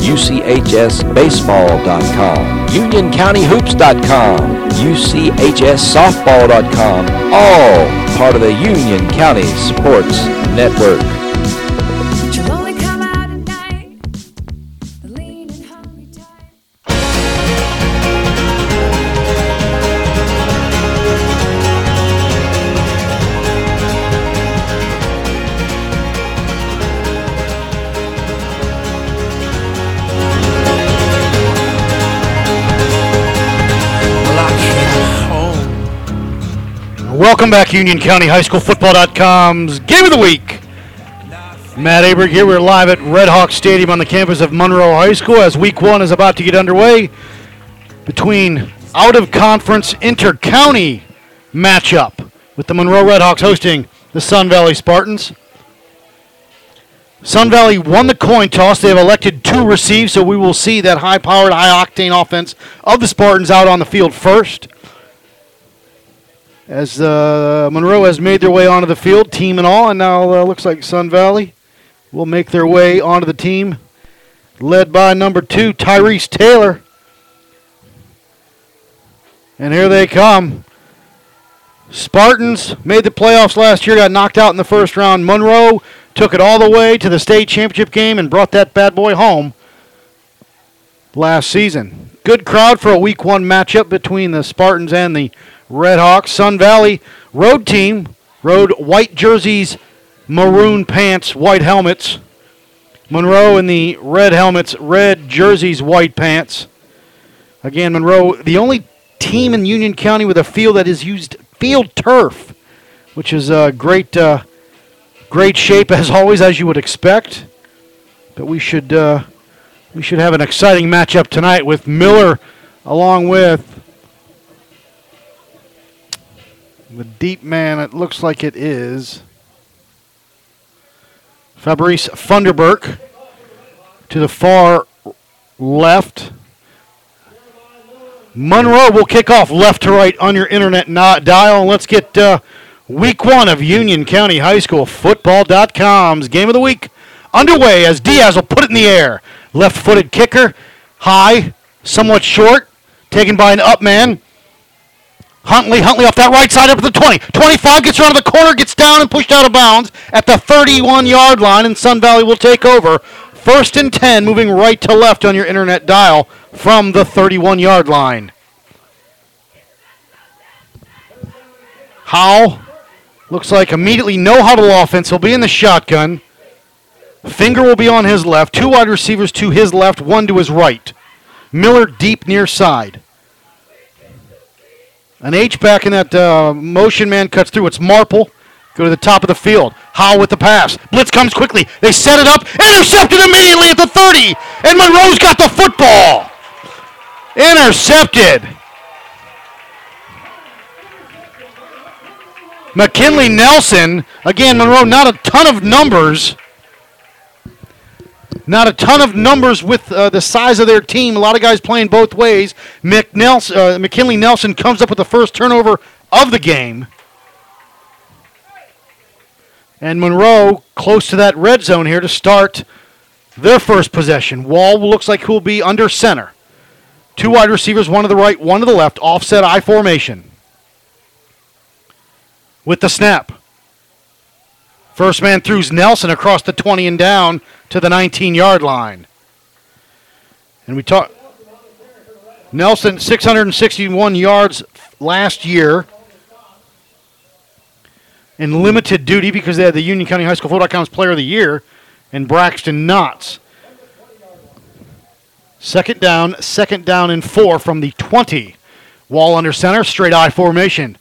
UCHSBaseball.com, UnionCountyHoops.com, UCHSSoftball.com, all part of the Union County Sports Network. Welcome back, Union County High School Football.com's Game of the Week. Matt Aberg here. We're live at Red Hawk Stadium on the campus of Monroe High School as week one is about to get underway between out of conference inter county matchup with the Monroe Redhawks hosting the Sun Valley Spartans. Sun Valley won the coin toss. They have elected to receive, so we will see that high powered, high octane offense of the Spartans out on the field first as uh, Monroe has made their way onto the field, team and all, and now uh, looks like Sun Valley will make their way onto the team, led by number two Tyrese Taylor. And here they come. Spartans made the playoffs last year, got knocked out in the first round. Monroe took it all the way to the state championship game and brought that bad boy home last season. Good crowd for a week one matchup between the Spartans and the Red Hawks. Sun Valley road team rode white jerseys, maroon pants, white helmets. Monroe in the red helmets, red jerseys, white pants. Again, Monroe, the only team in Union County with a field that is used field turf, which is a great, uh, great shape as always, as you would expect. But we should, uh, we should have an exciting matchup tonight with Miller, along with the deep man. It looks like it is Fabrice Funderburk to the far left. Monroe will kick off left to right on your internet dial. And let's get uh, week one of Union County High School Football.com's game of the week underway as Diaz will put it in the air. Left footed kicker, high, somewhat short, taken by an up man. Huntley, Huntley off that right side up at the 20. 25 gets around the corner, gets down and pushed out of bounds at the 31 yard line, and Sun Valley will take over. First and 10, moving right to left on your internet dial from the 31 yard line. Howell looks like immediately no huddle offense. He'll be in the shotgun. Finger will be on his left. Two wide receivers to his left, one to his right. Miller deep near side. An H back in that uh, motion man cuts through. It's Marple. Go to the top of the field. Howe with the pass. Blitz comes quickly. They set it up. Intercepted immediately at the 30. And Monroe's got the football. Intercepted. McKinley Nelson. Again, Monroe, not a ton of numbers. Not a ton of numbers with uh, the size of their team. A lot of guys playing both ways. McNelson, uh, McKinley Nelson comes up with the first turnover of the game. And Monroe close to that red zone here to start their first possession. Wall looks like he'll be under center. Two wide receivers, one to the right, one to the left, offset I formation. With the snap. First man throws Nelson across the 20 and down to the 19 yard line. And we talk Nelson 661 yards last year in limited duty because they had the Union County High School Football Football.com's Player of the Year and Braxton Knotts. Second down, second down and four from the 20. Wall under center, straight eye formation.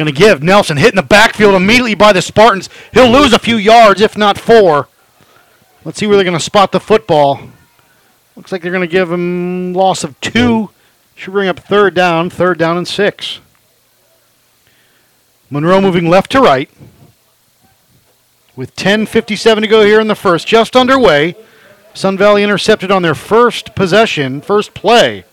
Going to give Nelson hit in the backfield immediately by the Spartans. He'll lose a few yards, if not four. Let's see where they're going to spot the football. Looks like they're going to give him loss of two. Should bring up third down, third down and six. Monroe moving left to right. With 10.57 to go here in the first, just underway. Sun Valley intercepted on their first possession, first play.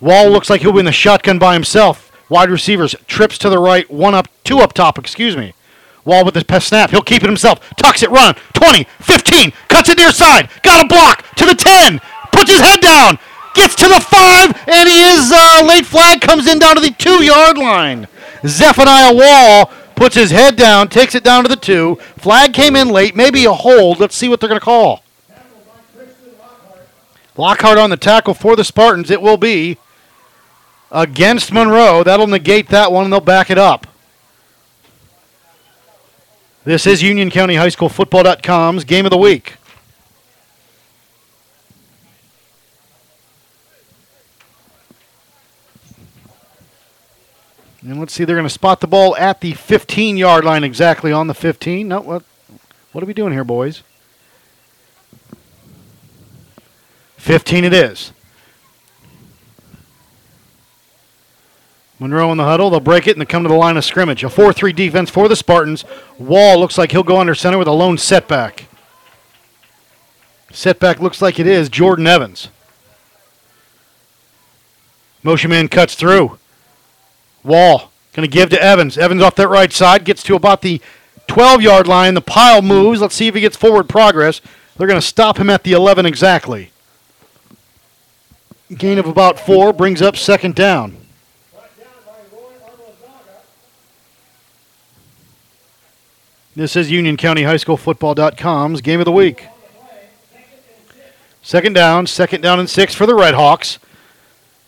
Wall looks like he'll be in the shotgun by himself. Wide receivers, trips to the right, one up, two up top, excuse me. Wall with the pass snap. He'll keep it himself. Tucks it, run. 20, 15, cuts it near side. Got a block to the 10. Puts his head down. Gets to the 5, and he is uh, late flag comes in down to the 2 yard line. Zephaniah Wall puts his head down, takes it down to the 2. Flag came in late, maybe a hold. Let's see what they're going to call. Lockhart on the tackle for the Spartans. It will be against Monroe. That'll negate that one, and they'll back it up. This is Union County High School Football.com's game of the week. And let's see, they're going to spot the ball at the 15 yard line exactly on the 15. No, what, what are we doing here, boys? 15 it is. Monroe in the huddle. They'll break it and they come to the line of scrimmage. A 4 3 defense for the Spartans. Wall looks like he'll go under center with a lone setback. Setback looks like it is Jordan Evans. Motion man cuts through. Wall going to give to Evans. Evans off that right side gets to about the 12 yard line. The pile moves. Let's see if he gets forward progress. They're going to stop him at the 11 exactly. Gain of about four brings up second down. This is Union County High School Football.com's game of the week. Second down, second down and six for the Red Hawks.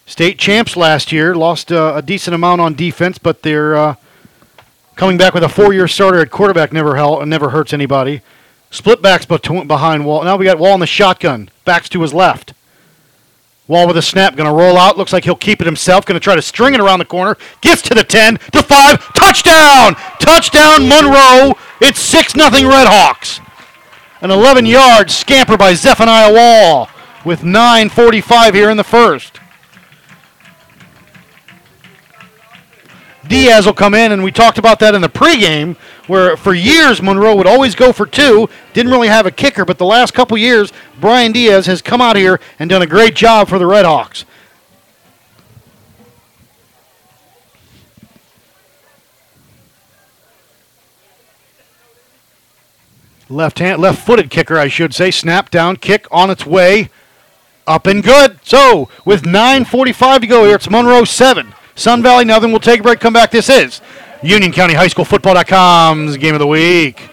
State champs last year, lost uh, a decent amount on defense, but they're uh, coming back with a four-year starter at quarterback. Never never hurts anybody. Split backs behind Wall. Now we got Wall in the shotgun. Backs to his left. Wall with a snap, going to roll out. Looks like he'll keep it himself. Going to try to string it around the corner. Gets to the 10, to 5. Touchdown! Touchdown, Monroe. It's 6 0 Red Hawks. An 11 yard scamper by Zephaniah Wall with 9.45 here in the first. Diaz will come in, and we talked about that in the pregame, where for years Monroe would always go for two, didn't really have a kicker, but the last couple years, Brian Diaz has come out here and done a great job for the Red Left hand, left-footed kicker, I should say. Snap down, kick on its way, up and good. So with 9:45 to go here, it's Monroe seven, Sun Valley nothing. We'll take a break. Come back. This is Union County High School Football.com's game of the week.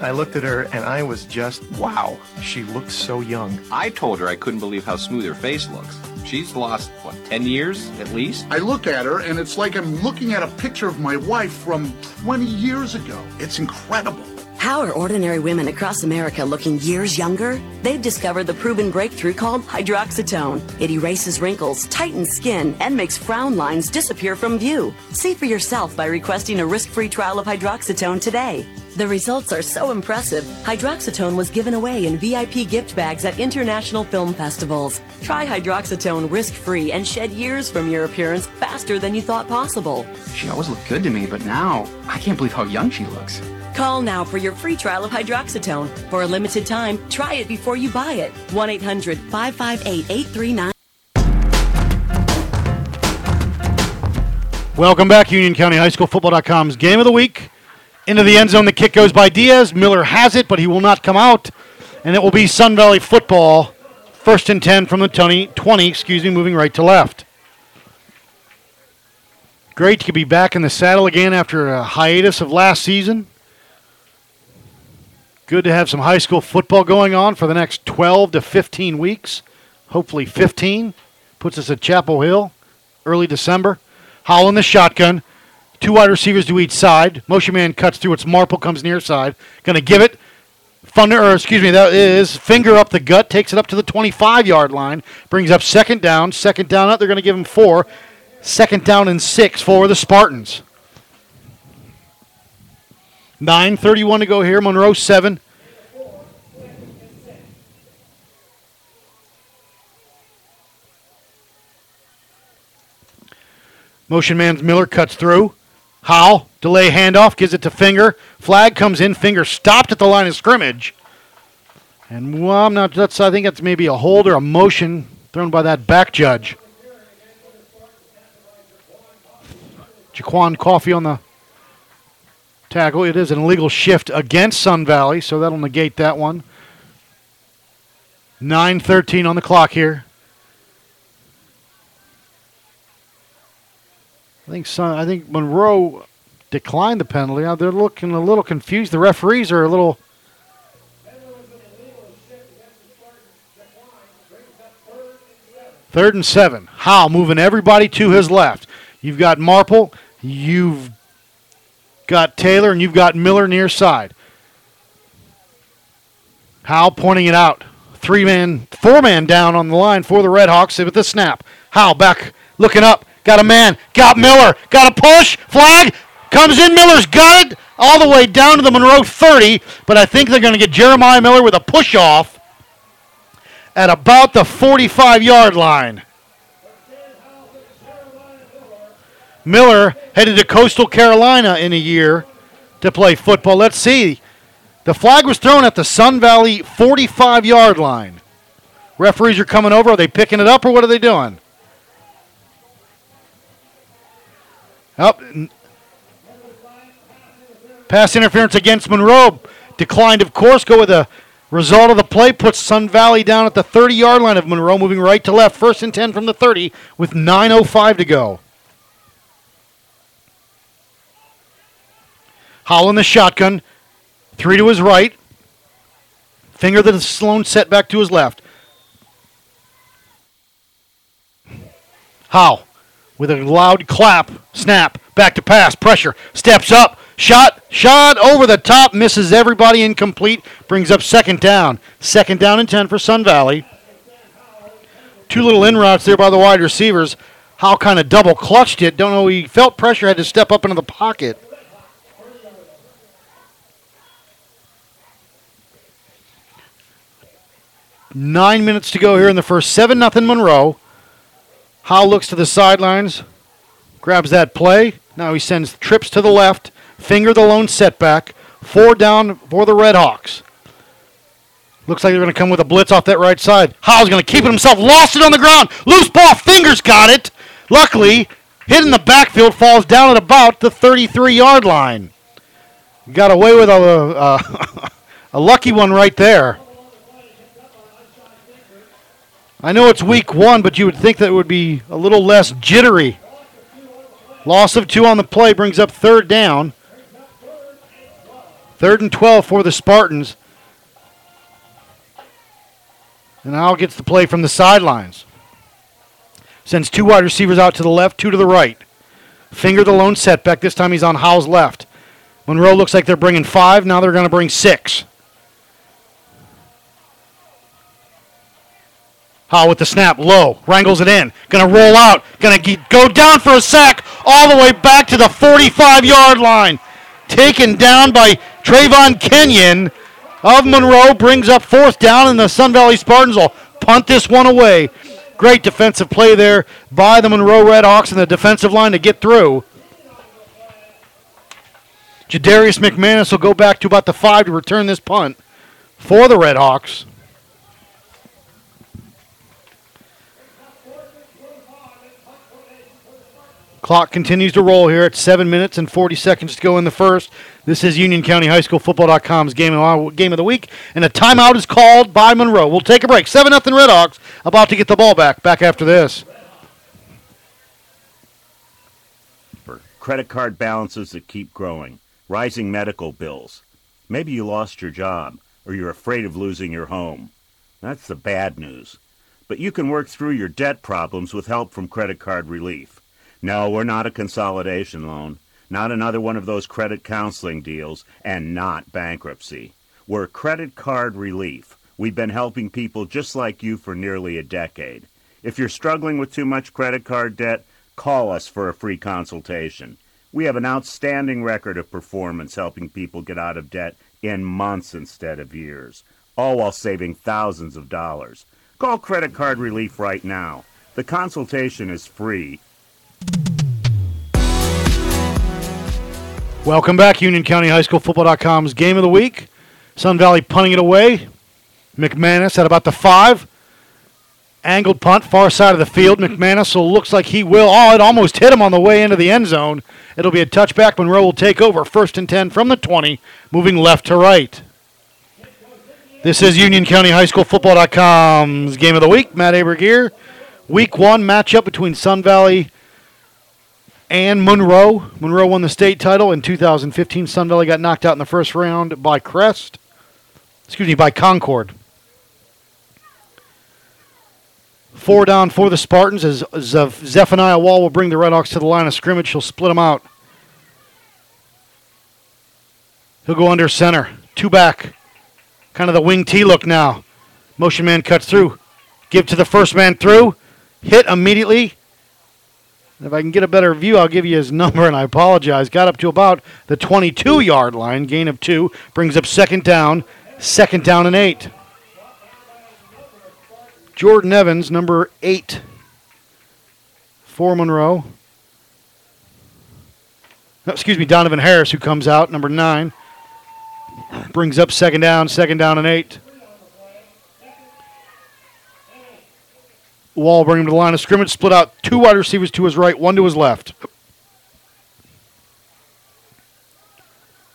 I looked at her and I was just, wow, she looks so young. I told her I couldn't believe how smooth her face looks. She's lost, what, 10 years at least? I look at her and it's like I'm looking at a picture of my wife from 20 years ago. It's incredible. How are ordinary women across America looking years younger? They've discovered the proven breakthrough called hydroxatone. It erases wrinkles, tightens skin, and makes frown lines disappear from view. See for yourself by requesting a risk-free trial of hydroxatone today. The results are so impressive. Hydroxatone was given away in VIP gift bags at international film festivals. Try hydroxatone risk-free and shed years from your appearance faster than you thought possible. She always looked good to me, but now I can't believe how young she looks. Call now for your free trial of hydroxatone. For a limited time, try it before you buy it. 1 800 558 839. Welcome back, Union County High School Football.com's game of the week. Into the end zone, the kick goes by Diaz. Miller has it, but he will not come out. And it will be Sun Valley football. First and 10 from the 20, 20 excuse me, moving right to left. Great to be back in the saddle again after a hiatus of last season. Good to have some high school football going on for the next 12 to 15 weeks. Hopefully 15. Puts us at Chapel Hill early December. Howell in the shotgun. Two wide receivers to each side. Motion man cuts through. It's Marple comes near side. Going to give it. Thunder, or excuse me, that is finger up the gut. Takes it up to the 25 yard line. Brings up second down. Second down up. They're going to give him four. Second down and six for the Spartans. 9.31 to go here. Monroe 7. Motion man Miller cuts through. Howe, delay handoff, gives it to Finger. Flag comes in. Finger stopped at the line of scrimmage. And well, I'm not. That's. I think that's maybe a hold or a motion thrown by that back judge. Jaquan Coffee on the tackle. It is an illegal shift against Sun Valley, so that'll negate that one. 9:13 on the clock here. I think Sun, I think Monroe declined the penalty. Now they're looking a little confused. The referees are a little. Third and seven. Howe moving everybody to his left. You've got Marple, you've got Taylor, and you've got Miller near side. Howe pointing it out. Three man, four man down on the line for the Redhawks with the snap. Howe back, looking up, got a man, got Miller, got a push, flag, comes in, Miller's got it all the way down to the Monroe 30, but I think they're going to get Jeremiah Miller with a push off at about the 45 yard line. Miller headed to Coastal Carolina in a year to play football. Let's see. The flag was thrown at the Sun Valley 45 yard line. Referees are coming over. Are they picking it up or what are they doing? Up. Pass interference against Monroe. Declined, of course. Go with a result of the play. Puts Sun Valley down at the 30 yard line of Monroe, moving right to left. First and 10 from the 30 with 9.05 to go. Howell in the shotgun. Three to his right. Finger the Sloan set back to his left. Howe with a loud clap, snap, back to pass, pressure, steps up, shot, shot over the top, misses everybody, incomplete, brings up second down. Second down and 10 for Sun Valley. Two little in routes there by the wide receivers. Howe kind of double clutched it. Don't know, he felt pressure, had to step up into the pocket. Nine minutes to go here in the first. 7 nothing Monroe. Howe looks to the sidelines, grabs that play. Now he sends trips to the left, finger the lone setback. Four down for the Redhawks. Looks like they're going to come with a blitz off that right side. Howe's going to keep it himself, lost it on the ground. Loose ball, fingers got it. Luckily, hit in the backfield, falls down at about the 33 yard line. Got away with a, uh, a lucky one right there. I know it's week one, but you would think that it would be a little less jittery. Loss of two on the play brings up third down. Third and 12 for the Spartans. And Al gets the play from the sidelines. Sends two wide receivers out to the left, two to the right. Finger the lone setback. This time he's on Howe's left. Monroe looks like they're bringing five. Now they're going to bring six. Howe with the snap, low, wrangles it in, gonna roll out, gonna ge- go down for a sack, all the way back to the 45 yard line. Taken down by Trayvon Kenyon of Monroe, brings up fourth down, and the Sun Valley Spartans will punt this one away. Great defensive play there by the Monroe Redhawks and the defensive line to get through. Jadarius McManus will go back to about the five to return this punt for the Redhawks. Clock continues to roll here at 7 minutes and 40 seconds to go in the first. This is Union County High School Football.com's game of, game of the week, and a timeout is called by Monroe. We'll take a break. 7 0 Redhawks about to get the ball back. Back after this. for credit card balances that keep growing, rising medical bills. Maybe you lost your job or you're afraid of losing your home. That's the bad news. But you can work through your debt problems with help from Credit Card Relief. No, we're not a consolidation loan, not another one of those credit counseling deals, and not bankruptcy. We're Credit Card Relief. We've been helping people just like you for nearly a decade. If you're struggling with too much credit card debt, call us for a free consultation. We have an outstanding record of performance helping people get out of debt in months instead of years, all while saving thousands of dollars. Call Credit Card Relief right now. The consultation is free. Welcome back, Union County High School Football.com's game of the week. Sun Valley punting it away. McManus at about the five. Angled punt, far side of the field. McManus so looks like he will. Oh, it almost hit him on the way into the end zone. It'll be a touchback. Monroe will take over. First and 10 from the 20, moving left to right. This is Union County High School Football.com's game of the week. Matt Aberg here. Week one matchup between Sun Valley and Monroe. Monroe won the state title in 2015. Sun Valley got knocked out in the first round by Crest. Excuse me, by Concord. Four down for the Spartans as Zeph- Zephaniah Wall will bring the Redhawks to the line of scrimmage. He'll split them out. He'll go under center. Two back. Kind of the wing T look now. Motion man cuts through. Give to the first man through. Hit immediately. If I can get a better view, I'll give you his number, and I apologize. Got up to about the 22 yard line. Gain of two. Brings up second down. Second down and eight. Jordan Evans, number eight for Monroe. No, excuse me, Donovan Harris, who comes out, number nine. Brings up second down, second down and eight. Wall bring him to the line of scrimmage, split out two wide receivers to his right, one to his left.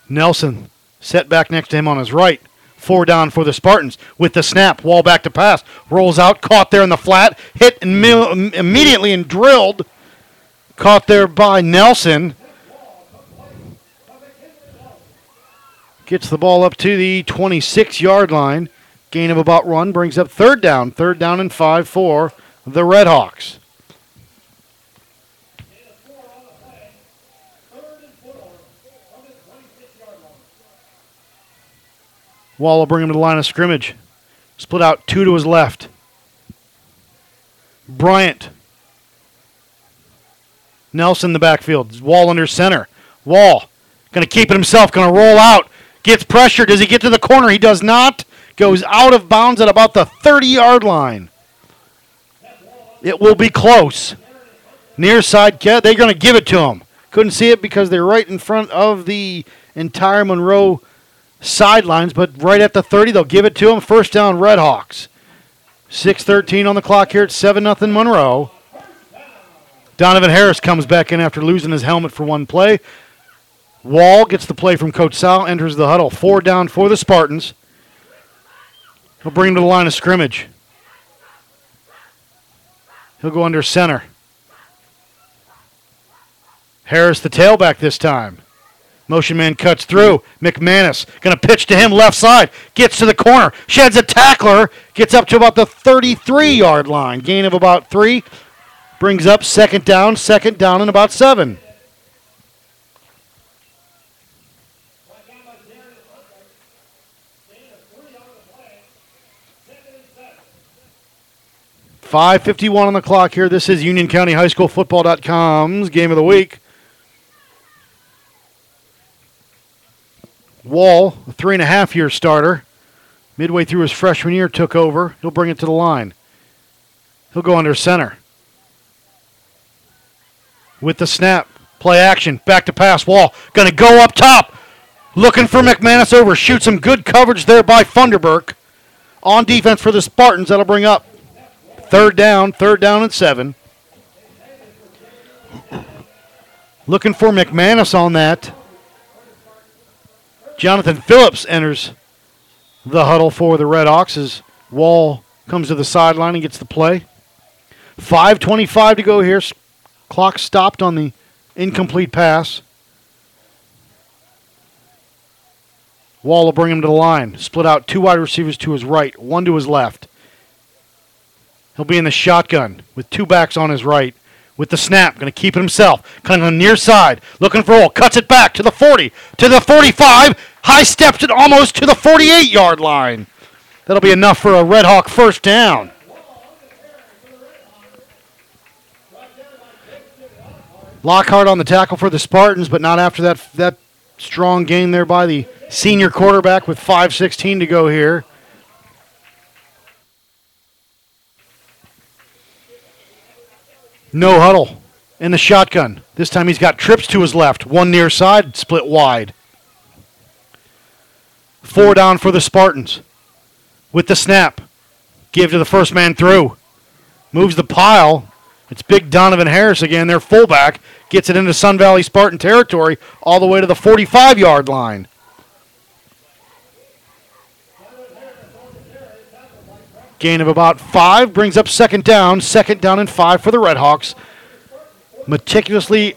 Nelson set back next to him on his right. Four down for the Spartans with the snap. Wall back to pass. Rolls out, caught there in the flat, hit imme- immediately and drilled. Caught there by Nelson. Gets the ball up to the 26 yard line. Gain of about run brings up third down. Third down and five for the Redhawks. Wall will bring him to the line of scrimmage. Split out two to his left. Bryant. Nelson in the backfield. Wall under center. Wall going to keep it himself. Going to roll out. Gets pressure. Does he get to the corner? He does not. Goes out of bounds at about the 30 yard line. It will be close. Near side, cat. they're going to give it to him. Couldn't see it because they're right in front of the entire Monroe sidelines, but right at the 30, they'll give it to him. First down, Redhawks. 6.13 on the clock here. It's 7 0 Monroe. Donovan Harris comes back in after losing his helmet for one play. Wall gets the play from Coach Sal, enters the huddle. Four down for the Spartans. He'll bring him to the line of scrimmage. He'll go under center. Harris, the tailback this time. Motion man cuts through. McManus going to pitch to him left side. Gets to the corner. Sheds a tackler. Gets up to about the 33 yard line. Gain of about three. Brings up second down. Second down and about seven. Five fifty-one on the clock here. This is Union County High School Football.com's game of the week. Wall, a three and a half year starter, midway through his freshman year, took over. He'll bring it to the line. He'll go under center. With the snap, play action, back to pass. Wall, going to go up top. Looking for McManus over. Shoots some good coverage there by Funderburk. On defense for the Spartans, that'll bring up third down, third down and seven. Looking for McManus on that. Jonathan Phillips enters the huddle for the Red as Wall comes to the sideline and gets the play. 5.25 to go here. Clock stopped on the incomplete pass. Wall will bring him to the line. Split out two wide receivers to his right, one to his left. He'll be in the shotgun with two backs on his right. With the snap, going to keep it himself. Of on the near side, looking for hole. Cuts it back to the 40, to the 45. High steps it almost to the 48 yard line. That'll be enough for a Red Hawk first down. Lockhart on the tackle for the Spartans, but not after that that strong gain there by the senior quarterback with 5:16 to go here. No huddle in the shotgun. This time he's got trips to his left, one near side, split wide. Four down for the Spartans. With the snap, give to the first man through. moves the pile. It's big Donovan Harris again, their fullback, gets it into Sun Valley Spartan territory all the way to the 45 yard line. Gain of about five brings up second down. Second down and five for the Redhawks. Meticulously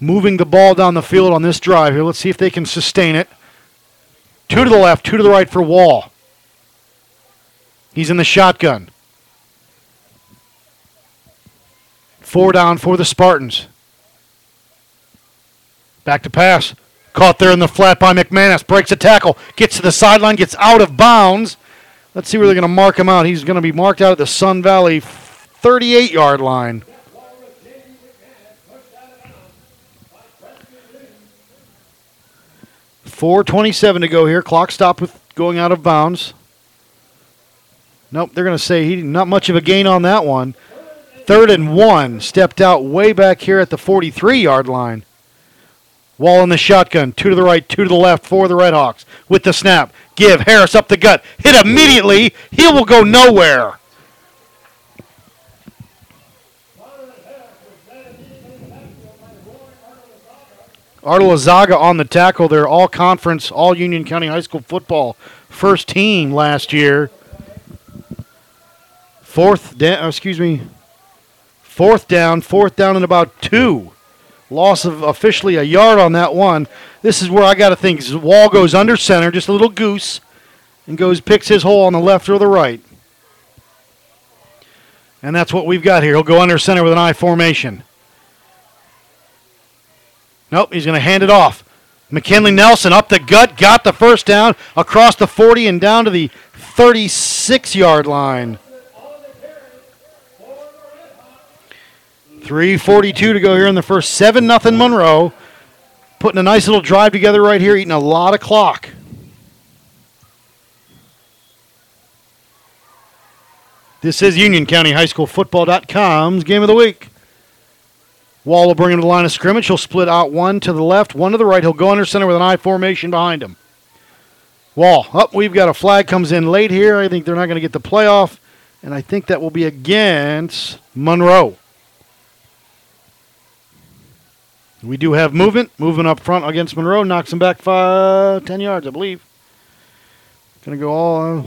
moving the ball down the field on this drive here. Let's see if they can sustain it. Two to the left, two to the right for Wall. He's in the shotgun. Four down for the Spartans. Back to pass. Caught there in the flat by McManus. Breaks a tackle. Gets to the sideline. Gets out of bounds. Let's see where they're going to mark him out. He's going to be marked out at the Sun Valley 38 yard line. Four twenty-seven to go here. Clock stopped with going out of bounds. Nope, they're going to say he not much of a gain on that one. Third and one, stepped out way back here at the 43 yard line. Wall in the shotgun, two to the right, two to the left for the Redhawks. With the snap, give Harris up the gut, hit immediately. He will go nowhere. Artelazaga on the tackle. They're all conference, all Union County High School football first team last year. Fourth down, uh, excuse me, fourth down, fourth down and about two. Loss of officially a yard on that one. This is where I got to think. Wall goes under center, just a little goose, and goes picks his hole on the left or the right. And that's what we've got here. He'll go under center with an I formation. Nope, he's going to hand it off. McKinley Nelson up the gut, got the first down across the 40 and down to the 36 yard line. 3.42 to go here in the first. 7 nothing Monroe. Putting a nice little drive together right here, eating a lot of clock. This is Union County High School Football.com's game of the week. Wall will bring him to the line of scrimmage. He'll split out one to the left, one to the right. He'll go under center with an I formation behind him. Wall. Up, we've got a flag comes in late here. I think they're not going to get the playoff, and I think that will be against Monroe. We do have movement. Movement up front against Monroe. Knocks him back five, 10 yards, I believe. Going to go all uh,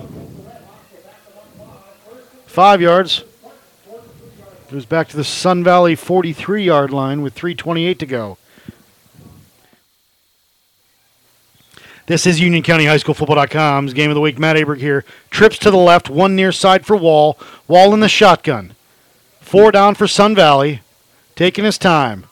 five yards. Goes back to the Sun Valley 43 yard line with 3.28 to go. This is Union County High School Football.com's game of the week. Matt Aberg here. Trips to the left, one near side for Wall. Wall in the shotgun. Four down for Sun Valley. Taking his time.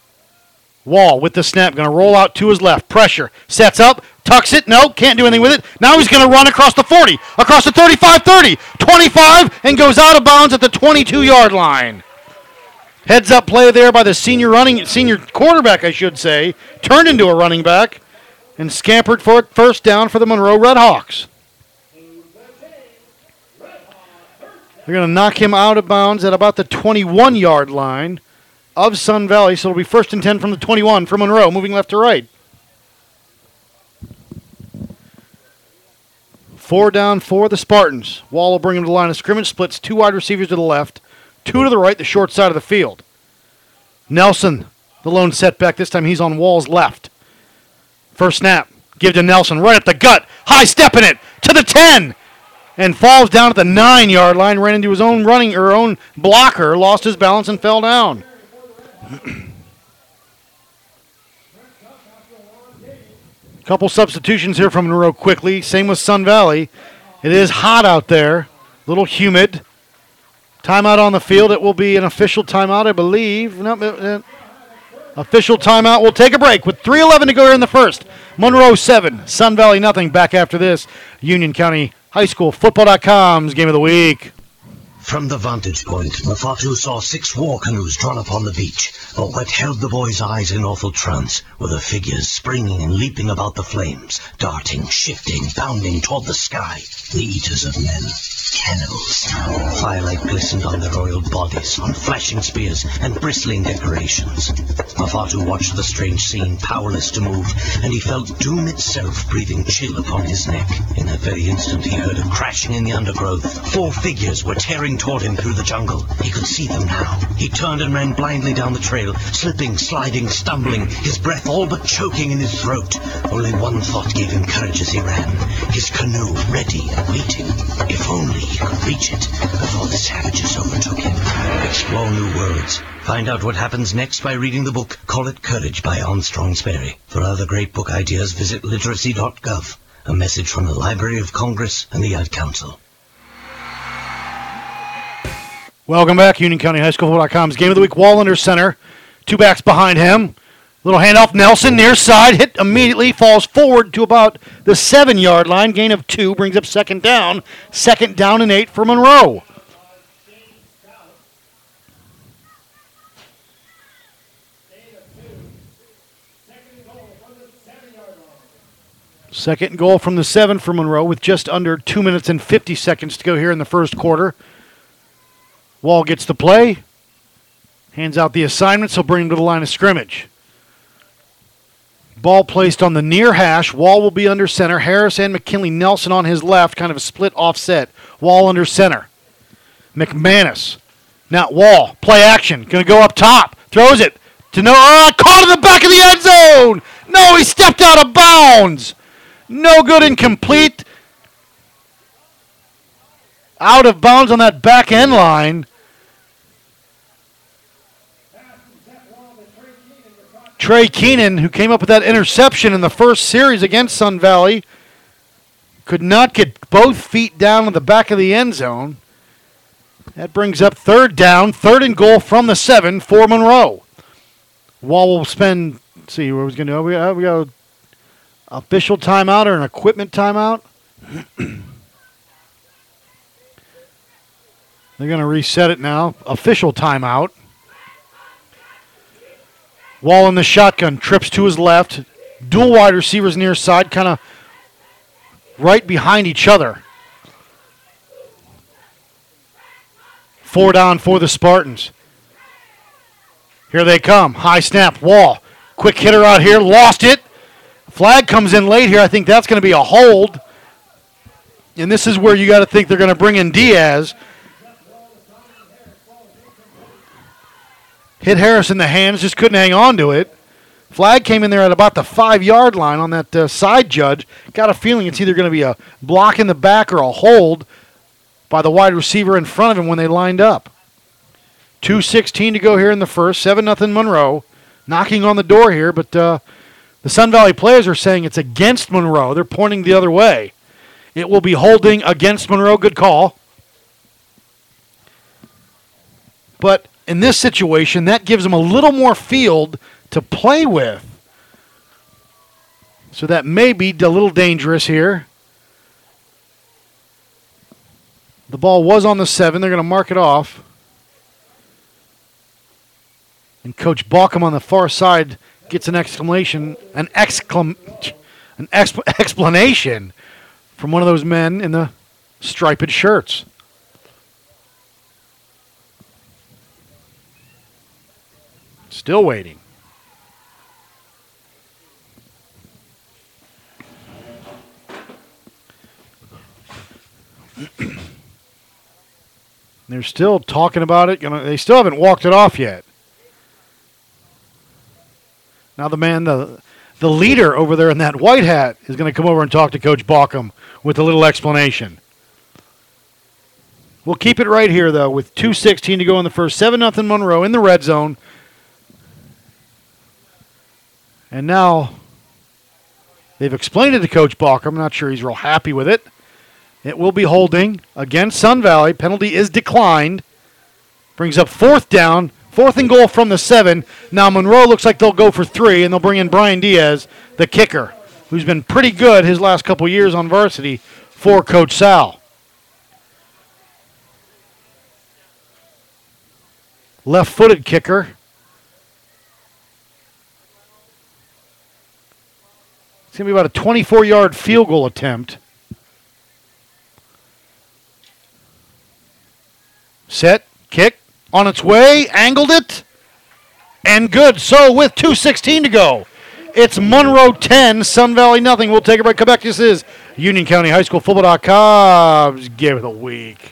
Wall with the snap, going to roll out to his left. Pressure. Sets up, tucks it. No, can't do anything with it. Now he's going to run across the 40, across the 35 30, 25, and goes out of bounds at the 22 yard line. Heads up play there by the senior running senior quarterback, I should say, turned into a running back and scampered for it first down for the Monroe Redhawks. They're going to knock him out of bounds at about the 21 yard line of Sun Valley, so it'll be first and 10 from the 21 for Monroe, moving left to right. Four down for the Spartans. Wall will bring him to the line of scrimmage, splits two wide receivers to the left, two to the right, the short side of the field. Nelson, the lone setback. This time he's on Wall's left. First snap. Give to Nelson right at the gut. High stepping it to the 10. And falls down at the nine yard line, ran into his own running or own blocker, lost his balance and fell down. Couple substitutions here from Monroe quickly. Same with Sun Valley. It is hot out there, a little humid. Timeout on the field. It will be an official timeout, I believe. No, uh, official timeout. We'll take a break with 3:11 to go here in the first. Monroe seven, Sun Valley nothing. Back after this, Union County High School Football.com's game of the week. From the vantage point, Mafatu saw six war canoes drawn upon the beach, but what held the boy's eyes in awful trance were the figures springing and leaping about the flames, darting, shifting, bounding toward the sky. The eaters of men. Cannibals. Firelight glistened on their oiled bodies, on flashing spears and bristling decorations. Mafatu watched the strange scene, powerless to move, and he felt doom itself breathing chill upon his neck. In that very instant, he heard a crashing in the undergrowth. Four figures were tearing toward him through the jungle. He could see them now. He turned and ran blindly down the trail, slipping, sliding, stumbling, his breath all but choking in his throat. Only one thought gave him courage as he ran. His canoe ready and waiting. If only he could reach it before the savages overtook him. Explore new worlds. Find out what happens next by reading the book Call It Courage by Armstrong Sperry. For other great book ideas, visit literacy.gov. A message from the Library of Congress and the Ad Council. Welcome back, Union County High School.com's Game of the Week. Wall under center. Two backs behind him. Little handoff. Nelson near side. Hit immediately. Falls forward to about the seven yard line. Gain of two. Brings up second down. Second down and eight for Monroe. Second goal from the seven for Monroe with just under two minutes and 50 seconds to go here in the first quarter. Wall gets the play, hands out the assignments. He'll bring him to the line of scrimmage. Ball placed on the near hash. Wall will be under center. Harris and McKinley Nelson on his left, kind of a split offset. Wall under center. McManus. Now Wall, play action. Going to go up top. Throws it to no. Ah, caught in the back of the end zone. No, he stepped out of bounds. No good incomplete. Out of bounds on that back end line. Trey Keenan, who came up with that interception in the first series against Sun Valley, could not get both feet down on the back of the end zone. That brings up third down, third and goal from the seven for Monroe. Wall will spend. see what was going to do. We got, we got an official timeout or an equipment timeout. They're going to reset it now. Official timeout. Wall in the shotgun, trips to his left. Dual wide receivers near side, kind of right behind each other. Four down for the Spartans. Here they come. High snap. Wall. Quick hitter out here. Lost it. Flag comes in late here. I think that's going to be a hold. And this is where you got to think they're going to bring in Diaz. Hit Harris in the hands, just couldn't hang on to it. Flag came in there at about the five yard line on that uh, side judge. Got a feeling it's either going to be a block in the back or a hold by the wide receiver in front of him when they lined up. 2.16 to go here in the first. 7 nothing Monroe. Knocking on the door here, but uh, the Sun Valley players are saying it's against Monroe. They're pointing the other way. It will be holding against Monroe. Good call. But in this situation, that gives them a little more field to play with. So that may be a little dangerous here. The ball was on the seven. They're going to mark it off. And Coach Balkum on the far side gets an exclamation, an exclam, an exp- explanation from one of those men in the striped shirts. Still waiting. They're still talking about it. Gonna, they still haven't walked it off yet. Now the man, the the leader over there in that white hat, is going to come over and talk to Coach Balkum with a little explanation. We'll keep it right here though, with 2:16 to go in the first. Seven nothing Monroe in the red zone. And now they've explained it to Coach Balkum. I'm not sure he's real happy with it. It will be holding against Sun Valley. Penalty is declined. Brings up fourth down. Fourth and goal from the seven. Now Monroe looks like they'll go for three, and they'll bring in Brian Diaz, the kicker, who's been pretty good his last couple years on varsity for Coach Sal. Left footed kicker. Going to be about a 24 yard field goal attempt. Set, kick, on its way, angled it, and good. So with 2.16 to go, it's Monroe 10, Sun Valley nothing. We'll take a break. Come back. This is Union County High School Football.com's Game of the Week.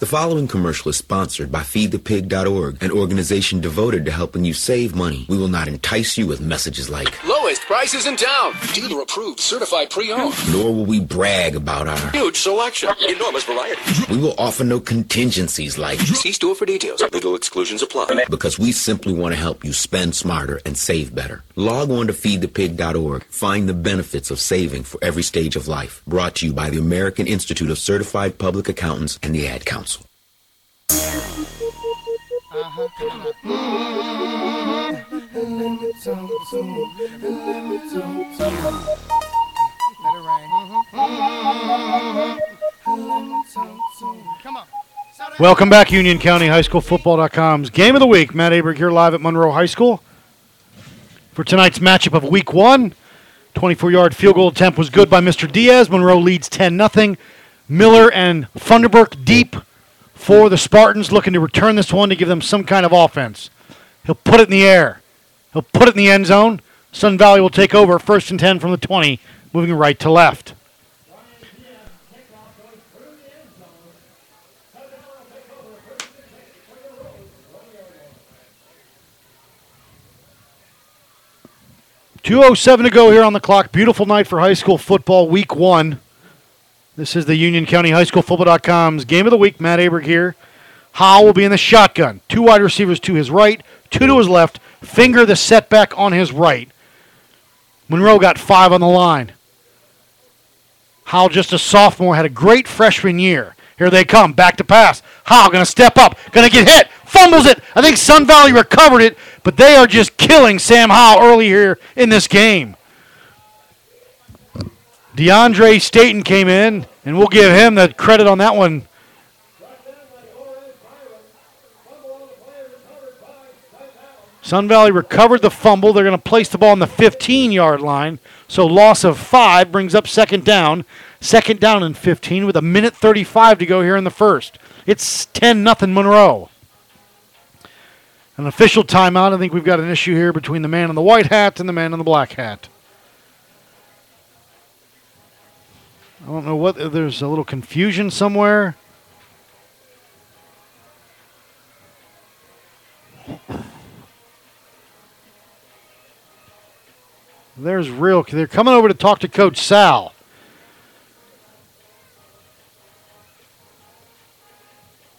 The following commercial is sponsored by FeedThePig.org, an organization devoted to helping you save money. We will not entice you with messages like, Lowest prices in town. Dealer approved, certified pre-owned. nor will we brag about our. Huge selection. Enormous variety. We will offer no contingencies like, See store for details. Legal exclusions apply. because we simply want to help you spend smarter and save better. Log on to FeedThePig.org. Find the benefits of saving for every stage of life. Brought to you by the American Institute of Certified Public Accountants and the Ad Council. Uh-huh. Welcome back, Union County High School Football.com's Game of the Week. Matt Aberg here live at Monroe High School. For tonight's matchup of Week 1, 24 yard field goal attempt was good by Mr. Diaz. Monroe leads 10 0. Miller and Funderburk deep for the Spartans, looking to return this one to give them some kind of offense. He'll put it in the air, he'll put it in the end zone. Sun Valley will take over first and 10 from the 20, moving right to left. Two oh seven to go here on the clock. Beautiful night for high school football, week one. This is the Union County High School Football.com's game of the week. Matt Aberg here. Howe will be in the shotgun. Two wide receivers to his right, two to his left. Finger the setback on his right. Monroe got five on the line. Howe, just a sophomore, had a great freshman year. Here they come, back to pass. Howe going to step up, going to get hit, fumbles it. I think Sun Valley recovered it, but they are just killing Sam Howe early here in this game. DeAndre Staten came in, and we'll give him the credit on that one. Sun Valley recovered the fumble. They're going to place the ball on the 15 yard line. So loss of five brings up second down. Second down and 15 with a minute 35 to go here in the first. It's 10 nothing Monroe. An official timeout. I think we've got an issue here between the man in the white hat and the man in the black hat. I don't know what, there's a little confusion somewhere. There's real. They're coming over to talk to Coach Sal.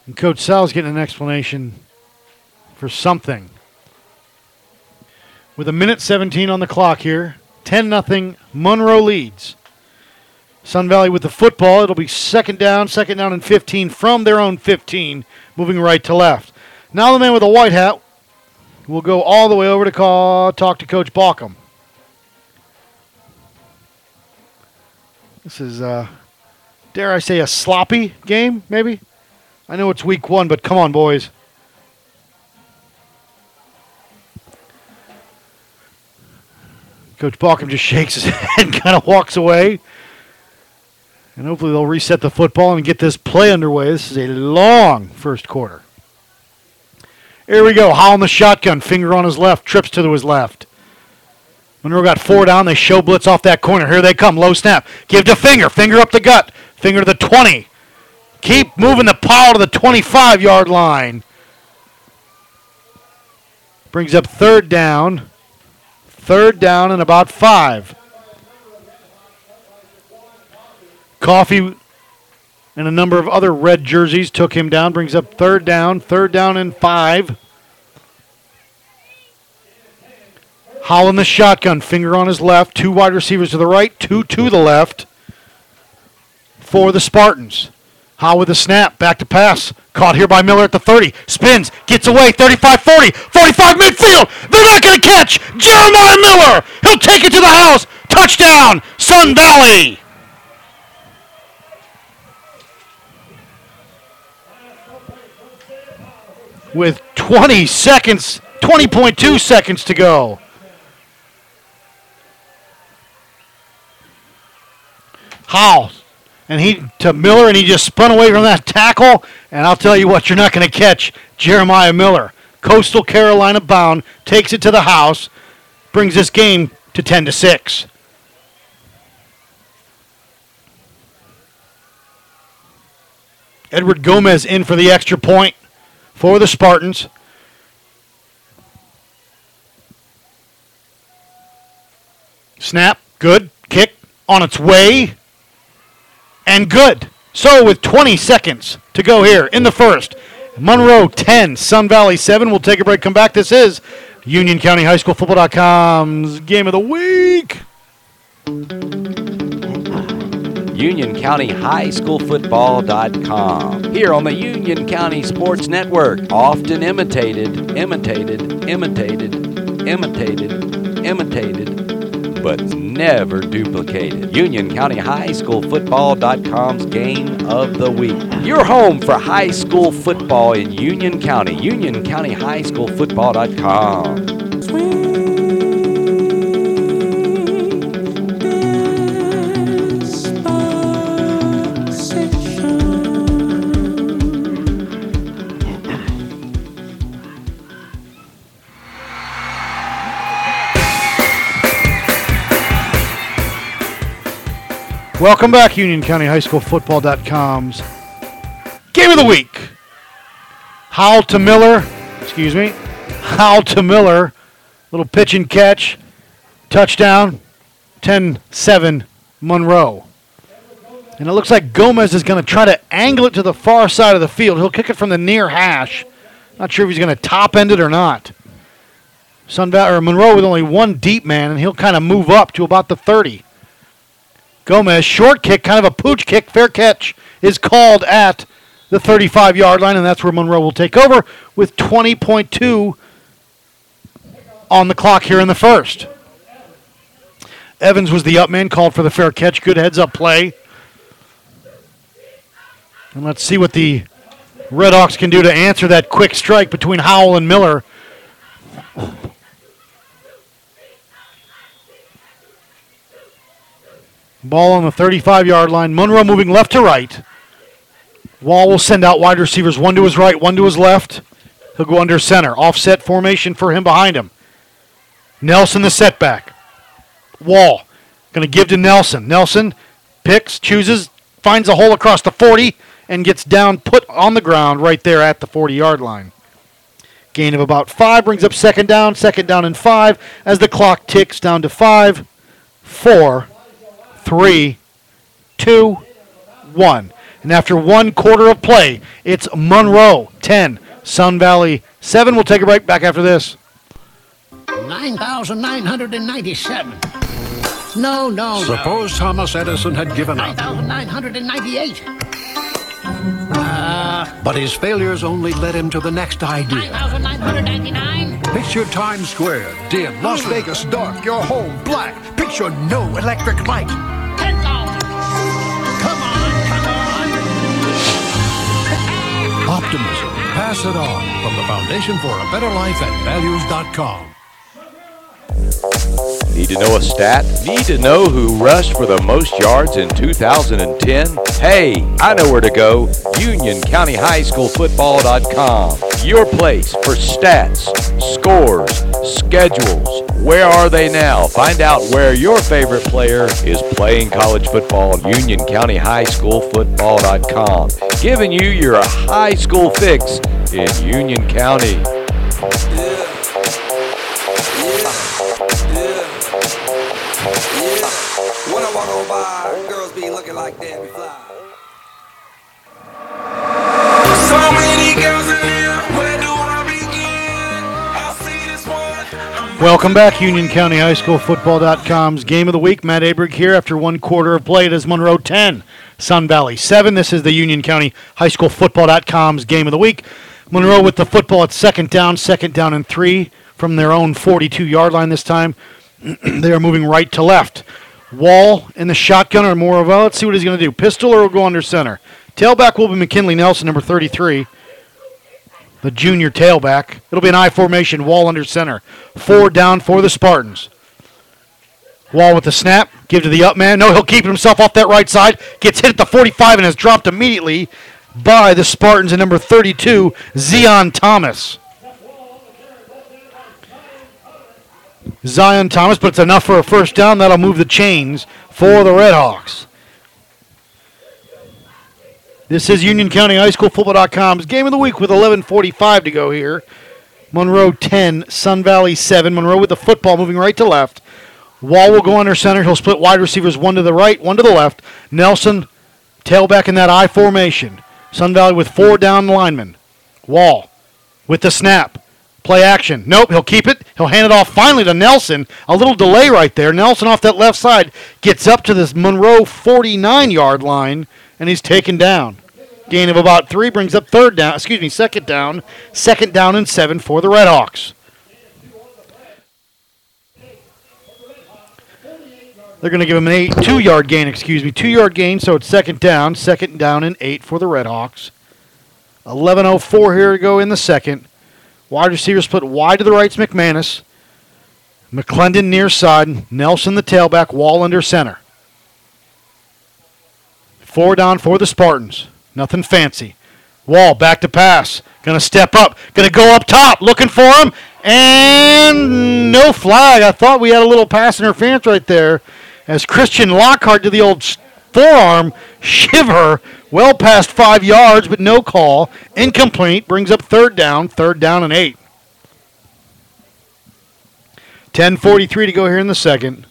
And Coach Sal's getting an explanation for something. With a minute 17 on the clock here, 10 nothing. Monroe leads. Sun Valley with the football. It'll be second down, second down and 15 from their own 15, moving right to left. Now the man with the white hat will go all the way over to call, talk to Coach Balkum. This is, uh, dare I say, a sloppy game, maybe? I know it's week one, but come on, boys. Coach Balkum just shakes his head and kind of walks away. And hopefully they'll reset the football and get this play underway. This is a long first quarter. Here we go. Howell in the shotgun, finger on his left, trips to his left. Monroe got four down. They show blitz off that corner. Here they come. Low snap. Give to Finger. Finger up the gut. Finger to the 20. Keep moving the pile to the 25 yard line. Brings up third down. Third down and about five. Coffee and a number of other red jerseys took him down. Brings up third down. Third down and five. Howell in the shotgun, finger on his left, two wide receivers to the right, two to the left for the Spartans. Howell with the snap, back to pass. Caught here by Miller at the 30. Spins, gets away, 35 40, 45 midfield. They're not going to catch Jeremiah Miller. He'll take it to the house. Touchdown, Sun Valley. With 20 seconds, 20.2 seconds to go. Howell and he to Miller, and he just spun away from that tackle. And I'll tell you what, you're not going to catch Jeremiah Miller. Coastal Carolina bound takes it to the house, brings this game to 10 to six. Edward Gomez in for the extra point for the Spartans. Snap, good. Kick on its way, and good. So, with 20 seconds to go here in the first, Monroe 10, Sun Valley 7. We'll take a break, come back. This is Union County High School Football.com's game of the week. Union County High School Football.com. Here on the Union County Sports Network. Often imitated, imitated, imitated, imitated, imitated, but never duplicated. Union County High School Football.com's game of the week. Your home for high school football in Union County. Union County High School Football.com. Welcome back, Union County High School Football.com's game of the week. Howell to Miller, excuse me, Howell to Miller, little pitch and catch, touchdown, 10 7 Monroe. And it looks like Gomez is going to try to angle it to the far side of the field. He'll kick it from the near hash. Not sure if he's going to top end it or not. Sun Valley, or Monroe with only one deep man, and he'll kind of move up to about the 30. Gomez, short kick, kind of a pooch kick, fair catch is called at the 35 yard line, and that's where Monroe will take over with 20.2 on the clock here in the first. Evans was the up man, called for the fair catch. Good heads up play. And let's see what the Red Hawks can do to answer that quick strike between Howell and Miller. Ball on the 35 yard line. Monroe moving left to right. Wall will send out wide receivers, one to his right, one to his left. He'll go under center. Offset formation for him behind him. Nelson the setback. Wall going to give to Nelson. Nelson picks, chooses, finds a hole across the 40, and gets down, put on the ground right there at the 40 yard line. Gain of about five brings up second down, second down and five as the clock ticks down to five, four, three, two, one. And after one quarter of play, it's Monroe 10, Sun Valley 7. We'll take a break back after this. 9,997. No, no, Suppose Thomas Edison had given no. up, 9,998. Uh, but his failures only led him to the next idea. 9,999. Picture Times Square, dim, Las Vegas dark, your home black. Picture no electric light. Optimism. Pass it on from the Foundation for a Better Life at values.com. Need to know a stat? Need to know who rushed for the most yards in 2010? Hey, I know where to go. UnionCountyHighSchoolFootball.com. Your place for stats, scores, schedules. Where are they now? Find out where your favorite player is playing college football UnionCountyHighSchoolFootball.com. Giving you your high school fix in Union County. Welcome back, Union County High School Football.com's game of the week. Matt Aberg here after one quarter of play. It is Monroe 10, Sun Valley 7. This is the Union County High School Football.com's game of the week. Monroe with the football at second down, second down and three from their own 42 yard line this time. they are moving right to left. Wall in the shotgun or more of, well, let's see what he's going to do. Pistol or go under center. Tailback will be McKinley Nelson, number 33 the junior tailback. It'll be an I formation, wall under center. Four down for the Spartans. Wall with the snap. Give to the up man. No, he'll keep himself off that right side. Gets hit at the 45 and is dropped immediately by the Spartans at number 32, Zion Thomas. Zion Thomas, but it's enough for a first down. That'll move the chains for the Redhawks. This is Union County High School Football.com's game of the week with 11:45 to go here. Monroe 10, Sun Valley 7. Monroe with the football moving right to left. Wall will go under center. He'll split wide receivers one to the right, one to the left. Nelson, tailback in that I formation. Sun Valley with four down linemen. Wall with the snap. Play action. Nope, he'll keep it. He'll hand it off finally to Nelson. A little delay right there. Nelson off that left side gets up to this Monroe 49 yard line, and he's taken down. Gain of about three brings up third down, excuse me, second down. Second down and seven for the Redhawks. They're going to give him an eight, two yard gain, excuse me, two yard gain, so it's second down, second down and eight for the Redhawks. 11.04 here to go in the second. Wide receiver split wide to the right's McManus. McClendon near side. Nelson the tailback. Wall under center. Four down for the Spartans. Nothing fancy. Wall back to pass. Gonna step up. Gonna go up top. Looking for him. And no flag. I thought we had a little pass interference right there as Christian Lockhart did the old forearm shiver well past five yards, but no call. Incomplete. Brings up third down. Third down and eight. 10:43 to go here in the second.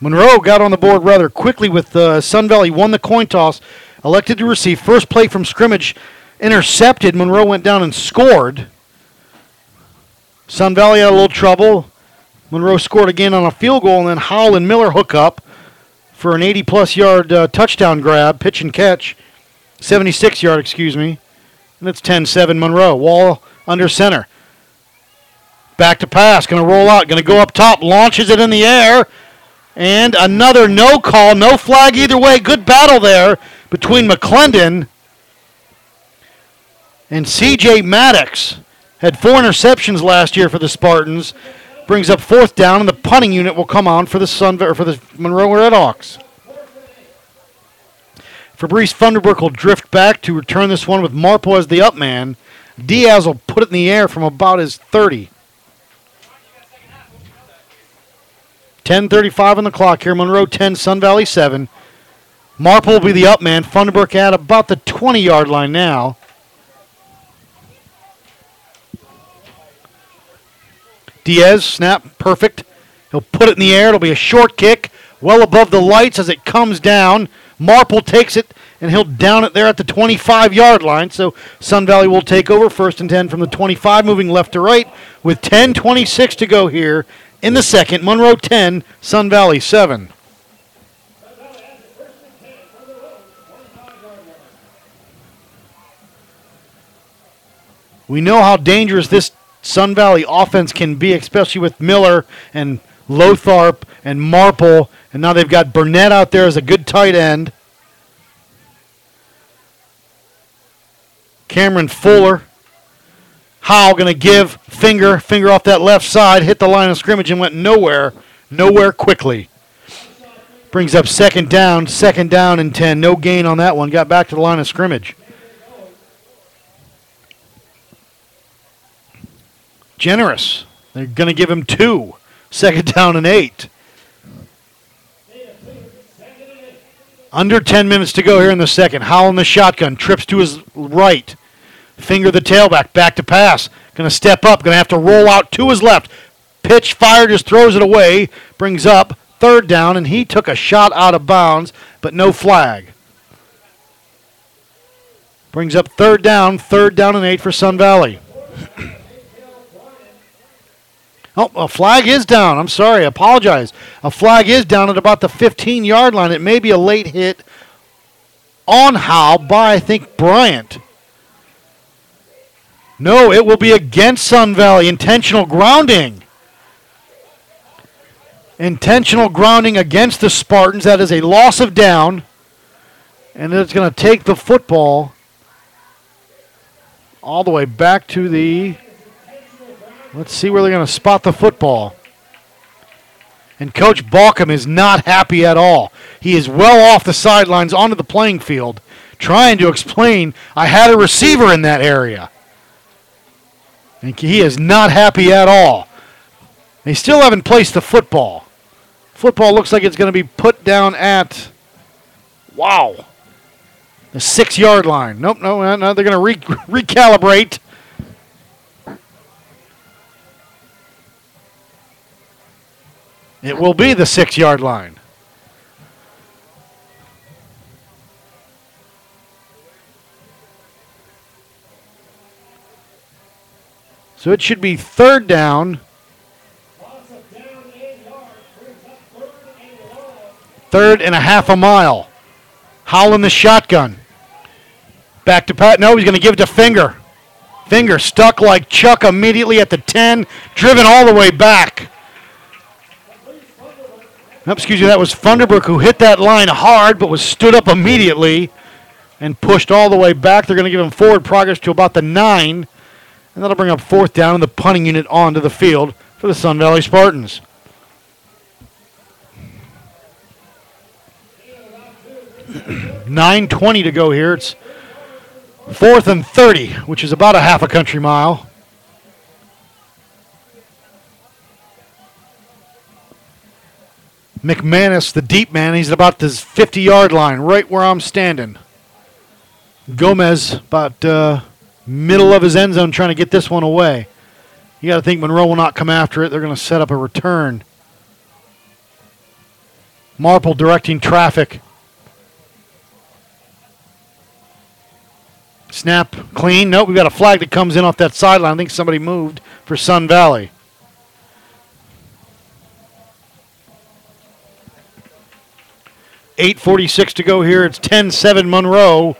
Monroe got on the board rather quickly with uh, Sun Valley won the coin toss, elected to receive first play from scrimmage, intercepted. Monroe went down and scored. Sun Valley had a little trouble. Monroe scored again on a field goal, and then Howell and Miller hook up for an 80 plus yard uh, touchdown grab, pitch and catch. 76 yard, excuse me. And it's 10 7 Monroe. Wall under center. Back to pass. Going to roll out. Going to go up top. Launches it in the air. And another no call. No flag either way. Good battle there between McClendon and CJ Maddox. Had four interceptions last year for the Spartans. Brings up fourth down, and the punting unit will come on for the Sun or for the Monroe Redhawks. Fabrice Funderburk will drift back to return this one with Marple as the up man. Diaz will put it in the air from about his 30. 10:35 on the clock here. Monroe 10, Sun Valley 7. Marple will be the up man. Funderburk at about the 20 yard line now. Diaz, snap, perfect. He'll put it in the air. It'll be a short kick, well above the lights as it comes down. Marple takes it, and he'll down it there at the 25 yard line. So Sun Valley will take over first and 10 from the 25, moving left to right with 10.26 to go here in the second. Monroe 10, Sun Valley 7. We know how dangerous this Sun Valley offense can be, especially with Miller and Lotharp and Marple. And now they've got Burnett out there as a good tight end. Cameron Fuller. Howe going to give finger, finger off that left side, hit the line of scrimmage and went nowhere, nowhere quickly. Brings up second down, second down and 10. No gain on that one. Got back to the line of scrimmage. Generous. They're going to give him two. Second down and eight. Under 10 minutes to go here in the second. Howell in the shotgun. Trips to his right. Finger the tailback. Back to pass. Going to step up. Going to have to roll out to his left. Pitch fire. Just throws it away. Brings up third down. And he took a shot out of bounds, but no flag. Brings up third down. Third down and eight for Sun Valley. Oh, a flag is down. I'm sorry. I apologize. A flag is down at about the 15 yard line. It may be a late hit on Howe by, I think, Bryant. No, it will be against Sun Valley. Intentional grounding. Intentional grounding against the Spartans. That is a loss of down. And it's going to take the football all the way back to the Let's see where they're going to spot the football. And Coach Balkum is not happy at all. He is well off the sidelines onto the playing field trying to explain I had a receiver in that area. And he is not happy at all. They still haven't placed the football. Football looks like it's going to be put down at, wow, the six yard line. Nope, no, no, they're going to re- recalibrate. It will be the six yard line. So it should be third down. Third and a half a mile. Howling the shotgun. Back to Pat. No, he's going to give it to Finger. Finger stuck like Chuck immediately at the 10, driven all the way back. Oh, excuse me, that was Funderburk who hit that line hard but was stood up immediately and pushed all the way back. They're going to give him forward progress to about the 9, and that'll bring up fourth down and the punting unit onto the field for the Sun Valley Spartans. Nine twenty to go here. It's fourth and thirty, which is about a half a country mile. McManus, the deep man, he's at about this 50 yard line, right where I'm standing. Gomez, about uh, middle of his end zone, trying to get this one away. You got to think Monroe will not come after it. They're going to set up a return. Marple directing traffic. Snap clean. Nope, we've got a flag that comes in off that sideline. I think somebody moved for Sun Valley. Eight forty-six to go here. It's 10-7 Monroe.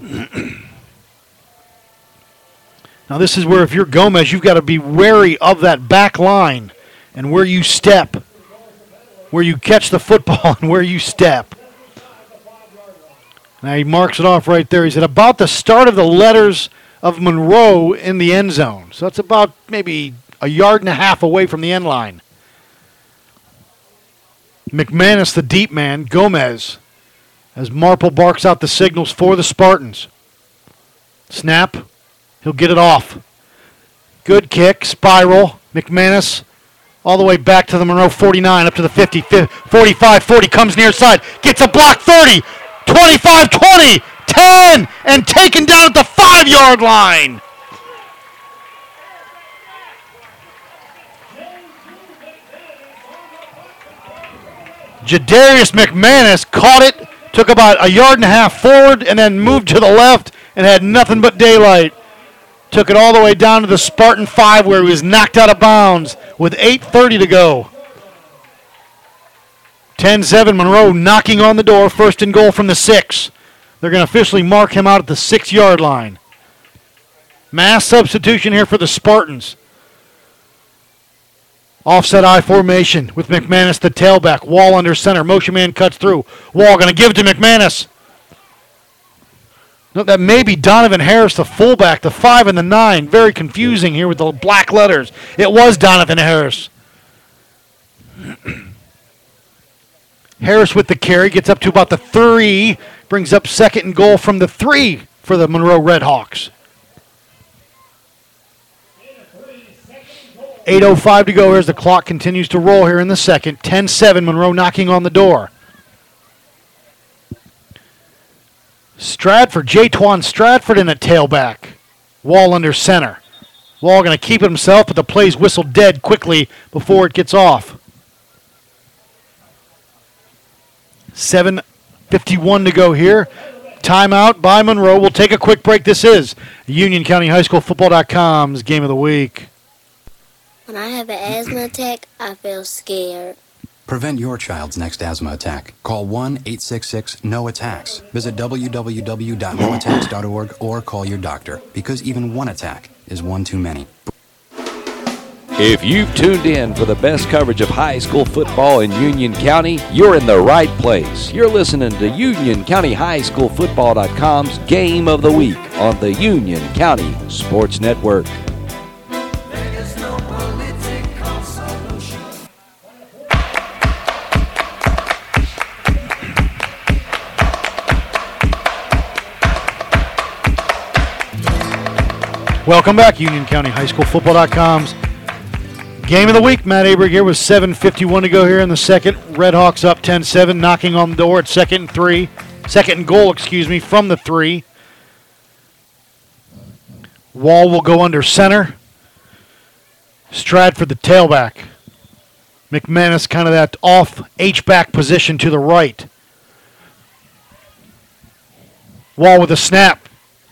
now this is where if you're Gomez, you've got to be wary of that back line and where you step, where you catch the football and where you step. Now he marks it off right there. He's at about the start of the letters of Monroe in the end zone. So that's about maybe a yard and a half away from the end line. McManus, the deep man, Gomez, as Marple barks out the signals for the Spartans. Snap. He'll get it off. Good kick, spiral. McManus all the way back to the Monroe 49, up to the 50, 45, 40, comes near side, gets a block 30, 25, 20, 10, and taken down at the five yard line. Jadarius McManus caught it, took about a yard and a half forward, and then moved to the left and had nothing but daylight. Took it all the way down to the Spartan 5 where he was knocked out of bounds with 8.30 to go. 10 7 Monroe knocking on the door, first and goal from the six. They're going to officially mark him out at the six yard line. Mass substitution here for the Spartans. Offset I formation with McManus the tailback. Wall under center. Motion man cuts through. Wall going to give to McManus. No, that may be Donovan Harris, the fullback, the five and the nine. Very confusing here with the black letters. It was Donovan Harris. Harris with the carry gets up to about the three, brings up second and goal from the three for the Monroe Redhawks. 8.05 to go as the clock continues to roll here in the second. 10 7, Monroe knocking on the door. Stratford, J. Twan Stratford in a tailback. Wall under center. Wall going to keep it himself, but the play's whistled dead quickly before it gets off. 7.51 to go here. Timeout by Monroe. We'll take a quick break. This is Union County High School Football.com's game of the week. When I have an asthma attack, I feel scared. Prevent your child's next asthma attack. Call 1 866 No Attacks. Visit www.noattacks.org or call your doctor because even one attack is one too many. If you've tuned in for the best coverage of high school football in Union County, you're in the right place. You're listening to Union County High School Football.com's Game of the Week on the Union County Sports Network. Welcome back, Union County High School Football.com's game of the week. Matt Aberg here with 7.51 to go here in the second. Red Hawks up 10 7, knocking on the door at second and three. Second and goal, excuse me, from the three. Wall will go under center. Stratford the tailback. McManus kind of that off H back position to the right. Wall with a snap.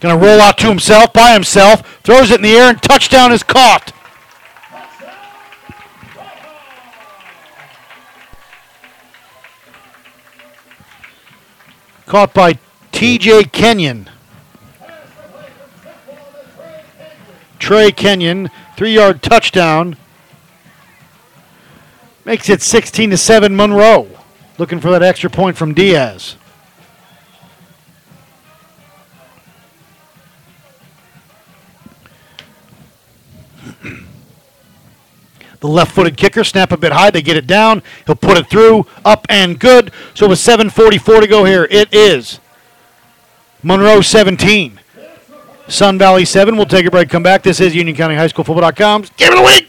Going to roll out to himself, by himself, throws it in the air, and touchdown is caught. Caught by TJ Kenyon. Trey Kenyon, three yard touchdown. Makes it 16 to 7 Monroe. Looking for that extra point from Diaz. The left footed kicker, snap a bit high. They get it down. He'll put it through, up and good. So with 7.44 to go here, it is Monroe 17. Sun Valley 7. We'll take a break, come back. This is Union County High School Football.com's Game of the Week.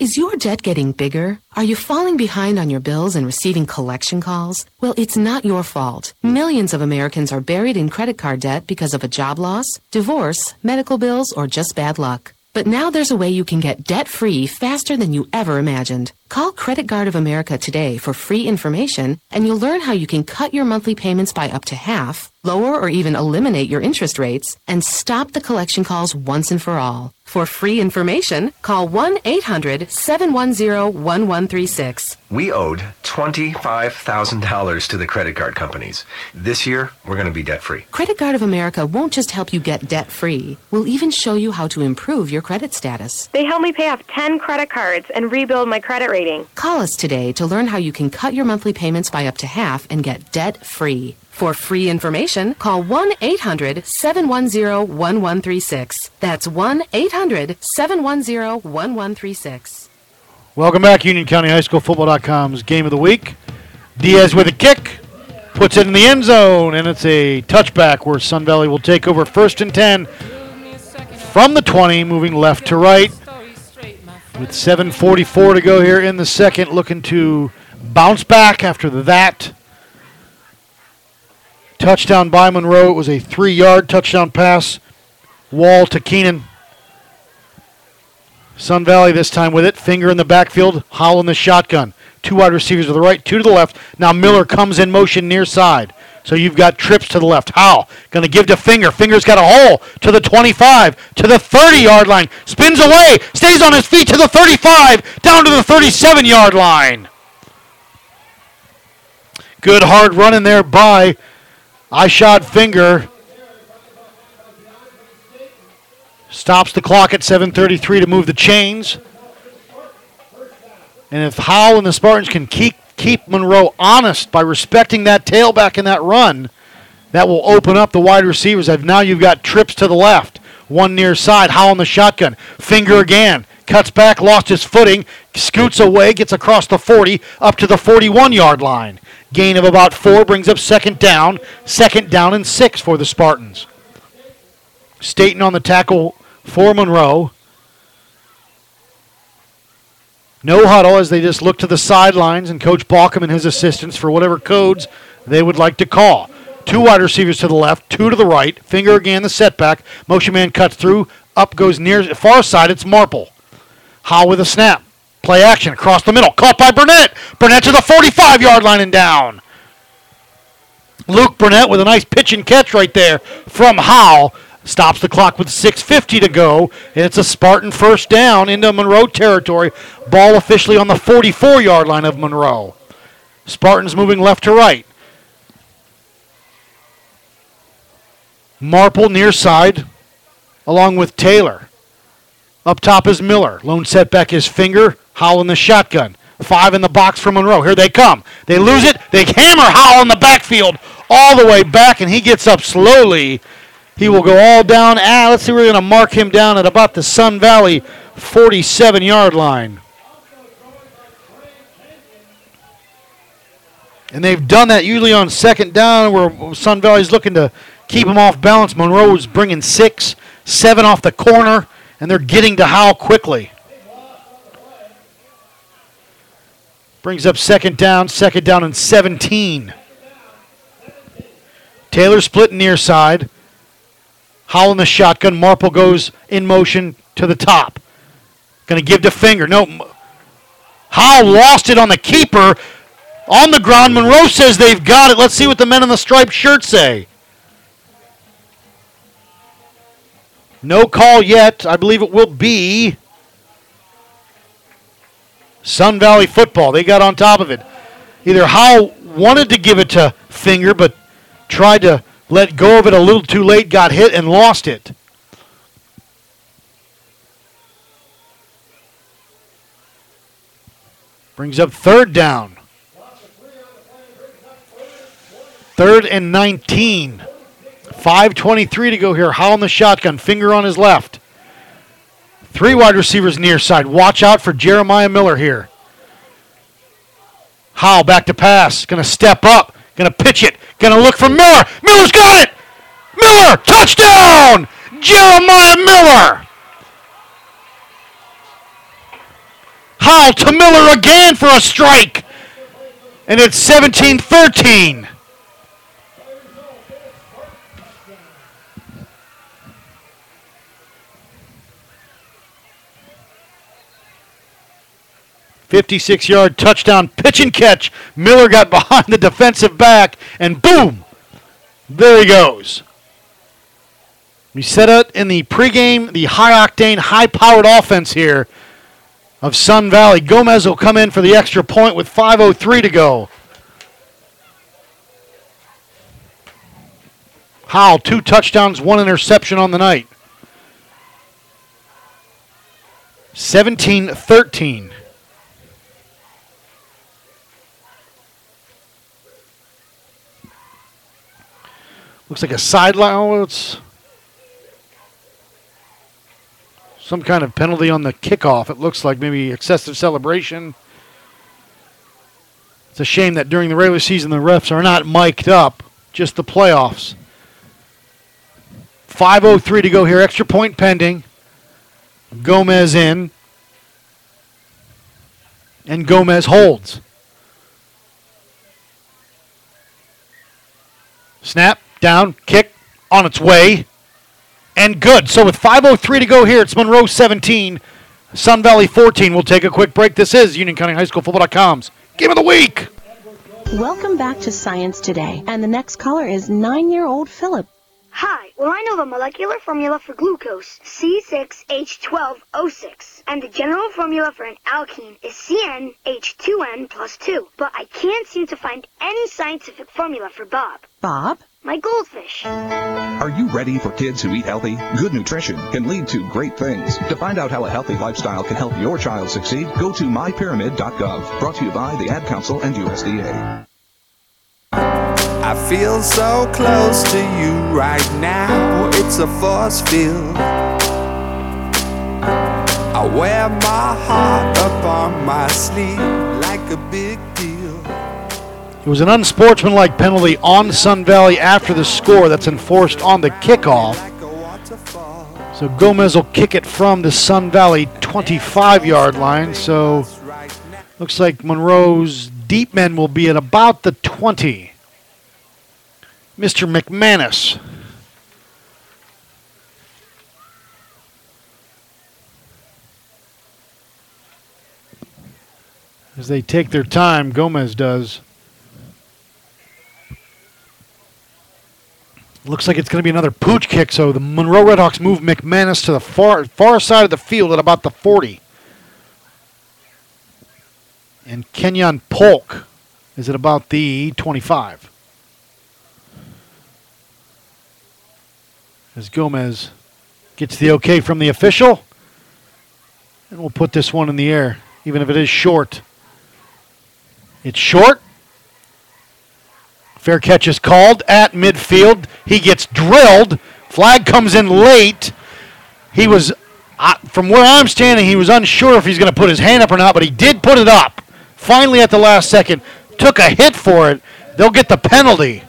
Is your debt getting bigger? Are you falling behind on your bills and receiving collection calls? Well, it's not your fault. Millions of Americans are buried in credit card debt because of a job loss, divorce, medical bills, or just bad luck. But now there's a way you can get debt free faster than you ever imagined. Call Credit Guard of America today for free information, and you'll learn how you can cut your monthly payments by up to half, lower or even eliminate your interest rates, and stop the collection calls once and for all. For free information, call 1 800 710 1136. We owed $25,000 to the credit card companies. This year, we're going to be debt free. Credit Guard of America won't just help you get debt free, we'll even show you how to improve your credit status. They helped me pay off 10 credit cards and rebuild my credit rating. Call us today to learn how you can cut your monthly payments by up to half and get debt free. For free information, call 1 800 710 1136. That's 1 800 710 1136. Welcome back, Union County High School Football.com's Game of the Week. Diaz with a kick, puts it in the end zone, and it's a touchback where Sun Valley will take over first and 10 from the 20, moving left to right. With 7.44 to go here in the second, looking to bounce back after that. Touchdown by Monroe. It was a three yard touchdown pass. Wall to Keenan. Sun Valley this time with it. Finger in the backfield. In the shotgun. Two wide receivers to the right, two to the left. Now Miller comes in motion near side. So you've got trips to the left. Howell going to give to Finger. Finger's got a hole to the 25, to the 30 yard line. Spins away, stays on his feet to the 35, down to the 37 yard line. Good hard run in there by I shot Finger. Stops the clock at 7:33 to move the chains. And if Howell and the Spartans can keep keep Monroe honest by respecting that tailback in that run, that will open up the wide receivers. Now you've got trips to the left, one near side. Howell in the shotgun, finger again, cuts back, lost his footing, scoots away, gets across the 40 up to the 41 yard line. Gain of about four brings up second down, second down and six for the Spartans. Staten on the tackle for Monroe. No huddle as they just look to the sidelines and Coach Balkum and his assistants for whatever codes they would like to call. Two wide receivers to the left, two to the right. Finger again, the setback. Motion man cuts through. Up goes near far side. It's Marple. Howe with a snap. Play action across the middle. Caught by Burnett. Burnett to the 45 yard line and down. Luke Burnett with a nice pitch and catch right there from Howe. Stops the clock with 6.50 to go. And it's a Spartan first down into Monroe territory. Ball officially on the 44 yard line of Monroe. Spartans moving left to right. Marple near side, along with Taylor. Up top is Miller. Lone setback is Finger. Howell in the shotgun. Five in the box for Monroe. Here they come. They lose it. They hammer Howell in the backfield all the way back, and he gets up slowly. He will go all down. Ah, let's see. We're going to mark him down at about the Sun Valley 47 yard line. And they've done that usually on second down where Sun Valley's looking to keep him off balance. Monroe's bringing six, seven off the corner, and they're getting to Howell quickly. Brings up second down, second down and 17. Taylor split near side. Howell in the shotgun. Marple goes in motion to the top. Going to give to Finger. No. Howell lost it on the keeper. On the ground. Monroe says they've got it. Let's see what the men in the striped shirt say. No call yet. I believe it will be Sun Valley football. They got on top of it. Either Howell wanted to give it to Finger, but tried to let go of it a little too late, got hit, and lost it. Brings up third down. Third and 19. 5.23 to go here. Howell in the shotgun, finger on his left. Three wide receivers near side. Watch out for Jeremiah Miller here. Howell back to pass. Going to step up. Going to pitch it. Going to look for Miller. Miller's got it. Miller, touchdown! Jeremiah Miller. Howell to Miller again for a strike. And it's 17 13. Fifty-six yard touchdown pitch and catch. Miller got behind the defensive back, and boom, there he goes. We set it in the pregame, the high octane, high powered offense here of Sun Valley. Gomez will come in for the extra point with 5.03 to go. Howell, two touchdowns, one interception on the night. 17 13. Looks like a sideline. Oh, it's some kind of penalty on the kickoff. It looks like maybe excessive celebration. It's a shame that during the regular season the refs are not mic'd up, just the playoffs. 5.03 to go here. Extra point pending. Gomez in. And Gomez holds. Snap, down, kick, on its way, and good. So with 5.03 to go here, it's Monroe 17, Sun Valley 14. We'll take a quick break. This is Union County High School Football.com's Game of the Week. Welcome back to Science Today. And the next caller is nine year old Philip. Hi, well I know the molecular formula for glucose, C6H12O6, and the general formula for an alkane is CnH2n plus 2, but I can't seem to find any scientific formula for Bob. Bob? My goldfish. Are you ready for kids who eat healthy? Good nutrition can lead to great things. To find out how a healthy lifestyle can help your child succeed, go to mypyramid.gov. Brought to you by the Ad Council and USDA. I feel so close to you right now. It's a force field. I wear my heart up on my sleeve like a big deal. It was an unsportsmanlike penalty on Sun Valley after the score that's enforced on the kickoff. So Gomez will kick it from the Sun Valley 25 yard line. So looks like Monroe's deep men will be at about the 20. Mr. McManus. As they take their time, Gomez does. Looks like it's going to be another pooch kick, so the Monroe Redhawks move McManus to the far far side of the field at about the 40. And Kenyon Polk is at about the 25. As Gomez gets the okay from the official. And we'll put this one in the air, even if it is short. It's short. Fair catch is called at midfield. He gets drilled. Flag comes in late. He was, uh, from where I'm standing, he was unsure if he's going to put his hand up or not, but he did put it up. Finally, at the last second, took a hit for it. They'll get the penalty.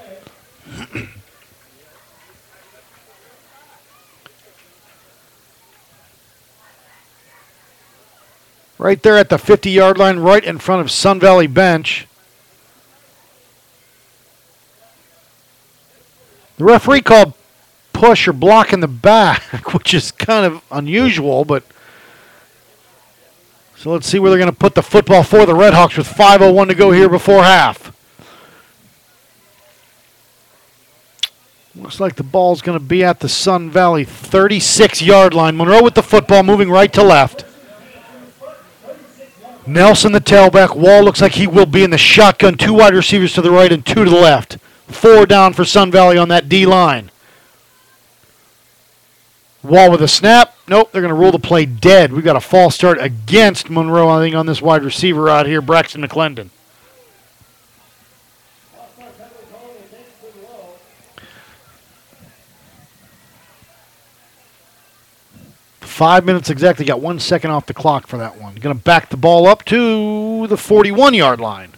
right there at the 50 yard line, right in front of Sun Valley bench. The referee called push or block in the back, which is kind of unusual, but so let's see where they're going to put the football for the Redhawks with 5.01 to go here before half. Looks like the ball's going to be at the Sun Valley 36 yard line. Monroe with the football moving right to left. Nelson, the tailback. Wall looks like he will be in the shotgun. Two wide receivers to the right and two to the left. Four down for Sun Valley on that D line. Wall with a snap. Nope, they're going to rule the play dead. We've got a false start against Monroe, I think, on this wide receiver out here, Braxton McClendon. Five minutes exactly. Got one second off the clock for that one. Going to back the ball up to the 41 yard line.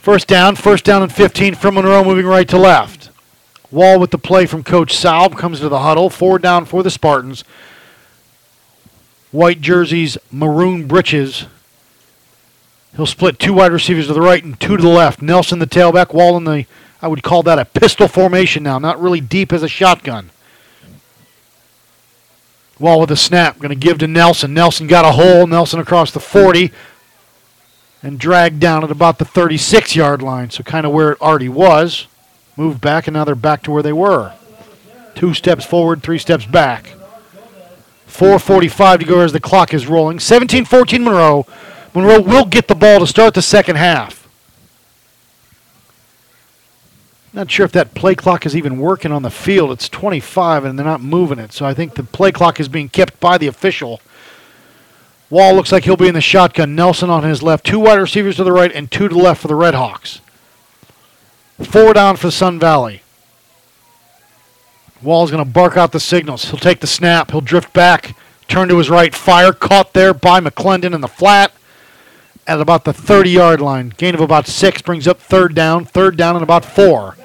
First down, first down and 15 from Monroe, moving right to left. Wall with the play from Coach Salb comes to the huddle. Four down for the Spartans. White jerseys, maroon breeches. He'll split two wide receivers to the right and two to the left. Nelson, the tailback. Wall in the, I would call that a pistol formation now. Not really deep as a shotgun. Wall with a snap. Going to give to Nelson. Nelson got a hole. Nelson across the 40 and dragged down at about the 36 yard line. So kind of where it already was. Moved back, and now they're back to where they were. Two steps forward, three steps back. 4.45 to go as the clock is rolling. 17 14 Monroe. Monroe will get the ball to start the second half. Not sure if that play clock is even working on the field. It's 25 and they're not moving it. So I think the play clock is being kept by the official. Wall looks like he'll be in the shotgun. Nelson on his left. Two wide receivers to the right and two to the left for the Redhawks. Four down for Sun Valley. Wall's going to bark out the signals. He'll take the snap. He'll drift back, turn to his right, fire. Caught there by McClendon in the flat at about the 30 yard line. Gain of about six brings up third down. Third down and about four.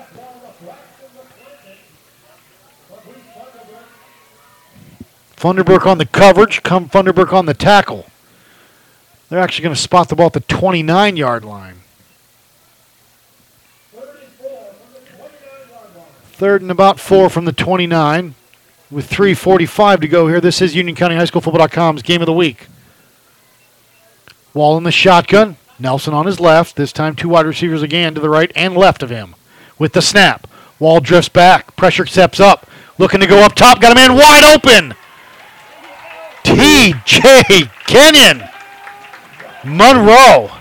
Funderburk on the coverage. Come Funderburk on the tackle. They're actually going to spot the ball at the 29 yard line. Third and about four from the 29 with 3.45 to go here. This is Union County High School Football.com's game of the week. Wall in the shotgun. Nelson on his left. This time, two wide receivers again to the right and left of him. With the snap. Wall drifts back. Pressure steps up. Looking to go up top. Got a man wide open. T.J. Kenyon. Monroe.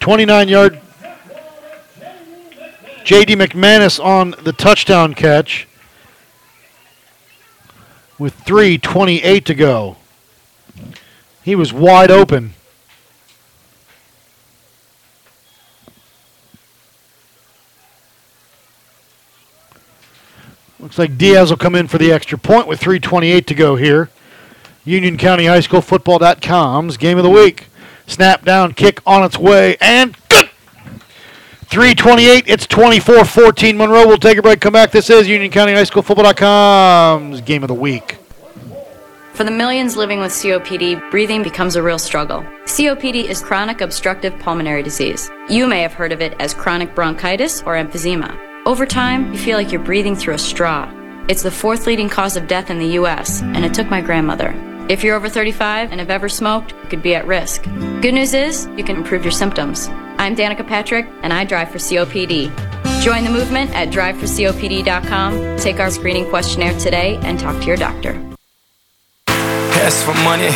29 yard J.D. McManus on the touchdown catch with 3.28 to go. He was wide open. Looks like Diaz will come in for the extra point with 3.28 to go here. Union County High School Football.com's game of the week. Snap down, kick on its way, and good 328. It's 24 14. Monroe will take a break, come back. This is Union County High School Football.com's game of the week. For the millions living with COPD, breathing becomes a real struggle. COPD is chronic obstructive pulmonary disease. You may have heard of it as chronic bronchitis or emphysema. Over time, you feel like you're breathing through a straw. It's the fourth leading cause of death in the U.S., and it took my grandmother. If you're over 35 and have ever smoked, you could be at risk. Good news is, you can improve your symptoms. I'm Danica Patrick, and I drive for COPD. Join the movement at driveforcopd.com, take our screening questionnaire today, and talk to your doctor. Ask for money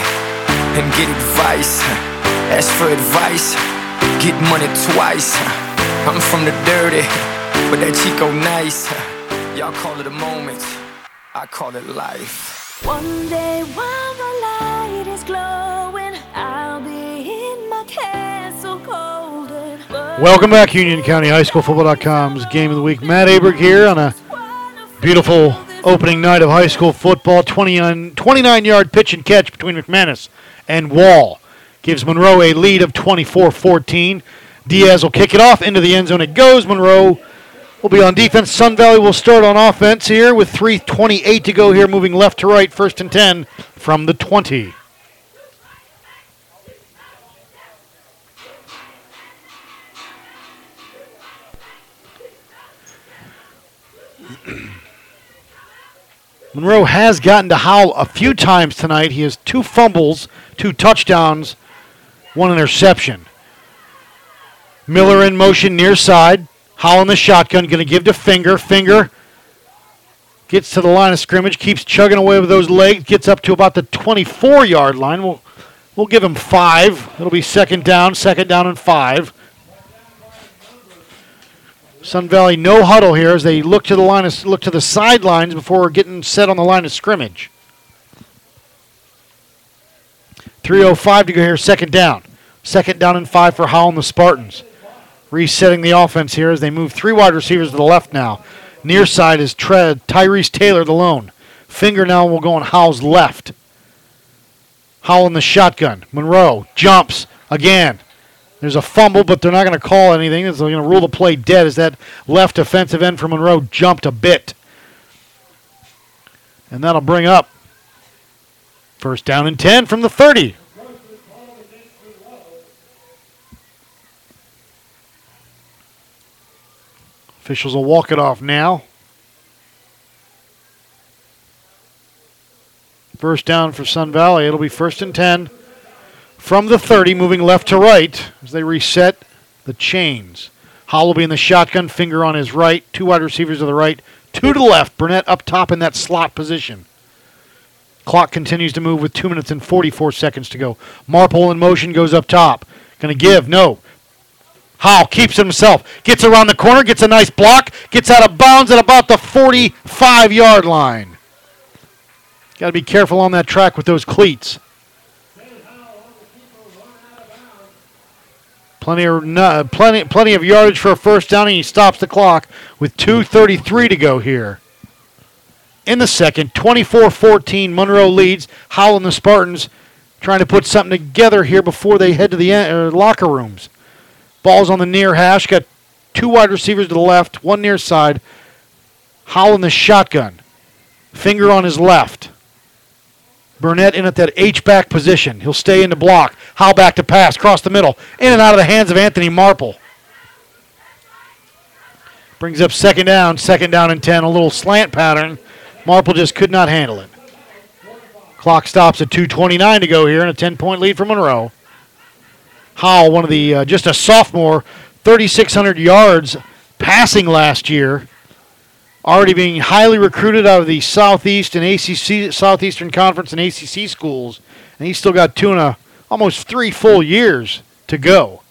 and get advice. Ask for advice, get money twice. I'm from the dirty, but that Chico nice. Y'all call it a moment, I call it life. One day while the light is glowing, I'll be in my castle golden. Welcome back, Union County High School Football.com's game of the week. Matt Aberg here on a beautiful opening night of high school football. 29, 29 yard pitch and catch between McManus and Wall gives Monroe a lead of 24 14. Diaz will kick it off into the end zone. It goes. Monroe will be on defense. Sun Valley will start on offense here with 3.28 to go here, moving left to right, first and 10 from the 20. Monroe has gotten to Howell a few times tonight. He has two fumbles, two touchdowns, one interception. Miller in motion near side. Howell the shotgun, going to give to Finger. Finger gets to the line of scrimmage, keeps chugging away with those legs, gets up to about the 24 yard line. We'll, we'll give him five. It'll be second down, second down and five. Sun Valley no huddle here as they look to the line of, look to the sidelines before getting set on the line of scrimmage. 305 to go here, second down. Second down and five for Howell and the Spartans. Resetting the offense here as they move three wide receivers to the left now. Near side is Tre- Tyrese Taylor, the lone. Finger now will go on Howell's left. Howell in the shotgun. Monroe jumps again. There's a fumble, but they're not going to call anything. They're going to rule the play dead as that left defensive end for Monroe jumped a bit. And that'll bring up first down and 10 from the 30. Officials will walk it off now. First down for Sun Valley. It'll be first and 10 from the 30, moving left to right as they reset the chains. Be in the shotgun, finger on his right, two wide receivers to the right, two to the left. Burnett up top in that slot position. Clock continues to move with 2 minutes and 44 seconds to go. Marple in motion goes up top. Going to give, no. Howell keeps himself. Gets around the corner, gets a nice block, gets out of bounds at about the 45 yard line. Got to be careful on that track with those cleats. Plenty of no, plenty plenty of yardage for a first down, and he stops the clock with 2:33 to go here. In the second, 24-14, Monroe leads. Howell and the Spartans trying to put something together here before they head to the uh, locker rooms. Ball's on the near hash. Got two wide receivers to the left, one near side. Howell in the shotgun. Finger on his left. Burnett in at that H-back position. He'll stay in the block. Howell back to pass, cross the middle, in and out of the hands of Anthony Marple. Brings up second down, second down and 10, a little slant pattern. Marple just could not handle it. Clock stops at 2.29 to go here and a 10 point lead for Monroe. Howell, one of the, uh, just a sophomore, 3,600 yards passing last year. Already being highly recruited out of the Southeast and ACC, Southeastern Conference and ACC schools. And he's still got two and a, almost three full years to go.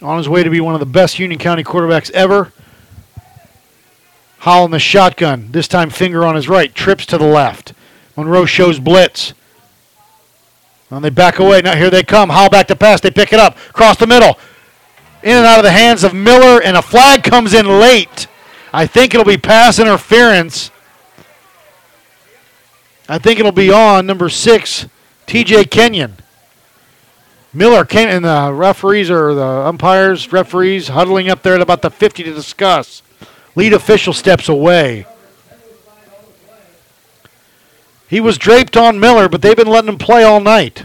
On his way to be one of the best Union County quarterbacks ever. Howell in the shotgun, this time finger on his right, trips to the left. Monroe shows blitz. And they back away. Now here they come. Howell back to pass. They pick it up. Cross the middle. In and out of the hands of Miller, and a flag comes in late. I think it'll be pass interference. I think it'll be on number six, TJ Kenyon. Miller came, and the referees or the umpires, referees huddling up there at about the 50 to discuss. Lead official steps away. He was draped on Miller, but they've been letting him play all night.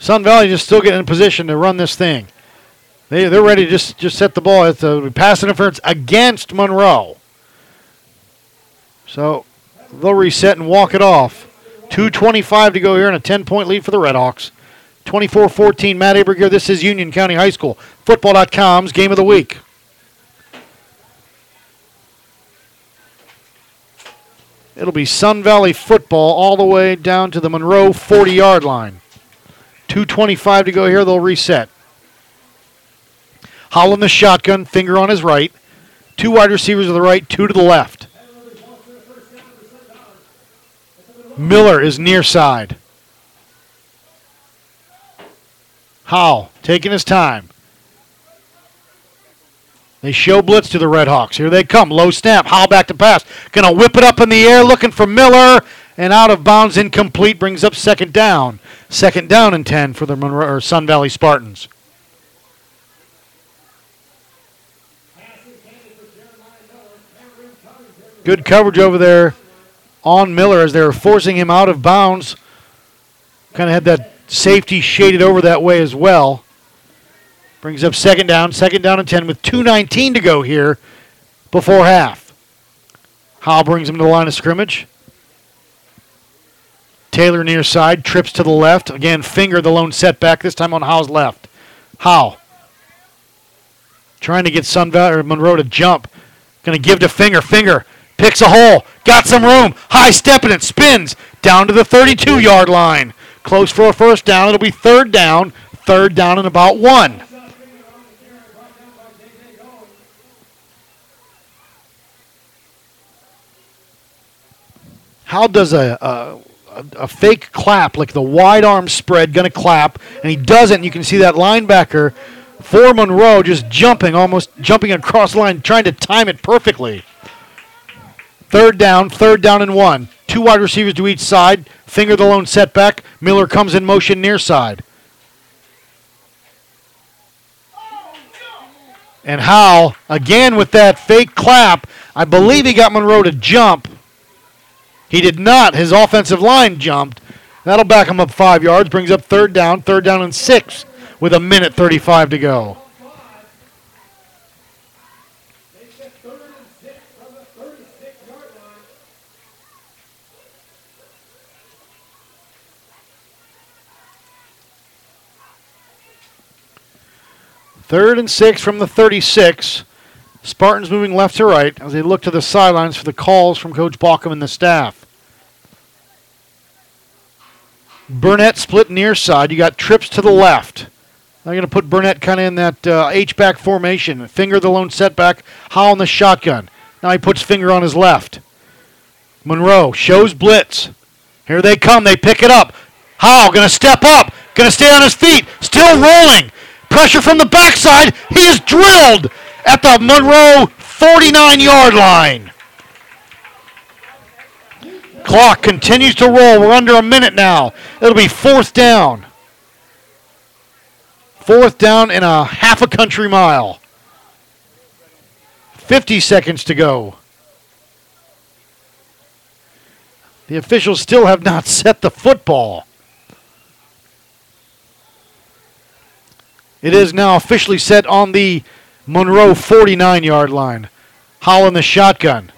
Sun Valley just still getting in position to run this thing. They, they're ready to just, just set the ball. It's a pass interference against Monroe. So they'll reset and walk it off. 2.25 to go here and a 10 point lead for the Redhawks. 24 14, Matt Aberg here. This is Union County High School. Football.com's game of the week. It'll be Sun Valley football all the way down to the Monroe 40 yard line. 2.25 to go here. They'll reset. Howell in the shotgun, finger on his right. Two wide receivers to the right, two to the left. Miller is near side. Howell taking his time. They show blitz to the Redhawks. Here they come. Low snap. Howell back to pass. Gonna whip it up in the air, looking for Miller, and out of bounds incomplete brings up second down. Second down and 10 for the Monroe, or Sun Valley Spartans. Good coverage over there on Miller as they're forcing him out of bounds. Kind of had that safety shaded over that way as well. Brings up second down, second down and 10 with 2.19 to go here before half. Howell brings him to the line of scrimmage. Taylor near side, trips to the left. Again, finger the lone setback, this time on Howell's left. Howe. trying to get Sun Valley or Monroe to jump. To give to Finger. Finger picks a hole. Got some room. High stepping it. Spins down to the 32 yard line. Close for a first down. It'll be third down. Third down and about one. How does a, a, a fake clap, like the wide arm spread, going to clap, and he doesn't? You can see that linebacker for Monroe just jumping, almost jumping across the line, trying to time it perfectly. Third down, third down and one. Two wide receivers to each side. Finger the lone setback. Miller comes in motion near side. And Howell, again with that fake clap, I believe he got Monroe to jump. He did not. His offensive line jumped. That'll back him up five yards, brings up third down, third down and six with a minute 35 to go. Third and six from the 36. Spartans moving left to right as they look to the sidelines for the calls from Coach Balkum and the staff. Burnett split near side. You got trips to the left. I'm going to put Burnett kind of in that uh, H-back formation. Finger the lone setback. Howell in the shotgun. Now he puts finger on his left. Monroe shows blitz. Here they come. They pick it up. Howell going to step up. Going to stay on his feet. Still rolling. Pressure from the backside. He is drilled at the Monroe 49 yard line. Clock continues to roll. We're under a minute now. It'll be fourth down. Fourth down in a half a country mile. 50 seconds to go. The officials still have not set the football. It is now officially set on the Monroe 49 yard line. Howell in the shotgun.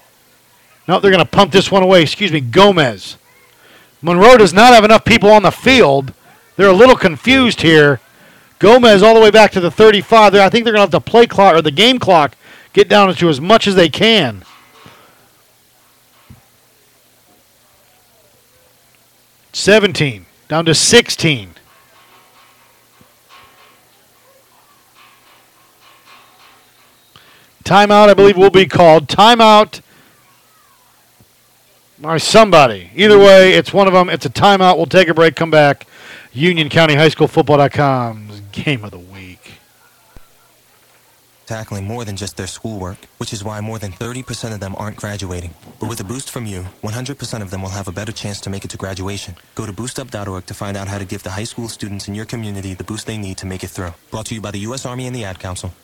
No, they're going to pump this one away. Excuse me, Gomez. Monroe does not have enough people on the field. They're a little confused here. Gomez all the way back to the 35. I think they're going to have to play clock or the game clock get down to as much as they can. Seventeen down to sixteen. Timeout, I believe, will be called. Timeout or somebody. Either way, it's one of them. It's a timeout. We'll take a break, come back. Union County High School Football.com's game of the week. Tackling more than just their schoolwork, which is why more than 30% of them aren't graduating. But with a boost from you, 100% of them will have a better chance to make it to graduation. Go to boostup.org to find out how to give the high school students in your community the boost they need to make it through. Brought to you by the U.S. Army and the Ad Council.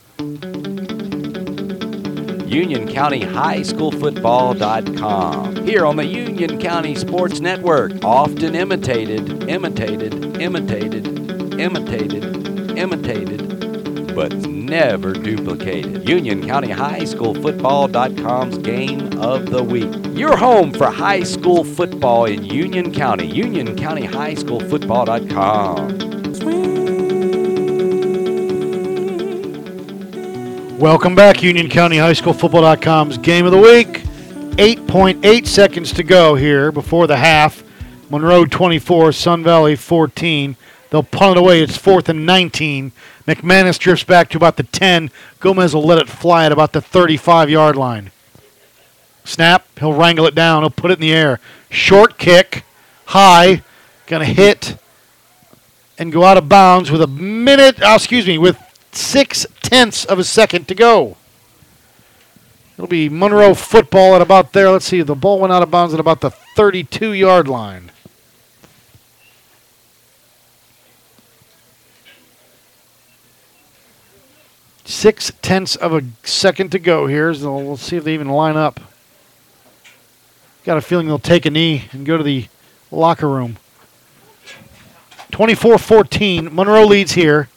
Union County High School Football.com. Here on the Union County Sports Network, often imitated, imitated, imitated, imitated, imitated, but never duplicated. Union County High School Football.com's game of the week. Your home for high school football in Union County. Union County Welcome back, Union County High School Football.com's game of the week. 8.8 seconds to go here before the half. Monroe 24, Sun Valley 14. They'll punt it away. It's fourth and 19. McManus drifts back to about the 10. Gomez will let it fly at about the 35 yard line. Snap. He'll wrangle it down. He'll put it in the air. Short kick. High. Going to hit and go out of bounds with a minute, oh, excuse me, with six tenths of a second to go. It'll be Monroe football at about there. Let's see. The ball went out of bounds at about the 32 yard line. Six tenths of a second to go here. So we'll see if they even line up. Got a feeling they'll take a knee and go to the locker room. 24 14. Monroe leads here.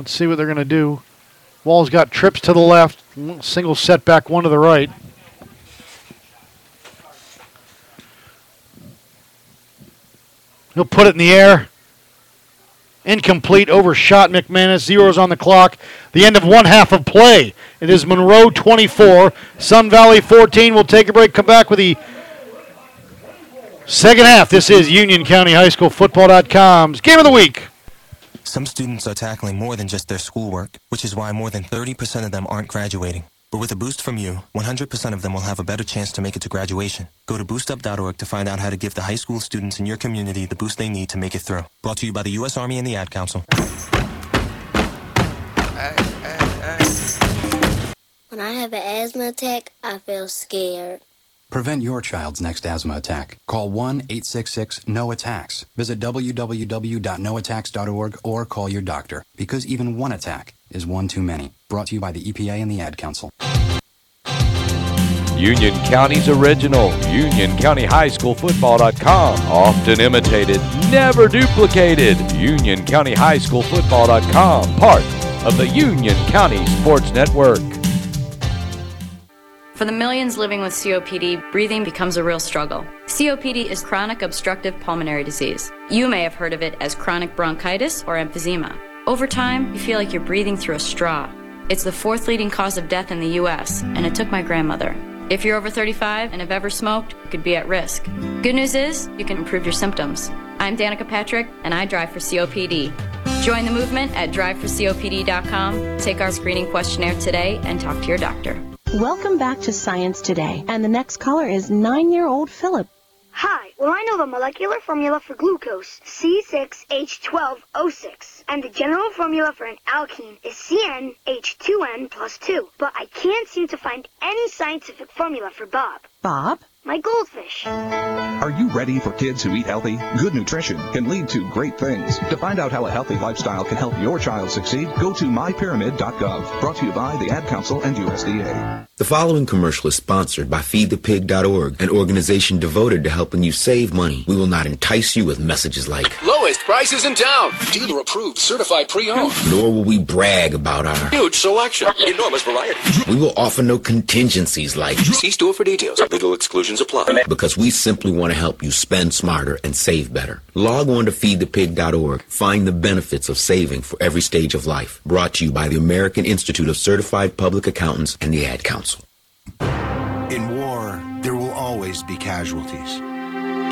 Let's see what they're going to do. Wall's got trips to the left, single setback, one to the right. He'll put it in the air. Incomplete, overshot McManus. Zeros on the clock. The end of one half of play. It is Monroe 24, Sun Valley 14. We'll take a break, come back with the second half. This is Union County High School Football.com's Game of the Week. Some students are tackling more than just their schoolwork, which is why more than 30% of them aren't graduating. But with a boost from you, 100% of them will have a better chance to make it to graduation. Go to boostup.org to find out how to give the high school students in your community the boost they need to make it through. Brought to you by the U.S. Army and the Ad Council. When I have an asthma attack, I feel scared. Prevent your child's next asthma attack. Call 1 866 No Attacks. Visit www.noattacks.org or call your doctor because even one attack is one too many. Brought to you by the EPA and the Ad Council. Union County's original, UnionCountyHighSchoolFootball.com. Often imitated, never duplicated. UnionCountyHighSchoolFootball.com. Part of the Union County Sports Network. For the millions living with COPD, breathing becomes a real struggle. COPD is chronic obstructive pulmonary disease. You may have heard of it as chronic bronchitis or emphysema. Over time, you feel like you're breathing through a straw. It's the fourth leading cause of death in the US, and it took my grandmother. If you're over 35 and have ever smoked, you could be at risk. Good news is, you can improve your symptoms. I'm Danica Patrick, and I drive for COPD. Join the movement at driveforcopd.com, take our screening questionnaire today, and talk to your doctor. Welcome back to Science Today, and the next caller is nine-year-old Philip. Hi, well I know the molecular formula for glucose, C6H12O6, and the general formula for an alkane is CnH2n plus 2, but I can't seem to find any scientific formula for Bob. Bob? My goldfish. Are you ready for kids who eat healthy? Good nutrition can lead to great things. To find out how a healthy lifestyle can help your child succeed, go to mypyramid.gov. Brought to you by the Ad Council and USDA. The following commercial is sponsored by FeedThePig.org, an organization devoted to helping you save money. We will not entice you with messages like, Lowest prices in town. Dealer approved, certified pre-owned. nor will we brag about our. Huge selection. Enormous variety. We will offer no contingencies like, See store for details. Legal exclusions apply. because we simply want to help you spend smarter and save better. Log on to feedthepig.org. Find the benefits of saving for every stage of life. Brought to you by the American Institute of Certified Public Accountants and the Ad Council. In war, there will always be casualties.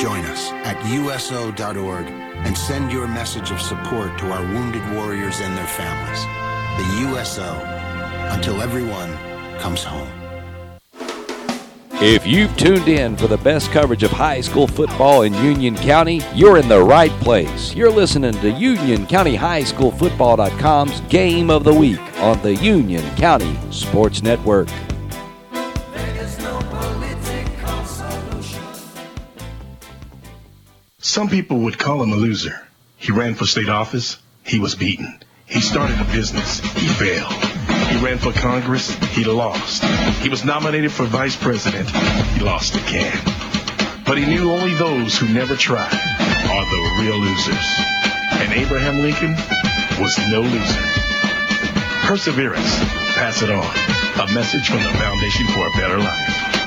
Join us at USO.org and send your message of support to our wounded warriors and their families. The USO, until everyone comes home. If you've tuned in for the best coverage of high school football in Union County, you're in the right place. You're listening to Union County High School Football.com's Game of the Week on the Union County Sports Network. Some people would call him a loser. He ran for state office. He was beaten. He started a business. He failed. He ran for Congress. He lost. He was nominated for vice president. He lost again. But he knew only those who never tried are the real losers. And Abraham Lincoln was no loser. Perseverance. Pass it on. A message from the Foundation for a Better Life.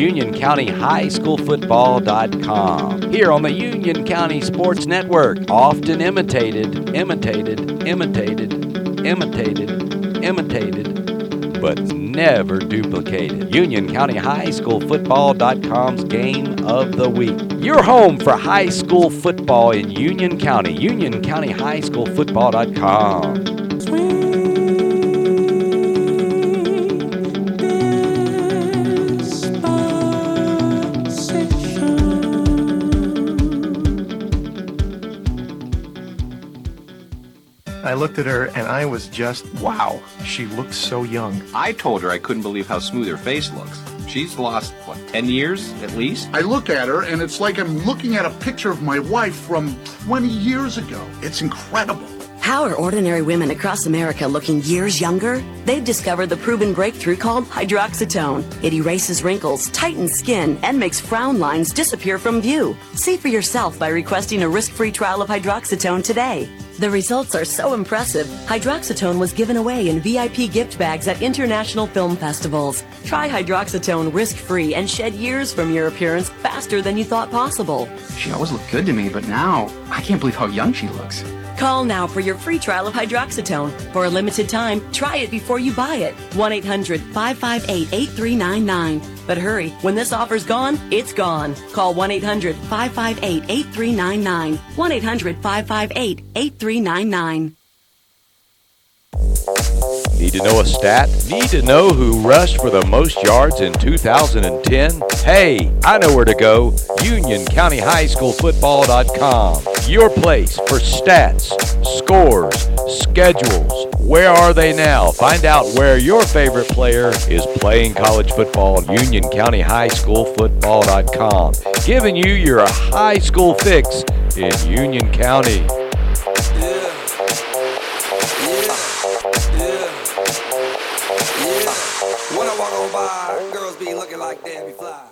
Union County High School Football.com. Here on the Union County Sports Network, often imitated, imitated, imitated, imitated, imitated, but never duplicated. Union County High School Football.com's Game of the Week. Your home for high school football in Union County. Union looked at her and I was just wow. She looks so young. I told her I couldn't believe how smooth her face looks. She's lost, what, 10 years at least? I look at her and it's like I'm looking at a picture of my wife from 20 years ago. It's incredible. How are ordinary women across America looking years younger? They've discovered the proven breakthrough called hydroxatone. It erases wrinkles, tightens skin, and makes frown lines disappear from view. See for yourself by requesting a risk-free trial of hydroxatone today. The results are so impressive. Hydroxatone was given away in VIP gift bags at international film festivals. Try hydroxatone risk-free and shed years from your appearance faster than you thought possible. She always looked good to me, but now I can't believe how young she looks. Call now for your free trial of hydroxatone. For a limited time, try it before you buy it. 1 800 558 8399. But hurry, when this offer's gone, it's gone. Call 1 800 558 8399. 1 800 558 8399. Need to know a stat? Need to know who rushed for the most yards in 2010? Hey, I know where to go. UnionCountyHighSchoolFootball.com. Your place for stats, scores, schedules. Where are they now? Find out where your favorite player is playing college football. UnionCountyHighSchoolFootball.com. Giving you your high school fix in Union County. Like Debbie Fly.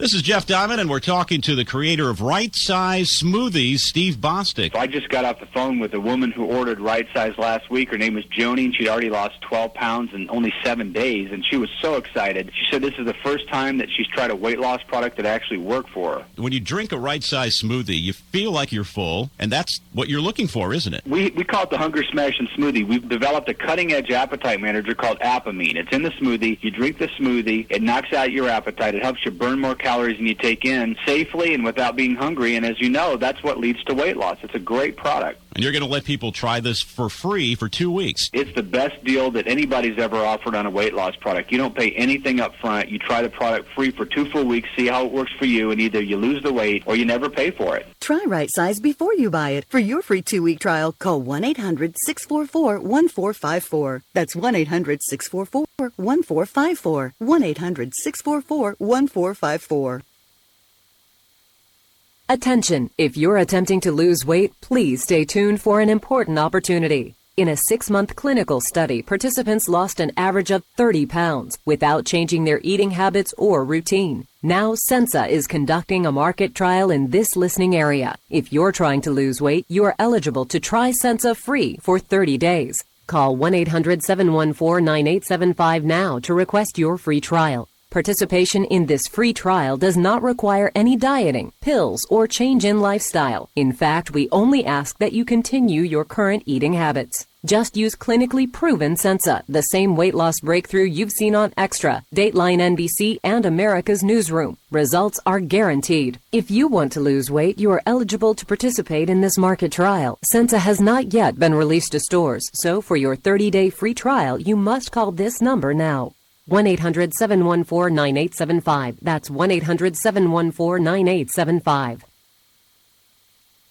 This is Jeff Diamond, and we're talking to the creator of Right Size Smoothies, Steve Bostic. I just got off the phone with a woman who ordered right size last week. Her name was Joni, and she'd already lost 12 pounds in only seven days, and she was so excited. She said this is the first time that she's tried a weight loss product that actually worked for her. When you drink a right size smoothie, you feel like you're full, and that's what you're looking for, isn't it? We, we call it the Hunger Smashing Smoothie. We've developed a cutting edge appetite manager called Apamine. It's in the smoothie. You drink the smoothie, it knocks out your appetite, it helps you burn more calories than you take in safely and without being hungry. And as you know, that's what leads to weight loss. It's a great product. And you're going to let people try this for free for two weeks. It's the best deal that anybody's ever offered on a weight loss product. You don't pay anything up front. You try the product free for two full weeks, see how it works for you, and either you lose the weight or you never pay for it. Try Right Size before you buy it. For your free two week trial, call 1 800 644 1454. That's 1 800 644 1454. 1 800 644 1454. Attention! If you're attempting to lose weight, please stay tuned for an important opportunity. In a six-month clinical study, participants lost an average of 30 pounds without changing their eating habits or routine. Now, Sensa is conducting a market trial in this listening area. If you're trying to lose weight, you are eligible to try Sensa free for 30 days. Call 1-800-714-9875 now to request your free trial. Participation in this free trial does not require any dieting, pills, or change in lifestyle. In fact, we only ask that you continue your current eating habits. Just use clinically proven Sensa, the same weight loss breakthrough you've seen on Extra, Dateline NBC, and America's Newsroom. Results are guaranteed. If you want to lose weight, you are eligible to participate in this market trial. Sensa has not yet been released to stores, so for your 30-day free trial, you must call this number now. 1 800 714 9875. That's 1 800 714 9875.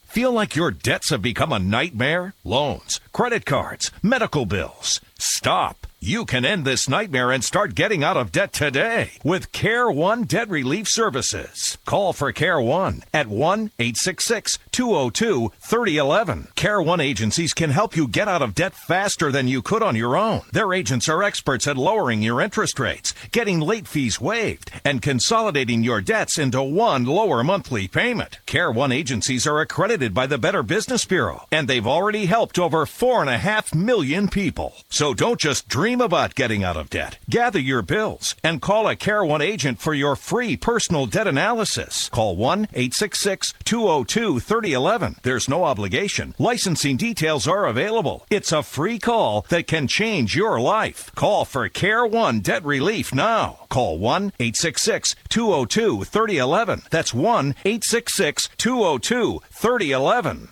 Feel like your debts have become a nightmare? Loans, credit cards, medical bills. Stop. You can end this nightmare and start getting out of debt today with Care One Debt Relief Services. Call for Care One at 1 866 202 3011. Care One agencies can help you get out of debt faster than you could on your own. Their agents are experts at lowering your interest rates, getting late fees waived, and consolidating your debts into one lower monthly payment. Care One agencies are accredited by the Better Business Bureau, and they've already helped over 4.5 million people. So don't just dream about getting out of debt. Gather your bills and call a Care One agent for your free personal debt analysis. Call 1 866 202 3011. There's no obligation. Licensing details are available. It's a free call that can change your life. Call for Care One Debt Relief now. Call 1 866 202 3011. That's 1 866 202 3011.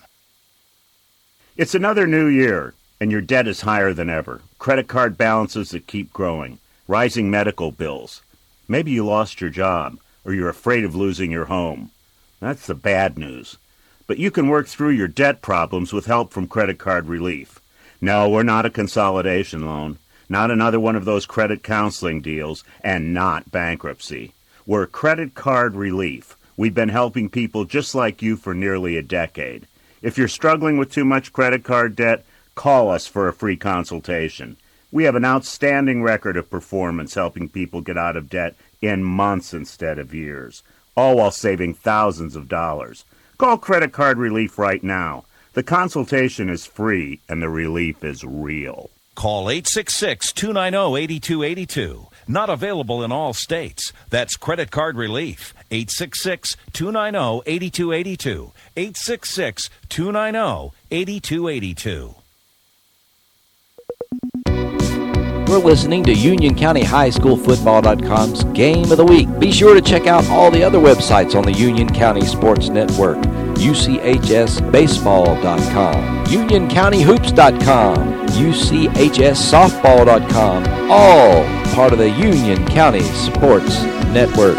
It's another new year, and your debt is higher than ever. Credit card balances that keep growing, rising medical bills. Maybe you lost your job, or you're afraid of losing your home. That's the bad news. But you can work through your debt problems with help from Credit Card Relief. No, we're not a consolidation loan. not another one of those credit counseling deals, and not bankruptcy. We're credit card relief. We've been helping people just like you for nearly a decade. If you're struggling with too much credit card debt, call us for a free consultation. We have an outstanding record of performance helping people get out of debt in months instead of years, all while saving thousands of dollars. Call Credit Card Relief right now. The consultation is free and the relief is real. Call 866 290 8282. Not available in all states. That's Credit Card Relief. 866 290 8282. 866 290 8282. We're listening to Union County High School Football.com's Game of the Week. Be sure to check out all the other websites on the Union County Sports Network. UCHSBaseball.com, UnionCountyHoops.com, UCHSSoftball.com, all part of the Union County Sports Network.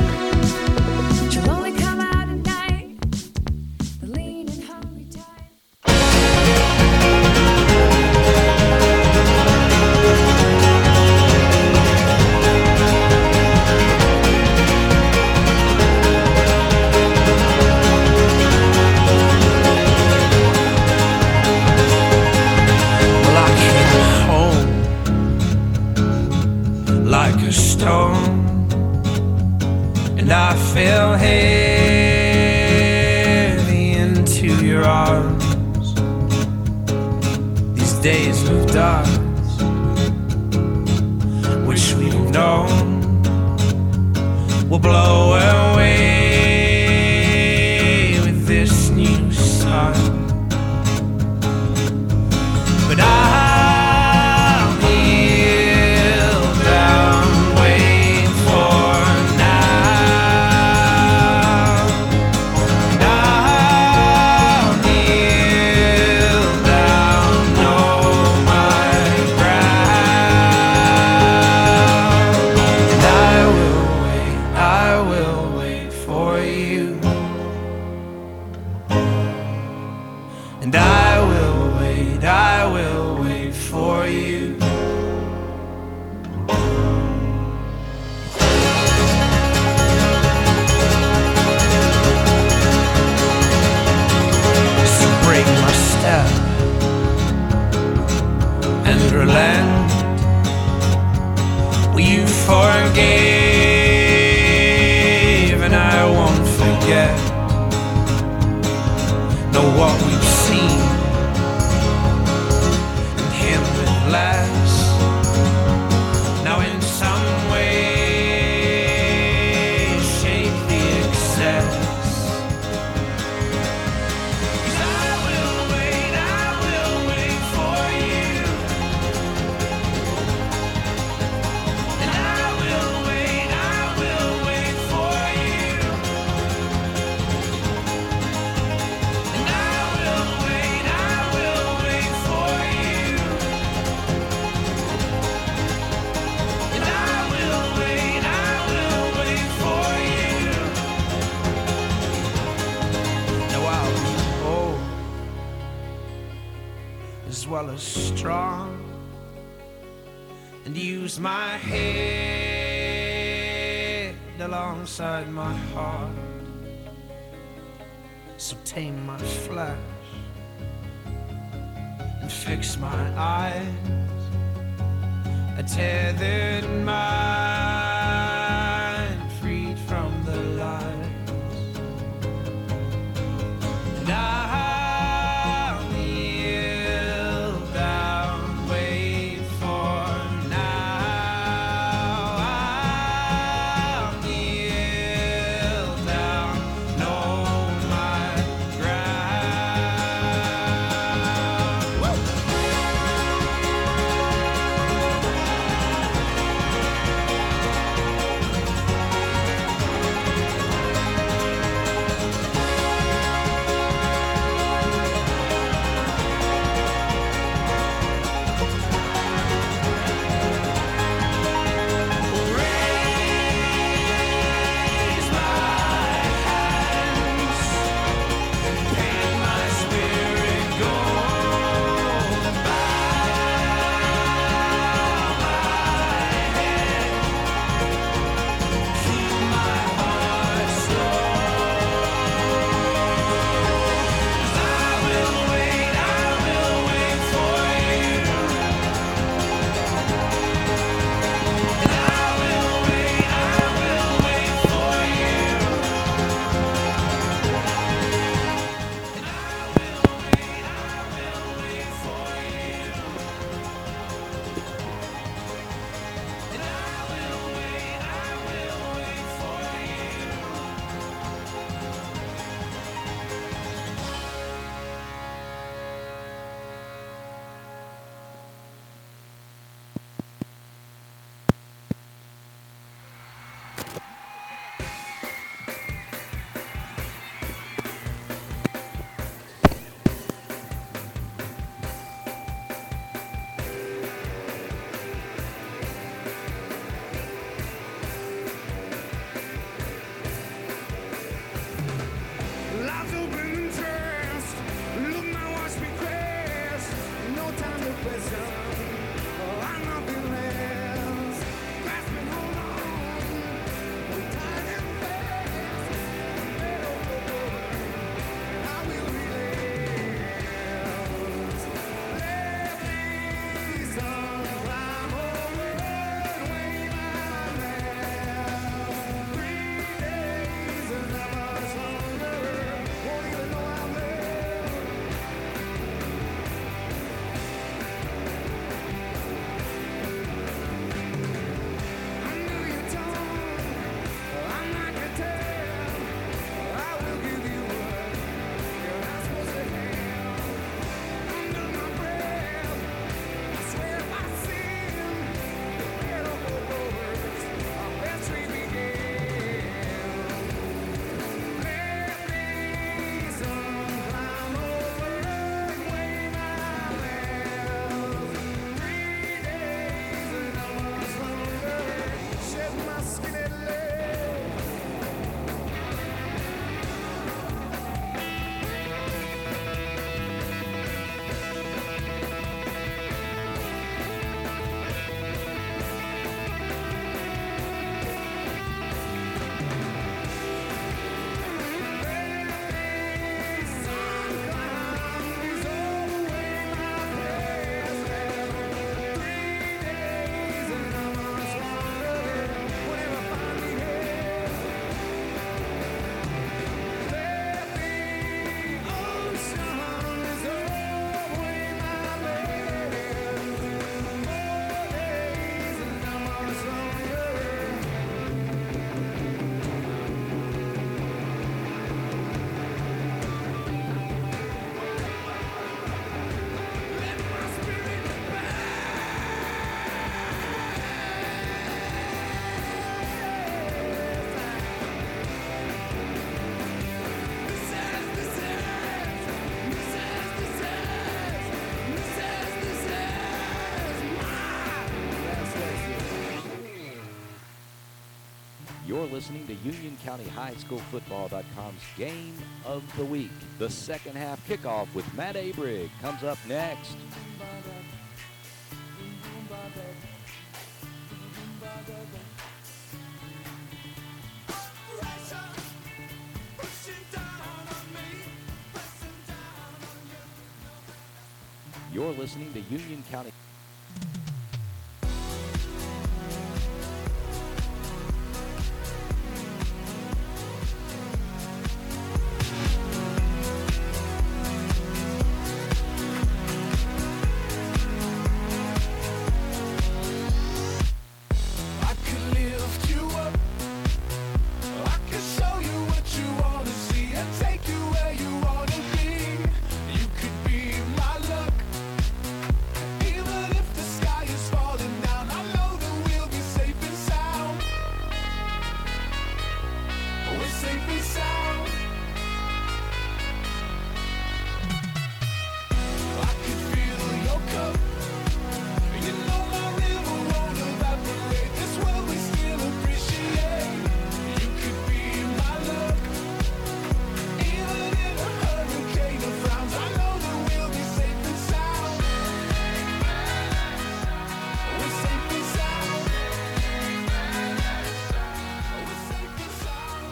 Listening to Union County High School Football.com's Game of the Week. The second half kickoff with Matt Aberg comes up next. You're listening to Union County.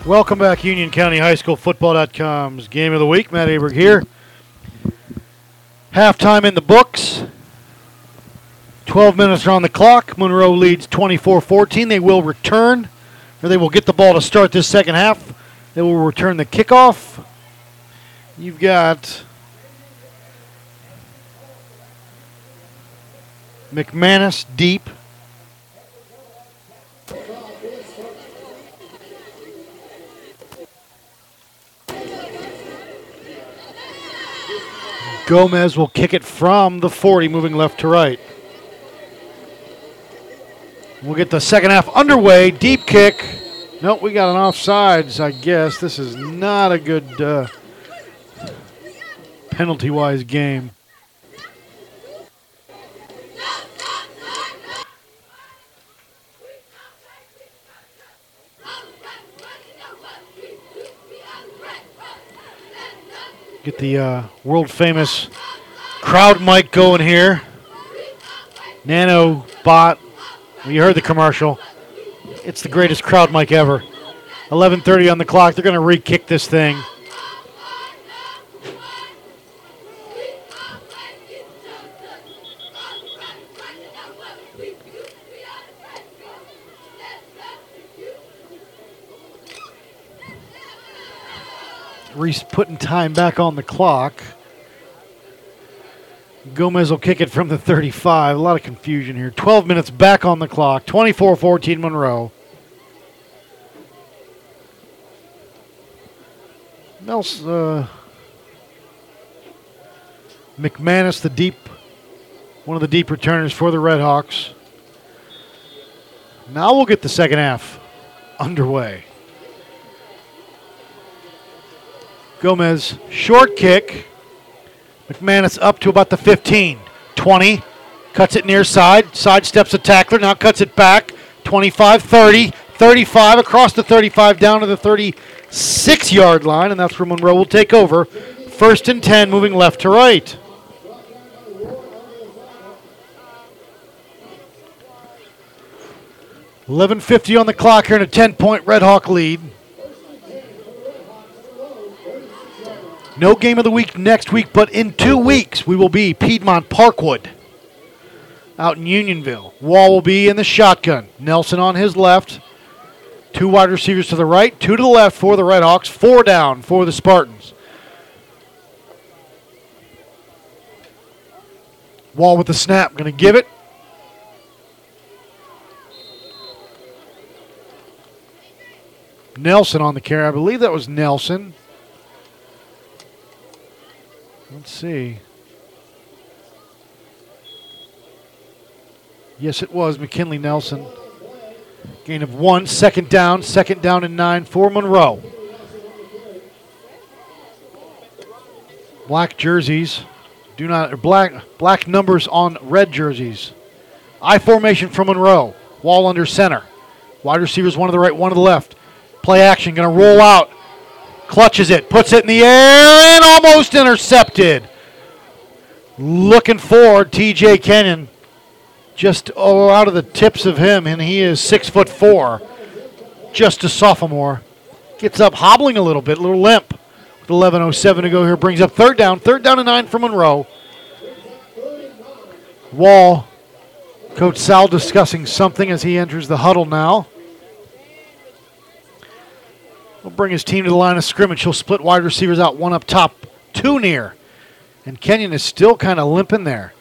Welcome back, Union County High School Football.com's Game of the Week. Matt Aberg here. Halftime in the books. 12 minutes are on the clock. Monroe leads 24 14. They will return, or they will get the ball to start this second half. They will return the kickoff. You've got McManus deep. Gomez will kick it from the 40, moving left to right. We'll get the second half underway. Deep kick. Nope, we got an offsides, I guess. This is not a good uh, penalty wise game. Get the uh, world famous crowd mic going here. Nano bot. You heard the commercial. It's the greatest crowd mic ever. 11:30 on the clock. They're going to re-kick this thing. Reese putting time back on the clock. Gomez will kick it from the 35. A lot of confusion here. 12 minutes back on the clock. 24 14 Monroe. Nelson, uh, McManus, the deep, one of the deep returners for the Red Hawks. Now we'll get the second half underway. Gomez, short kick. McManus up to about the 15. 20. Cuts it near side. Side steps a tackler. Now cuts it back. 25, 30, 35 across the 35 down to the 36 yard line. And that's where Monroe will take over. First and 10, moving left to right. Eleven fifty on the clock here in a ten-point Red Hawk lead. No game of the week next week, but in two weeks we will be Piedmont Parkwood out in Unionville. Wall will be in the shotgun. Nelson on his left. Two wide receivers to the right, two to the left for the Red Hawks, four down for the Spartans. Wall with the snap, going to give it. Nelson on the carry. I believe that was Nelson. Let's see. Yes, it was McKinley Nelson. Gain of one, second down, second down and nine for Monroe. Black jerseys, do not black black numbers on red jerseys. I formation for Monroe. Wall under center. Wide receivers, one to the right, one to the left. Play action, to roll out. Clutches it, puts it in the air, and almost intercepted. Looking forward, TJ Kenyon. Just oh, out of the tips of him, and he is six foot four. Just a sophomore. Gets up hobbling a little bit, a little limp. With 11.07 to go here, brings up third down. Third down and nine for Monroe. Wall. Coach Sal discussing something as he enters the huddle now. Will bring his team to the line of scrimmage. He'll split wide receivers out, one up top, two near. And Kenyon is still kind of limping there.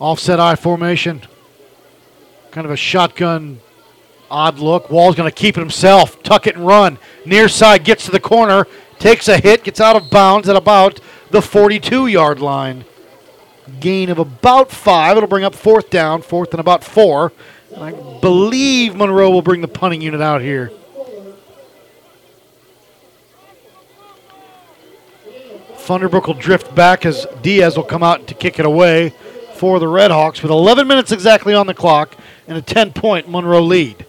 Offset eye formation. Kind of a shotgun odd look. Wall's going to keep it himself. Tuck it and run. Near side gets to the corner. Takes a hit. Gets out of bounds at about the 42 yard line. Gain of about five. It'll bring up fourth down. Fourth and about four. And I believe Monroe will bring the punting unit out here. Funderburk will drift back as Diaz will come out to kick it away for the Redhawks with 11 minutes exactly on the clock and a 10 point Monroe lead.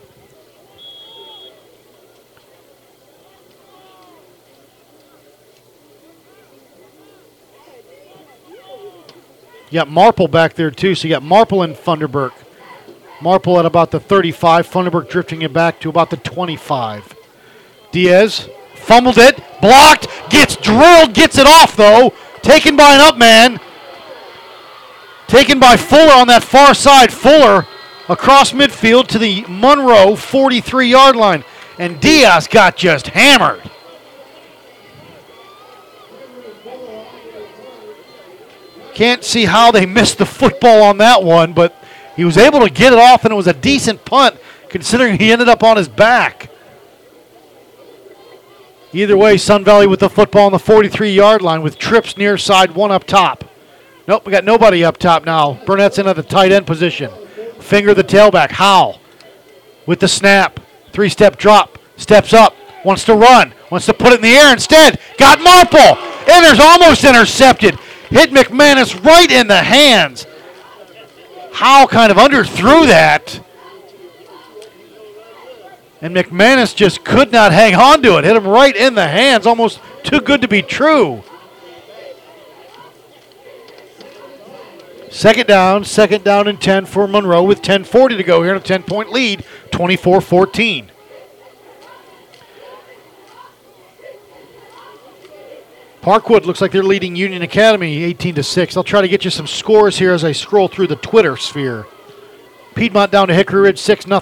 You got Marple back there too, so you got Marple and Funderburk. Marple at about the 35, Funderburk drifting it back to about the 25. Diaz fumbled it, blocked, gets drilled, gets it off though, taken by an up man. Taken by Fuller on that far side. Fuller across midfield to the Monroe 43 yard line. And Diaz got just hammered. Can't see how they missed the football on that one, but he was able to get it off, and it was a decent punt considering he ended up on his back. Either way, Sun Valley with the football on the 43 yard line with trips near side, one up top. Nope, we got nobody up top now. Burnett's in at the tight end position. Finger the tailback. Howell with the snap. Three step drop. Steps up. Wants to run. Wants to put it in the air instead. Got Marple. And almost intercepted. Hit McManus right in the hands. Howell kind of underthrew that. And McManus just could not hang on to it. Hit him right in the hands. Almost too good to be true. Second down, second down and 10 for Monroe with 10.40 to go here in a 10 point lead, 24 14. Parkwood looks like they're leading Union Academy 18 to 6. I'll try to get you some scores here as I scroll through the Twitter sphere. Piedmont down to Hickory Ridge 6 0.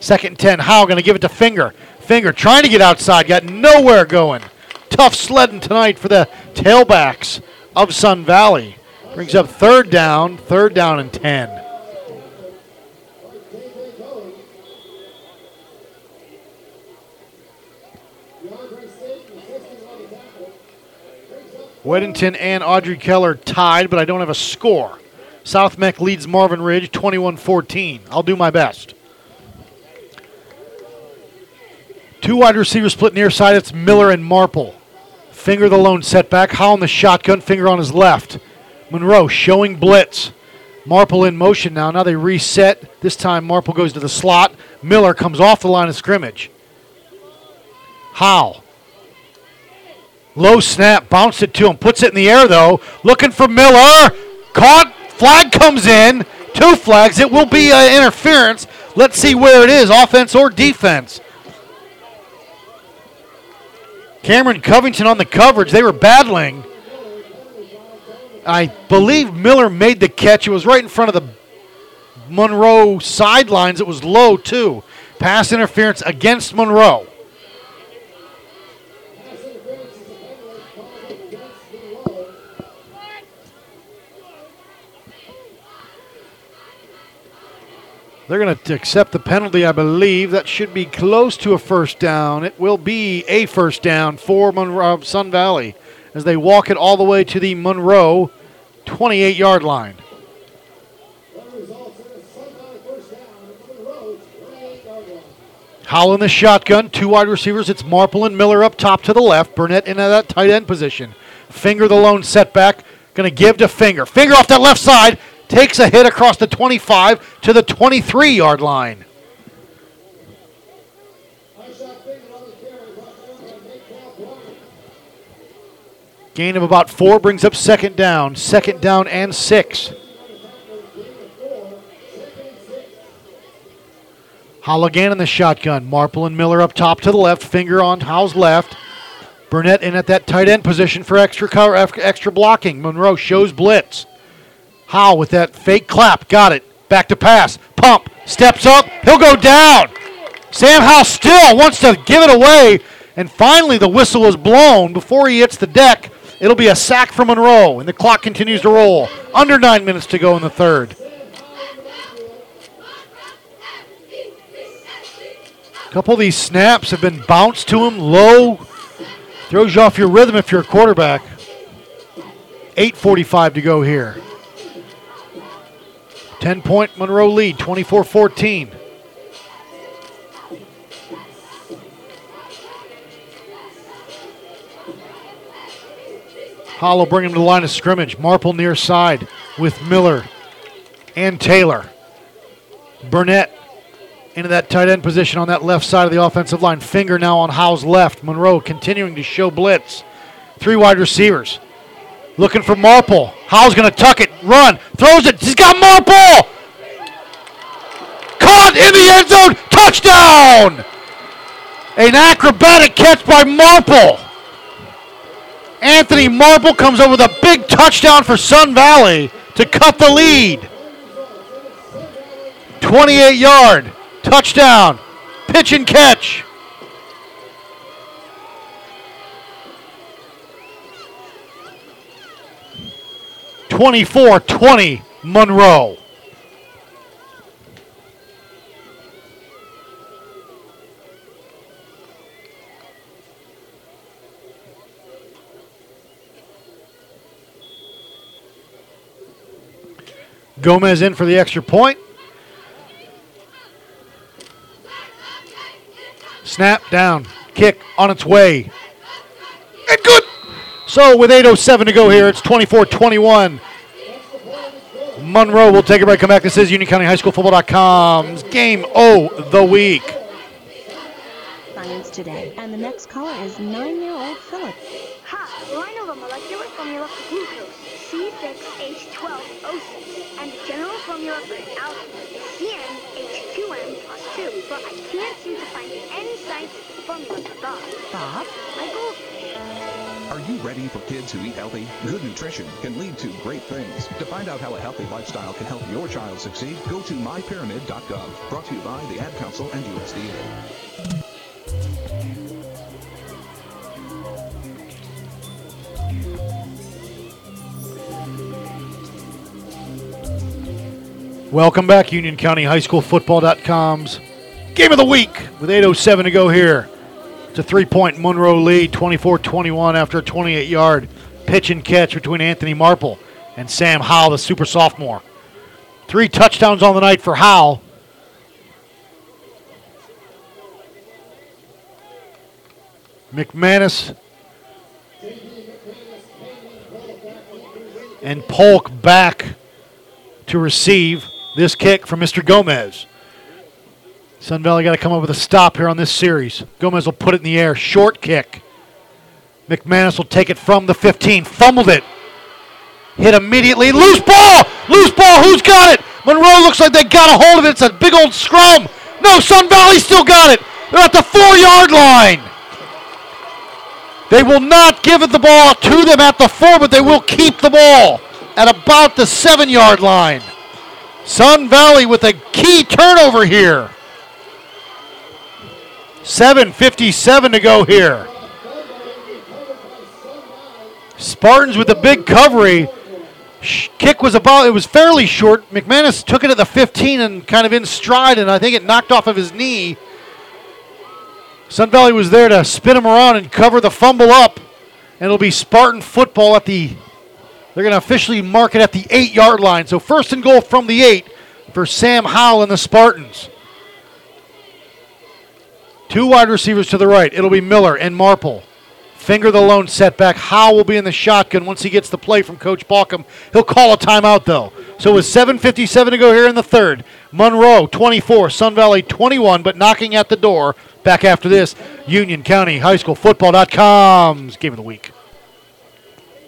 Second and 10. Howell going to give it to Finger. Finger trying to get outside, got nowhere going. Tough sledding tonight for the tailbacks of Sun Valley. Brings up third down, third down and 10. Weddington and Audrey Keller tied, but I don't have a score. South Meck leads Marvin Ridge 21 14. I'll do my best. Two wide receivers split near side. It's Miller and Marple. Finger the lone setback. Howell on the shotgun. Finger on his left. Monroe showing blitz. Marple in motion now. Now they reset. This time Marple goes to the slot. Miller comes off the line of scrimmage. Howell. Low snap. Bounced it to him. Puts it in the air though. Looking for Miller. Caught. Flag comes in. Two flags. It will be an interference. Let's see where it is offense or defense. Cameron Covington on the coverage. They were battling. I believe Miller made the catch. It was right in front of the Monroe sidelines. It was low, too. Pass interference against Monroe. They're going to accept the penalty, I believe. That should be close to a first down. It will be a first down for Monroe, uh, Sun Valley as they walk it all the way to the Monroe 28 yard line. Howell in the shotgun, two wide receivers. It's Marple and Miller up top to the left. Burnett in that tight end position. Finger the lone setback. Going to give to Finger. Finger off that left side. Takes a hit across the 25 to the 23 yard line. Gain of about four brings up second down. Second down and six. Halligan in the shotgun. Marple and Miller up top to the left. Finger on Howell's left. Burnett in at that tight end position for extra cover, extra blocking. Monroe shows blitz. Howell with that fake clap. Got it. Back to pass. Pump. Steps up. He'll go down. Sam Howell still wants to give it away. And finally, the whistle is blown before he hits the deck. It'll be a sack for Monroe, and the clock continues to roll. Under nine minutes to go in the third. A couple of these snaps have been bounced to him low. Throws you off your rhythm if you're a quarterback. 8.45 to go here. 10 point Monroe lead, 24 14. Hollow bring him to the line of scrimmage. Marple near side with Miller and Taylor. Burnett into that tight end position on that left side of the offensive line. Finger now on Howell's left. Monroe continuing to show blitz. Three wide receivers. Looking for Marple. Howell's going to tuck it, run, throws it. He's got Marple! Caught in the end zone. Touchdown! An acrobatic catch by Marple. Anthony Marple comes up with a big touchdown for Sun Valley to cut the lead. 28 yard touchdown, pitch and catch. Twenty-four twenty Monroe. Gomez in for the extra point. Snap down. Kick on its way. And good. So with 8.07 to go here, it's 24 21. Monroe will take a break. Come back. This is Union County High School Football.com's game O the week. Science today. And the next caller is nine year old Philip. Hi, well I know the molecular formula for glucose is C6H12O6, and the general formula for alkane is CnH2n plus 2, but I can't seem to find any scientific formula for Bob. Bob? Are you ready for kids who eat healthy? Good nutrition can lead to great things. To find out how a healthy lifestyle can help your child succeed, go to mypyramid.gov. Brought to you by the Ad Council and USDA. Welcome back, Union County High School Football.com's game of the week with 8.07 to go here. It's a three point Monroe lead, 24 21 after a 28 yard pitch and catch between Anthony Marple and Sam Howell, the super sophomore. Three touchdowns on the night for Howell. McManus and Polk back to receive this kick from Mr. Gomez. Sun Valley got to come up with a stop here on this series. Gomez will put it in the air. Short kick. McManus will take it from the 15. Fumbled it. Hit immediately. Loose ball! Loose ball! Who's got it? Monroe looks like they got a hold of it. It's a big old scrum. No, Sun Valley still got it. They're at the four yard line. They will not give it the ball to them at the four, but they will keep the ball at about the seven yard line. Sun Valley with a key turnover here. 7.57 to go here. Spartans with a big covery. Kick was about, it was fairly short. McManus took it at the 15 and kind of in stride, and I think it knocked off of his knee. Sun Valley was there to spin him around and cover the fumble up. And it'll be Spartan football at the they're going to officially mark it at the eight yard line. So first and goal from the eight for Sam Howell and the Spartans. Two wide receivers to the right. It'll be Miller and Marple. Finger the lone setback. Howell will be in the shotgun once he gets the play from Coach Balkum. He'll call a timeout though. So with 7.57 to go here in the third, Monroe 24, Sun Valley 21, but knocking at the door. Back after this, Union County High School Football.com's Game of the Week.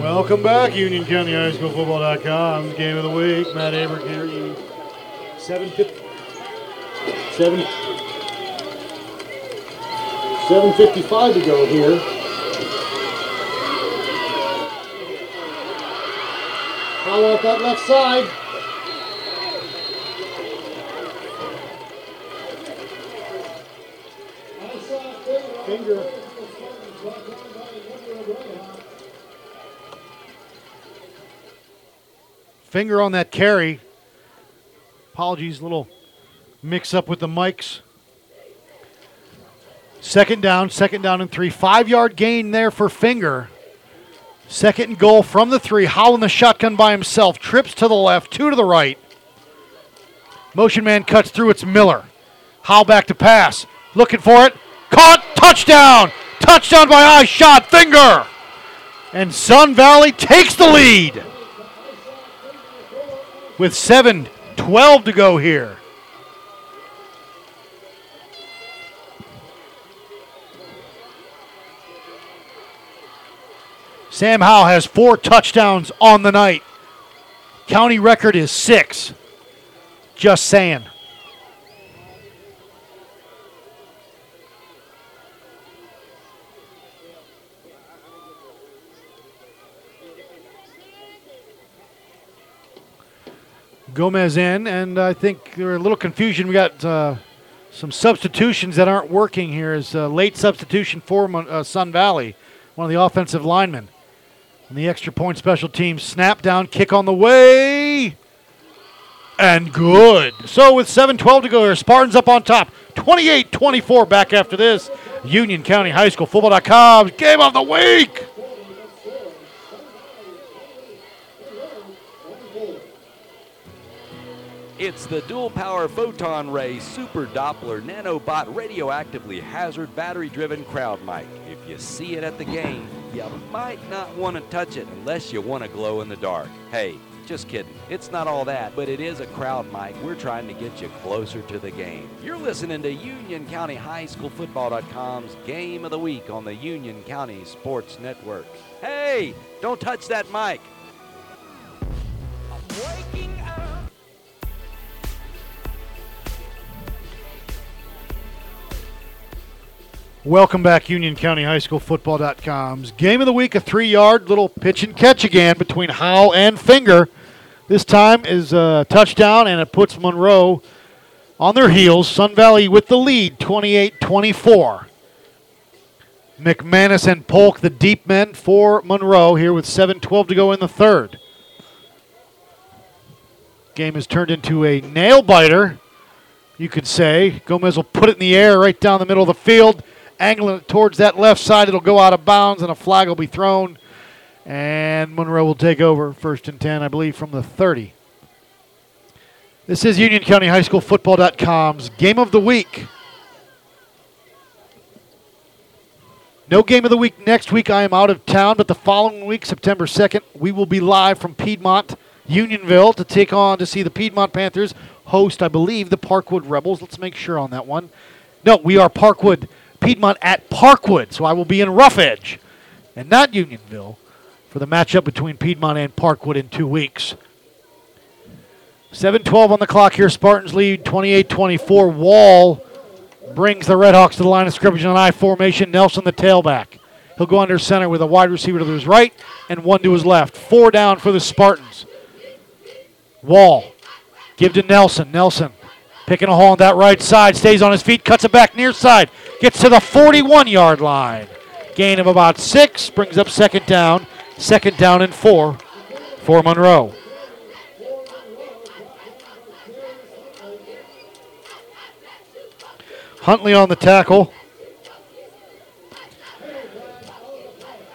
Welcome back, Union County High School Game of the Week. Matt Aberg here. You 750, 7, 755 to go here. Follow up that left side. Finger. Finger on that carry. Apologies, little mix up with the mics. Second down, second down and three. Five yard gain there for Finger. Second and goal from the three. Howell in the shotgun by himself. Trips to the left, two to the right. Motion man cuts through. It's Miller. Howell back to pass. Looking for it. Caught. Touchdown. Touchdown by eye shot. Finger. And Sun Valley takes the lead with 7 12 to go here. Sam Howell has four touchdowns on the night. County record is six. Just saying. Gomez in, and I think there's a little confusion. We got uh, some substitutions that aren't working here. Is a late substitution for uh, Sun Valley, one of the offensive linemen. And the extra point special team snap down, kick on the way, and good. So with 7-12 to go here, Spartans up on top, 28-24. Back after this, Union County High School Football.com game of the week. It's the dual power photon ray super Doppler nanobot radioactively hazard battery driven crowd mic. If you see it at the game, you might not want to touch it unless you want to glow in the dark. Hey, just kidding. It's not all that, but it is a crowd mic. We're trying to get you closer to the game. You're listening to Union County High School Football.com's Game of the Week on the Union County Sports Network. Hey, don't touch that mic. Welcome back, Union County High School Football.com's game of the week. A three yard little pitch and catch again between Howell and Finger. This time is a touchdown, and it puts Monroe on their heels. Sun Valley with the lead, 28 24. McManus and Polk, the deep men for Monroe, here with 7 12 to go in the third. Game has turned into a nail biter, you could say. Gomez will put it in the air right down the middle of the field, angling it towards that left side. It'll go out of bounds, and a flag will be thrown. And Monroe will take over first and 10, I believe, from the 30. This is Union County High School Football.com's game of the week. No game of the week next week. I am out of town, but the following week, September 2nd, we will be live from Piedmont, Unionville, to take on to see the Piedmont Panthers host, I believe, the Parkwood Rebels. Let's make sure on that one. No, we are Parkwood, Piedmont at Parkwood, so I will be in Rough Edge and not Unionville for the matchup between Piedmont and Parkwood in two weeks. 7-12 on the clock here. Spartans lead 28-24. Wall brings the Redhawks to the line of scrimmage in an I formation. Nelson the tailback. He'll go under center with a wide receiver to his right and one to his left. Four down for the Spartans. Wall. Give to Nelson. Nelson Picking a hole on that right side, stays on his feet, cuts it back near side, gets to the 41 yard line. Gain of about six, brings up second down. Second down and four for Monroe. Huntley on the tackle.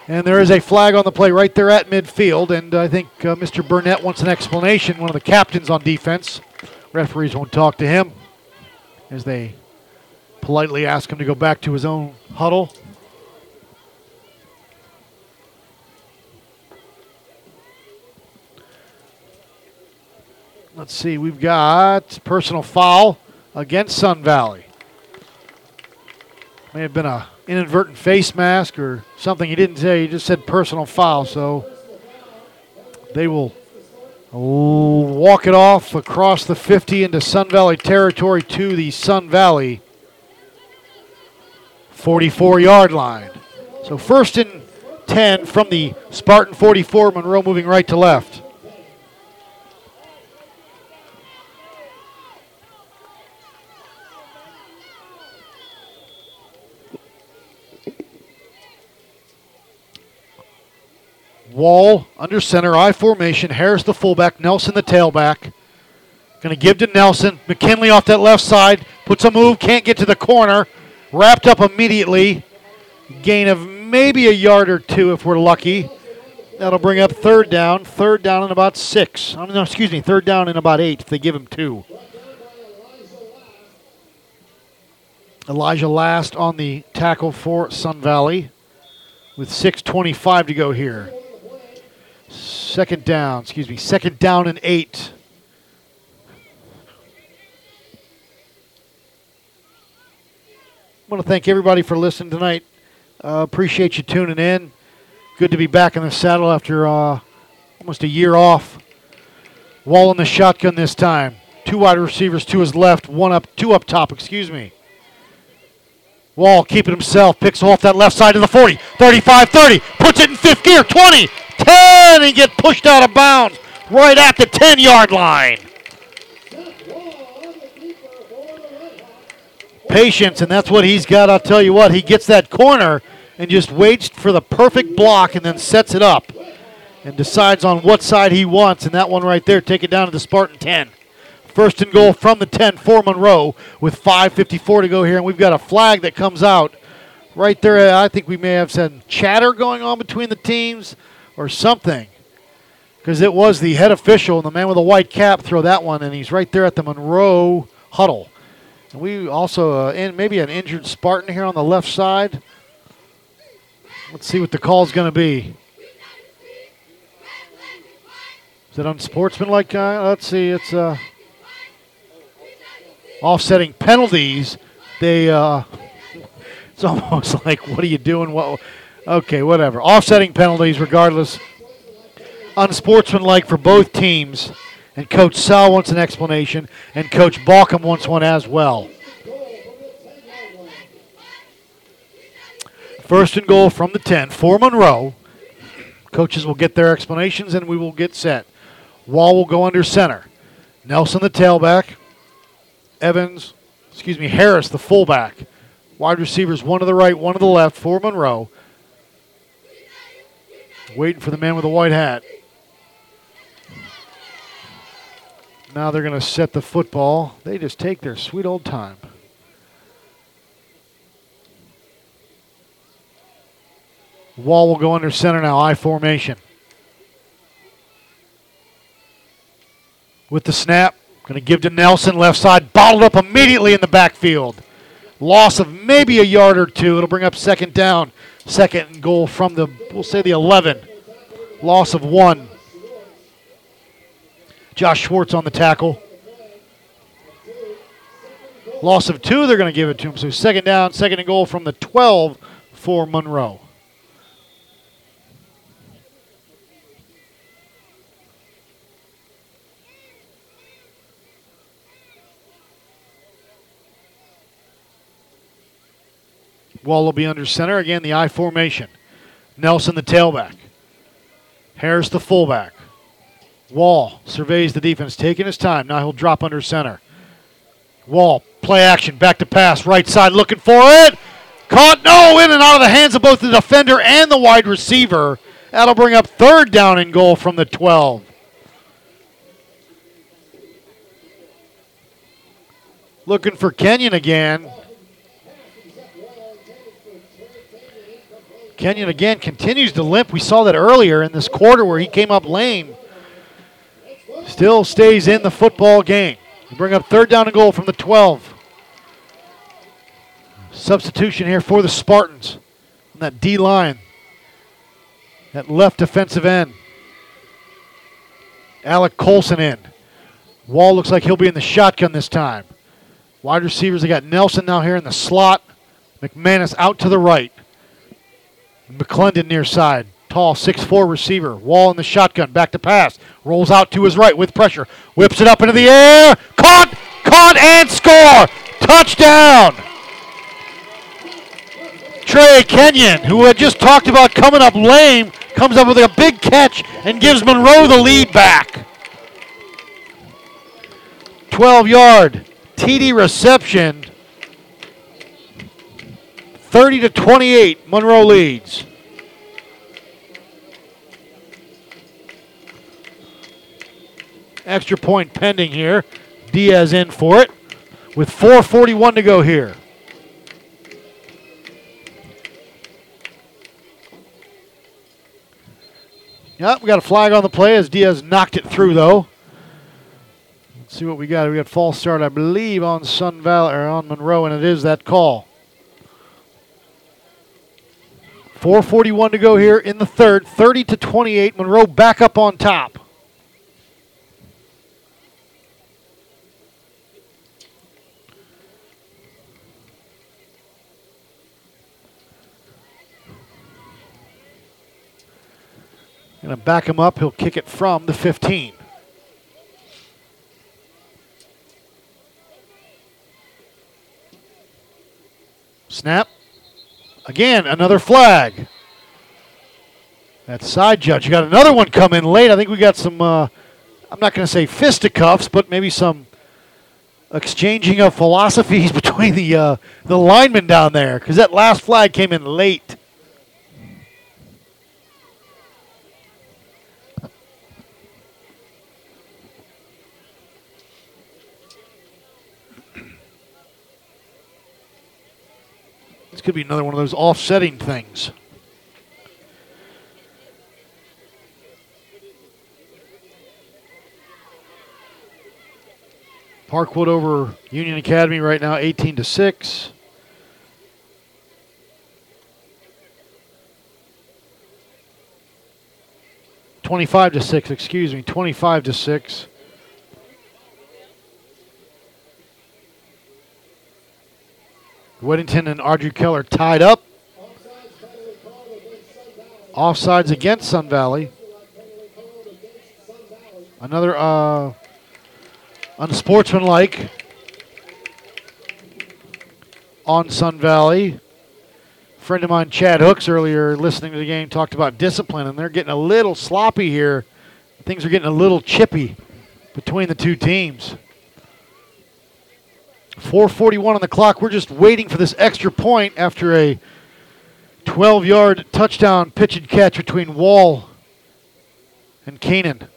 And there is a flag on the play right there at midfield. And I think uh, Mr. Burnett wants an explanation. One of the captains on defense. Referees won't talk to him as they politely ask him to go back to his own huddle. Let's see, we've got personal foul against Sun Valley. May have been a inadvertent face mask or something he didn't say. He just said personal foul, so they will walk it off across the 50 into Sun Valley territory to the Sun Valley 44 yard line. So first and 10 from the Spartan 44, Monroe moving right to left. Wall under center, I formation. Harris the fullback, Nelson the tailback. Going to give to Nelson. McKinley off that left side. Puts a move, can't get to the corner. Wrapped up immediately. Gain of maybe a yard or two if we're lucky. That'll bring up third down. Third down in about six. Oh, no, excuse me, third down in about eight if they give him two. Elijah Last on the tackle for Sun Valley with 6.25 to go here. Second down, excuse me, second down and eight. I want to thank everybody for listening tonight. Uh, appreciate you tuning in. Good to be back in the saddle after uh, almost a year off. Wall in the shotgun this time. Two wide receivers to his left, one up, two up top, excuse me. Wall keeping himself, picks off that left side of the 40, 35 30, puts it in fifth gear, 20, 10, and get pushed out of bounds right at the 10 yard line. Patience, and that's what he's got. I'll tell you what, he gets that corner and just waits for the perfect block and then sets it up and decides on what side he wants. And that one right there, take it down to the Spartan 10. First and goal from the 10 for Monroe with 5.54 to go here. And we've got a flag that comes out right there. I think we may have some chatter going on between the teams or something because it was the head official and the man with the white cap throw that one, and he's right there at the Monroe huddle. And we also, uh, in maybe an injured Spartan here on the left side. Let's see what the call's going to be. Is it unsportsmanlike? Uh, let's see. It's uh, offsetting penalties. They, uh, it's almost like, what are you doing? What? Okay, whatever. Offsetting penalties, regardless. Unsportsmanlike for both teams. And Coach Sal wants an explanation, and Coach Balkum wants one as well. First and goal from the 10 for Monroe. Coaches will get their explanations, and we will get set. Wall will go under center. Nelson, the tailback. Evans, excuse me, Harris, the fullback. Wide receivers, one to the right, one to the left for Monroe. Waiting for the man with the white hat. Now they're going to set the football. They just take their sweet old time. Wall will go under center now, I formation. With the snap, going to give to Nelson, left side, bottled up immediately in the backfield. Loss of maybe a yard or two. It'll bring up second down, second and goal from the, we'll say the 11. Loss of one. Josh Schwartz on the tackle. Loss of two, they're going to give it to him. So second down, second and goal from the 12 for Monroe. Wall will be under center. Again, the I formation. Nelson, the tailback. Harris, the fullback. Wall surveys the defense, taking his time. Now he'll drop under center. Wall, play action, back to pass, right side, looking for it. Caught, no, in and out of the hands of both the defender and the wide receiver. That'll bring up third down and goal from the 12. Looking for Kenyon again. Kenyon again continues to limp. We saw that earlier in this quarter where he came up lame. Still stays in the football game. We bring up third down and goal from the 12. Substitution here for the Spartans on that D line. That left defensive end. Alec Colson in. Wall looks like he'll be in the shotgun this time. Wide receivers, they got Nelson now here in the slot. McManus out to the right. McClendon near side. Tall, 6'4 receiver. Wall in the shotgun. Back to pass. Rolls out to his right with pressure. Whips it up into the air. Caught! Caught and score! Touchdown! Trey Kenyon, who had just talked about coming up lame, comes up with a big catch and gives Monroe the lead back. 12 yard TD reception. 30 to 28, Monroe leads. Extra point pending here. Diaz in for it with 4.41 to go here. Yep, we got a flag on the play as Diaz knocked it through, though. Let's see what we got. We got false start, I believe, on Sun Valley or on Monroe, and it is that call. 4:41 to go here in the third. 30 to 28. Monroe back up on top. Going to back him up. He'll kick it from the 15. Snap. Again, another flag. That side judge. You got another one come in late. I think we got some, uh, I'm not going to say fisticuffs, but maybe some exchanging of philosophies between the uh, the linemen down there because that last flag came in late. This could be another one of those offsetting things. Parkwood over Union Academy right now, 18 to 6. Twenty-five to six, excuse me, twenty-five to six. Weddington and Ardrey Keller tied up. Offsides against Sun Valley. Another uh, unsportsmanlike on Sun Valley. friend of mine, Chad Hooks, earlier listening to the game, talked about discipline, and they're getting a little sloppy here. Things are getting a little chippy between the two teams. 441 on the clock. We're just waiting for this extra point after a 12 yard touchdown pitch and catch between Wall and Keenan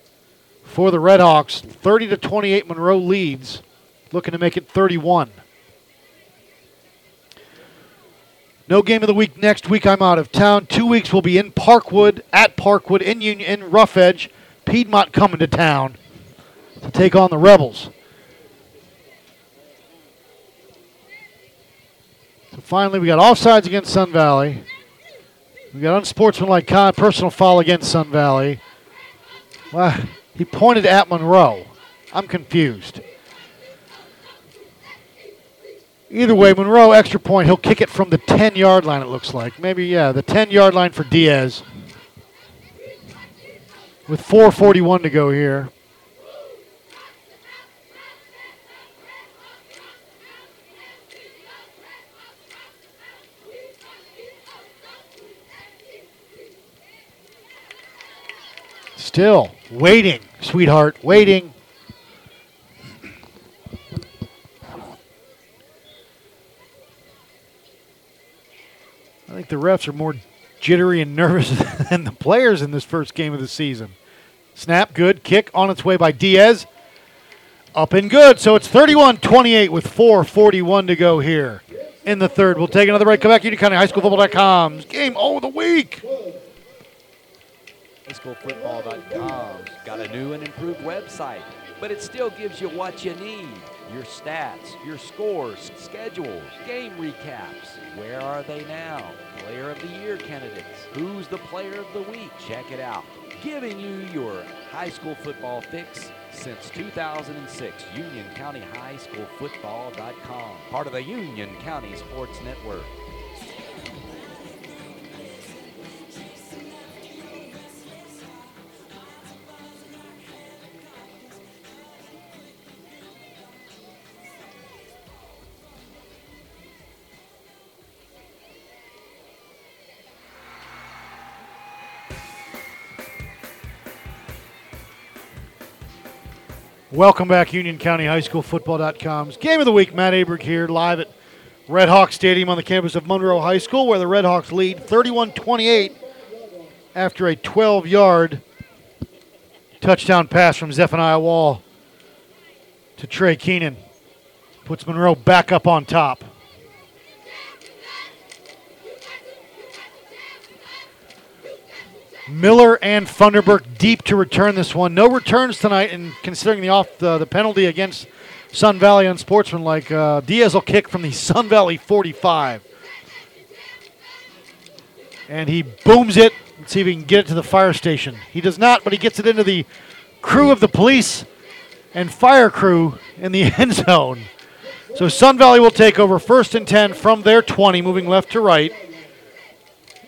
for the Redhawks. 30 to 28, Monroe leads, looking to make it 31. No game of the week next week. I'm out of town. Two weeks we'll be in Parkwood, at Parkwood, in Union, in Rough Edge. Piedmont coming to town to take on the Rebels. So finally, we got offsides against Sun Valley. We got unsportsmanlike con personal foul against Sun Valley. Well, he pointed at Monroe. I'm confused. Either way, Monroe extra point. He'll kick it from the 10 yard line, it looks like. Maybe, yeah, the 10 yard line for Diaz. With 4.41 to go here. Still waiting, sweetheart, waiting. I think the refs are more jittery and nervous than the players in this first game of the season. Snap, good. Kick on its way by Diaz. Up and good. So it's 31 28 with 4.41 to go here in the third. We'll take another break. Come back to Union County High School Football.com's game of the week. Highschoolfootball.com's got a new and improved website, but it still gives you what you need. Your stats, your scores, schedules, game recaps. Where are they now? Player of the year candidates. Who's the player of the week? Check it out. Giving you your high school football fix since 2006. Union County High School Football.com. Part of the Union County Sports Network. Welcome back, Union County High School Football.com's game of the week. Matt Aberg here, live at Red Hawk Stadium on the campus of Monroe High School, where the Red Hawks lead 31 28 after a 12 yard touchdown pass from Zephaniah Wall to Trey Keenan. Puts Monroe back up on top. Miller and Funderburk deep to return this one. No returns tonight, and considering the off the, the penalty against Sun Valley unsportsmanlike, uh, Diaz will kick from the Sun Valley 45, and he booms it. Let's see if he can get it to the fire station. He does not, but he gets it into the crew of the police and fire crew in the end zone. So Sun Valley will take over first and 10 from their 20, moving left to right.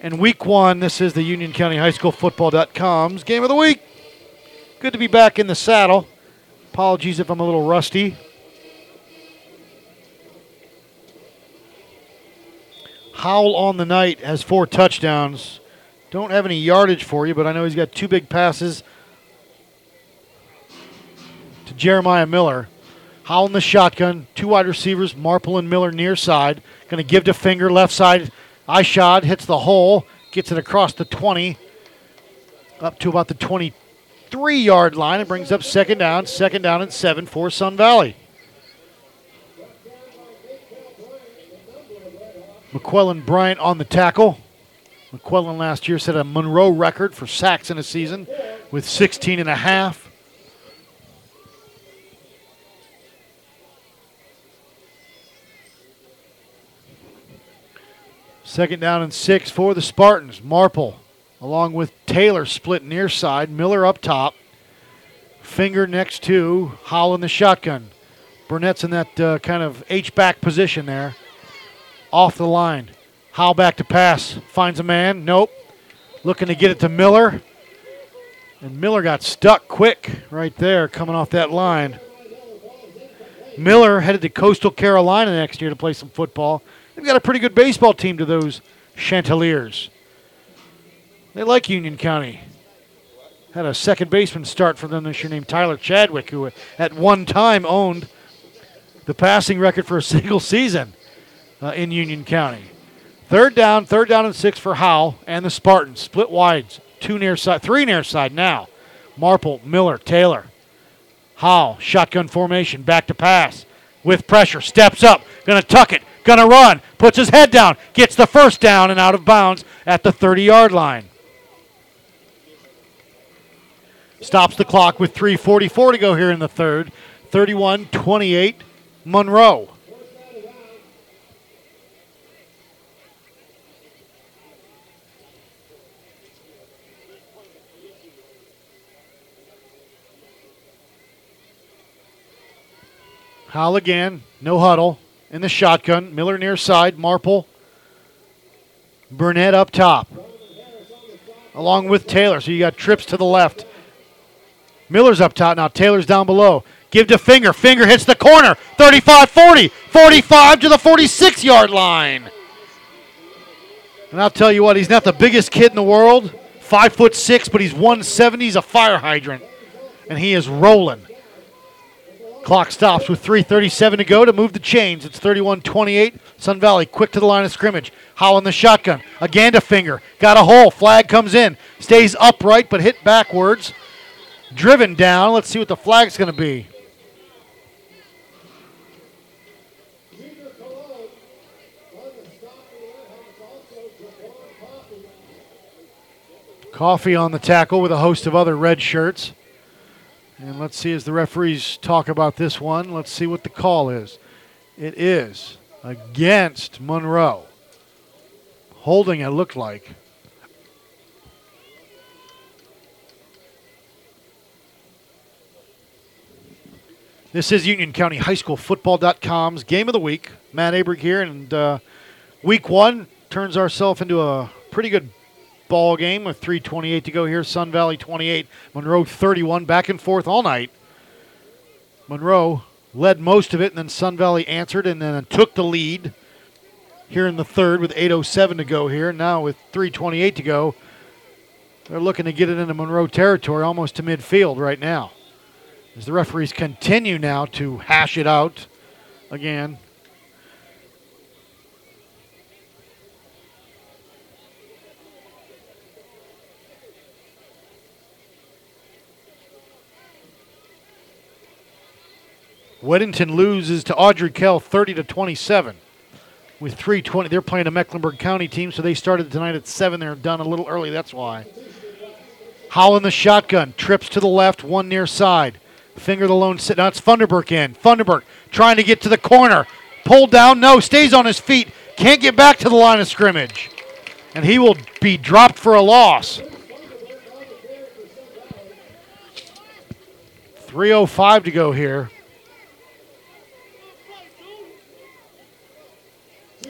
And week one, this is the Union County High School Football.com's game of the week. Good to be back in the saddle. Apologies if I'm a little rusty. Howell on the night has four touchdowns. Don't have any yardage for you, but I know he's got two big passes to Jeremiah Miller. Howell in the shotgun, two wide receivers, Marple and Miller near side. Going to give to Finger, left side. Ishod hits the hole, gets it across the 20, up to about the 23 yard line. It brings up second down, second down and seven for Sun Valley. McQuellan Bryant on the tackle. McQuellan last year set a Monroe record for sacks in a season with 16 and a half. Second down and six for the Spartans. Marple, along with Taylor, split near side. Miller up top. Finger next to Howell in the shotgun. Burnett's in that uh, kind of H back position there. Off the line. Howell back to pass. Finds a man. Nope. Looking to get it to Miller. And Miller got stuck quick right there coming off that line. Miller headed to Coastal Carolina next year to play some football. They've got a pretty good baseball team to those Chanticleers. They like Union County. Had a second baseman start for them this year named Tyler Chadwick, who at one time owned the passing record for a single season uh, in Union County. Third down, third down and six for Howell and the Spartans. Split wides, two near side, three near side now. Marple, Miller, Taylor. Howell, shotgun formation, back to pass with pressure, steps up, gonna tuck it, gonna run, puts his head down, gets the first down and out of bounds at the 30 yard line. Stops the clock with 3.44 to go here in the third. 31 28 Monroe. Howell again, no huddle in the shotgun. Miller near side, Marple. Burnett up top, along with Taylor. So you got trips to the left. Miller's up top now. Taylor's down below. Give to Finger. Finger hits the corner. 35 40. 45 to the 46 yard line. And I'll tell you what, he's not the biggest kid in the world. Five foot six, but he's 170. He's a fire hydrant. And he is rolling. Clock stops with 3.37 to go to move the chains. It's 31 28. Sun Valley quick to the line of scrimmage. Howell in the shotgun. Again to finger. Got a hole. Flag comes in. Stays upright but hit backwards. Driven down. Let's see what the flag's going to be. Coffee on the tackle with a host of other red shirts. And let's see as the referees talk about this one. Let's see what the call is. It is against Monroe. Holding, it looked like. This is Union County High School Football.com's game of the week. Matt Aberg here, and uh, week one turns ourselves into a pretty good ball game with 3:28 to go here. Sun Valley 28, Monroe 31, back and forth all night. Monroe led most of it, and then Sun Valley answered and then took the lead here in the third with 8:07 to go here. Now with 3:28 to go, they're looking to get it into Monroe territory, almost to midfield right now. As the referees continue now to hash it out again. Weddington loses to Ardrey Kell 30 to 27 with 320. They're playing a Mecklenburg County team, so they started tonight at 7. They're done a little early, that's why. Howell in the shotgun, trips to the left, one near side. Finger the lone sit. Now it's Funderburk in. Funderburk trying to get to the corner. Pulled down, no, stays on his feet. Can't get back to the line of scrimmage. And he will be dropped for a loss. 3.05 to go here.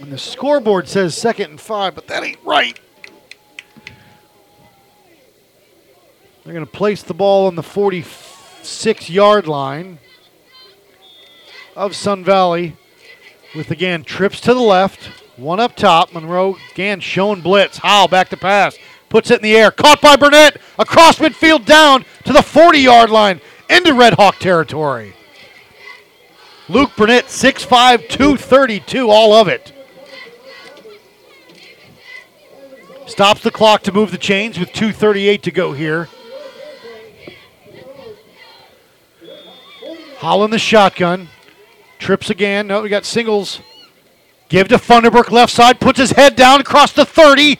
And the scoreboard says second and five, but that ain't right. They're going to place the ball on the 46 yard line of Sun Valley with again trips to the left, one up top. Monroe again showing blitz. Howell back to pass. Puts it in the air. Caught by Burnett. Across midfield down to the 40 yard line into Red Hawk territory. Luke Burnett, 6'5, 232, all of it. Stops the clock to move the chains with 2.38 to go here. Holland the shotgun. Trips again. No, we got singles. Give to Funderburk left side. Puts his head down across the 30.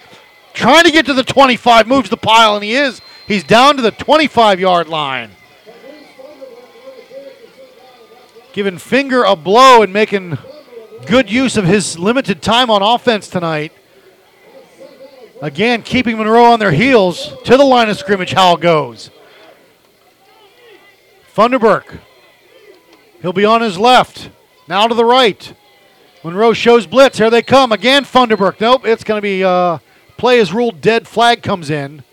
Trying to get to the 25. Moves the pile, and he is. He's down to the 25 yard line. Giving Finger a blow and making good use of his limited time on offense tonight. Again, keeping Monroe on their heels to the line of scrimmage. Howell goes. Funderburk. He'll be on his left. Now to the right. Monroe shows blitz. Here they come. Again, Funderburk. Nope, it's going to be uh, play is ruled dead. Flag comes in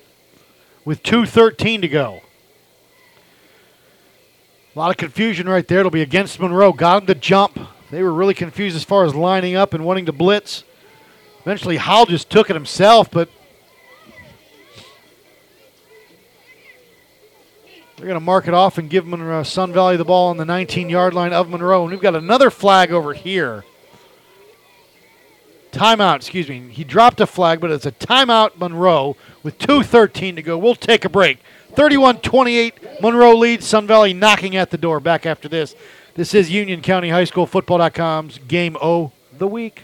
with 2.13 to go. A lot of confusion right there. It'll be against Monroe. Got him to jump. They were really confused as far as lining up and wanting to blitz. Eventually, Howell just took it himself, but they're going to mark it off and give Monroe, Sun Valley the ball on the 19 yard line of Monroe. And we've got another flag over here. Timeout, excuse me. He dropped a flag, but it's a timeout, Monroe, with 2.13 to go. We'll take a break. 31 28, Monroe leads. Sun Valley knocking at the door. Back after this. This is Union County High School Football.com's Game O the Week.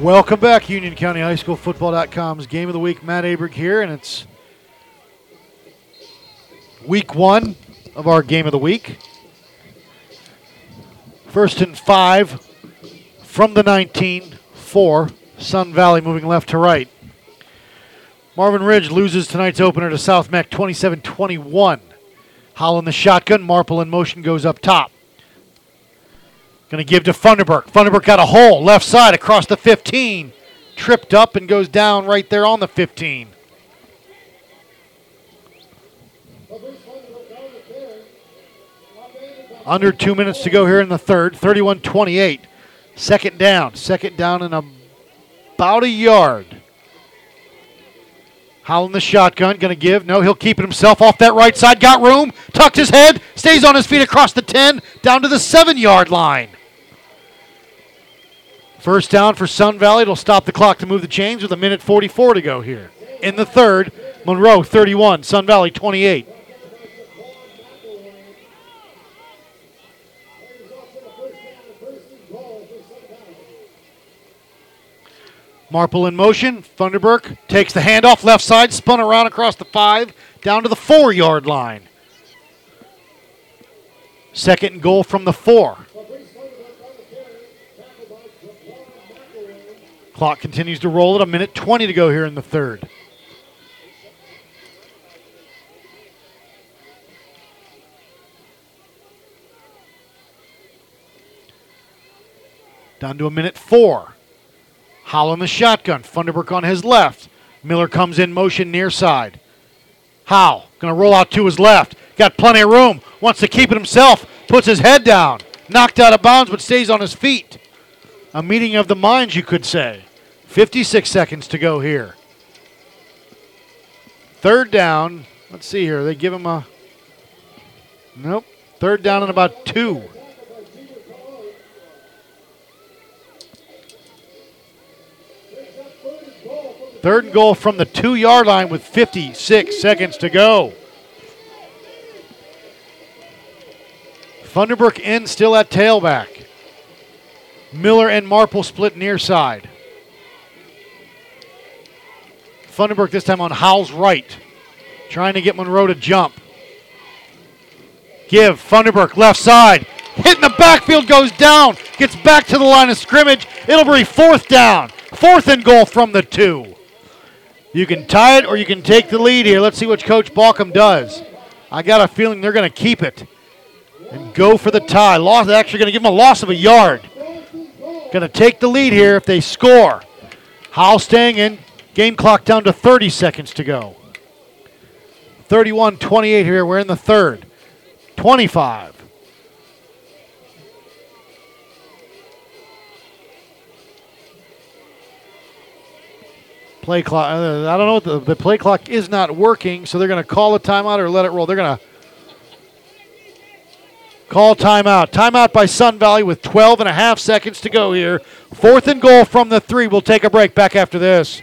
Welcome back, Union County High School Football.com's Game of the Week. Matt Aberg here, and it's week one of our Game of the Week. First and five from the 19, four. Sun Valley moving left to right. Marvin Ridge loses tonight's opener to South Meck 27 21. Howell in the shotgun. Marple in motion goes up top. Going to give to Funderburk. Funderburk got a hole left side across the 15. Tripped up and goes down right there on the 15. Under two minutes to go here in the third. 31 28. Second down. Second down in about a yard. Howell in the shotgun. Going to give. No, he'll keep it himself off that right side. Got room. Tucked his head. Stays on his feet across the 10. Down to the seven yard line. First down for Sun Valley. It'll stop the clock to move the chains with a minute 44 to go here. In the third, Monroe 31, Sun Valley 28. Marple in motion. Funderburk takes the handoff left side, spun around across the five, down to the four yard line. Second and goal from the four. Clock continues to roll at a minute 20 to go here in the third. Down to a minute four. Howell in the shotgun. Funderburk on his left. Miller comes in motion near side. Howe going to roll out to his left. Got plenty of room. Wants to keep it himself. Puts his head down. Knocked out of bounds, but stays on his feet. A meeting of the minds, you could say. 56 seconds to go here. Third down. Let's see here. They give him a. Nope. Third down and about two. Third and goal from the two yard line with 56 seconds to go. Funderburk in still at tailback. Miller and Marple split near side. Funderburk this time on Howell's right, trying to get Monroe to jump. Give Funderburk left side, hitting the backfield, goes down, gets back to the line of scrimmage. It'll be fourth down, fourth and goal from the two. You can tie it or you can take the lead here. Let's see what Coach Balkum does. I got a feeling they're going to keep it and go for the tie. Loss, actually going to give them a loss of a yard. Going to take the lead here if they score. Howell staying in. Game clock down to 30 seconds to go. 31 28 here. We're in the third. 25. Play clock. uh, I don't know. The, the play clock is not working, so they're going to call a timeout or let it roll. They're going to call timeout. Timeout by Sun Valley with 12 and a half seconds to go here. Fourth and goal from the three. We'll take a break. Back after this.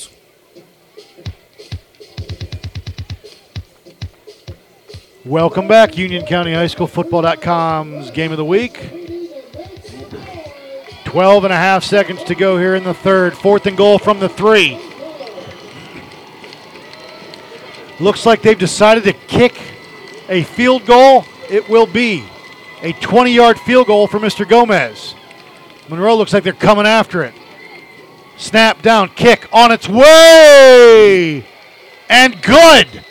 Welcome back, Union County High School Football.com's game of the week. 12 and a half seconds to go here in the third. Fourth and goal from the three. Looks like they've decided to kick a field goal. It will be a 20 yard field goal for Mr. Gomez. Monroe looks like they're coming after it. Snap down, kick on its way. And good.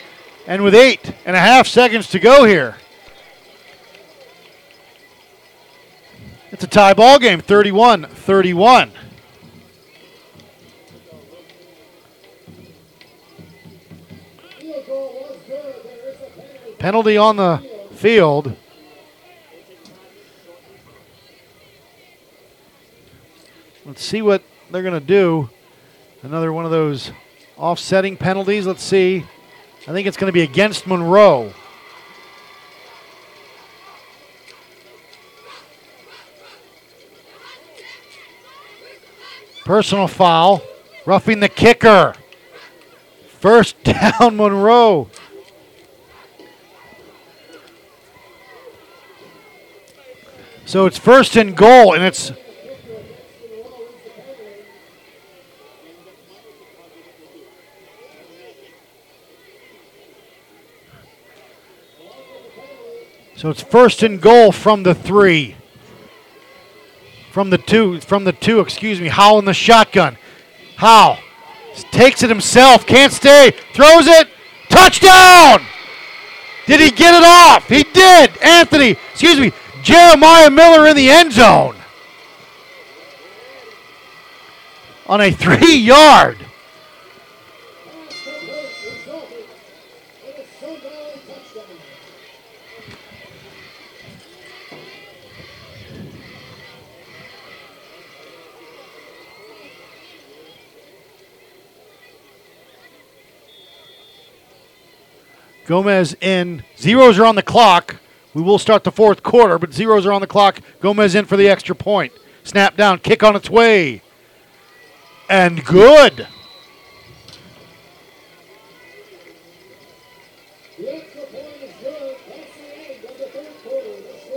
And with eight and a half seconds to go here, it's a tie ball game 31 31. Penalty on the field. Let's see what they're going to do. Another one of those offsetting penalties. Let's see. I think it's going to be against Monroe. Personal foul. Roughing the kicker. First down, Monroe. So it's first and goal, and it's So it's first and goal from the three. From the two, from the two, excuse me. Howell in the shotgun. Howe takes it himself, can't stay, throws it, touchdown! Did he get it off? He did. Anthony, excuse me, Jeremiah Miller in the end zone. On a three yard. Gomez in. Zeros are on the clock. We will start the fourth quarter, but zeros are on the clock. Gomez in for the extra point. Snap down, kick on its way. And good.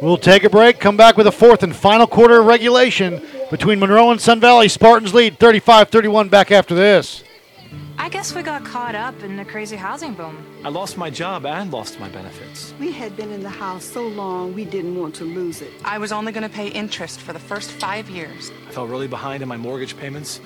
We'll take a break, come back with a fourth and final quarter of regulation between Monroe and Sun Valley. Spartans lead 35 31 back after this. I guess we got caught up in the crazy housing boom. I lost my job and lost my benefits. We had been in the house so long we didn't want to lose it. I was only going to pay interest for the first five years. I fell really behind in my mortgage payments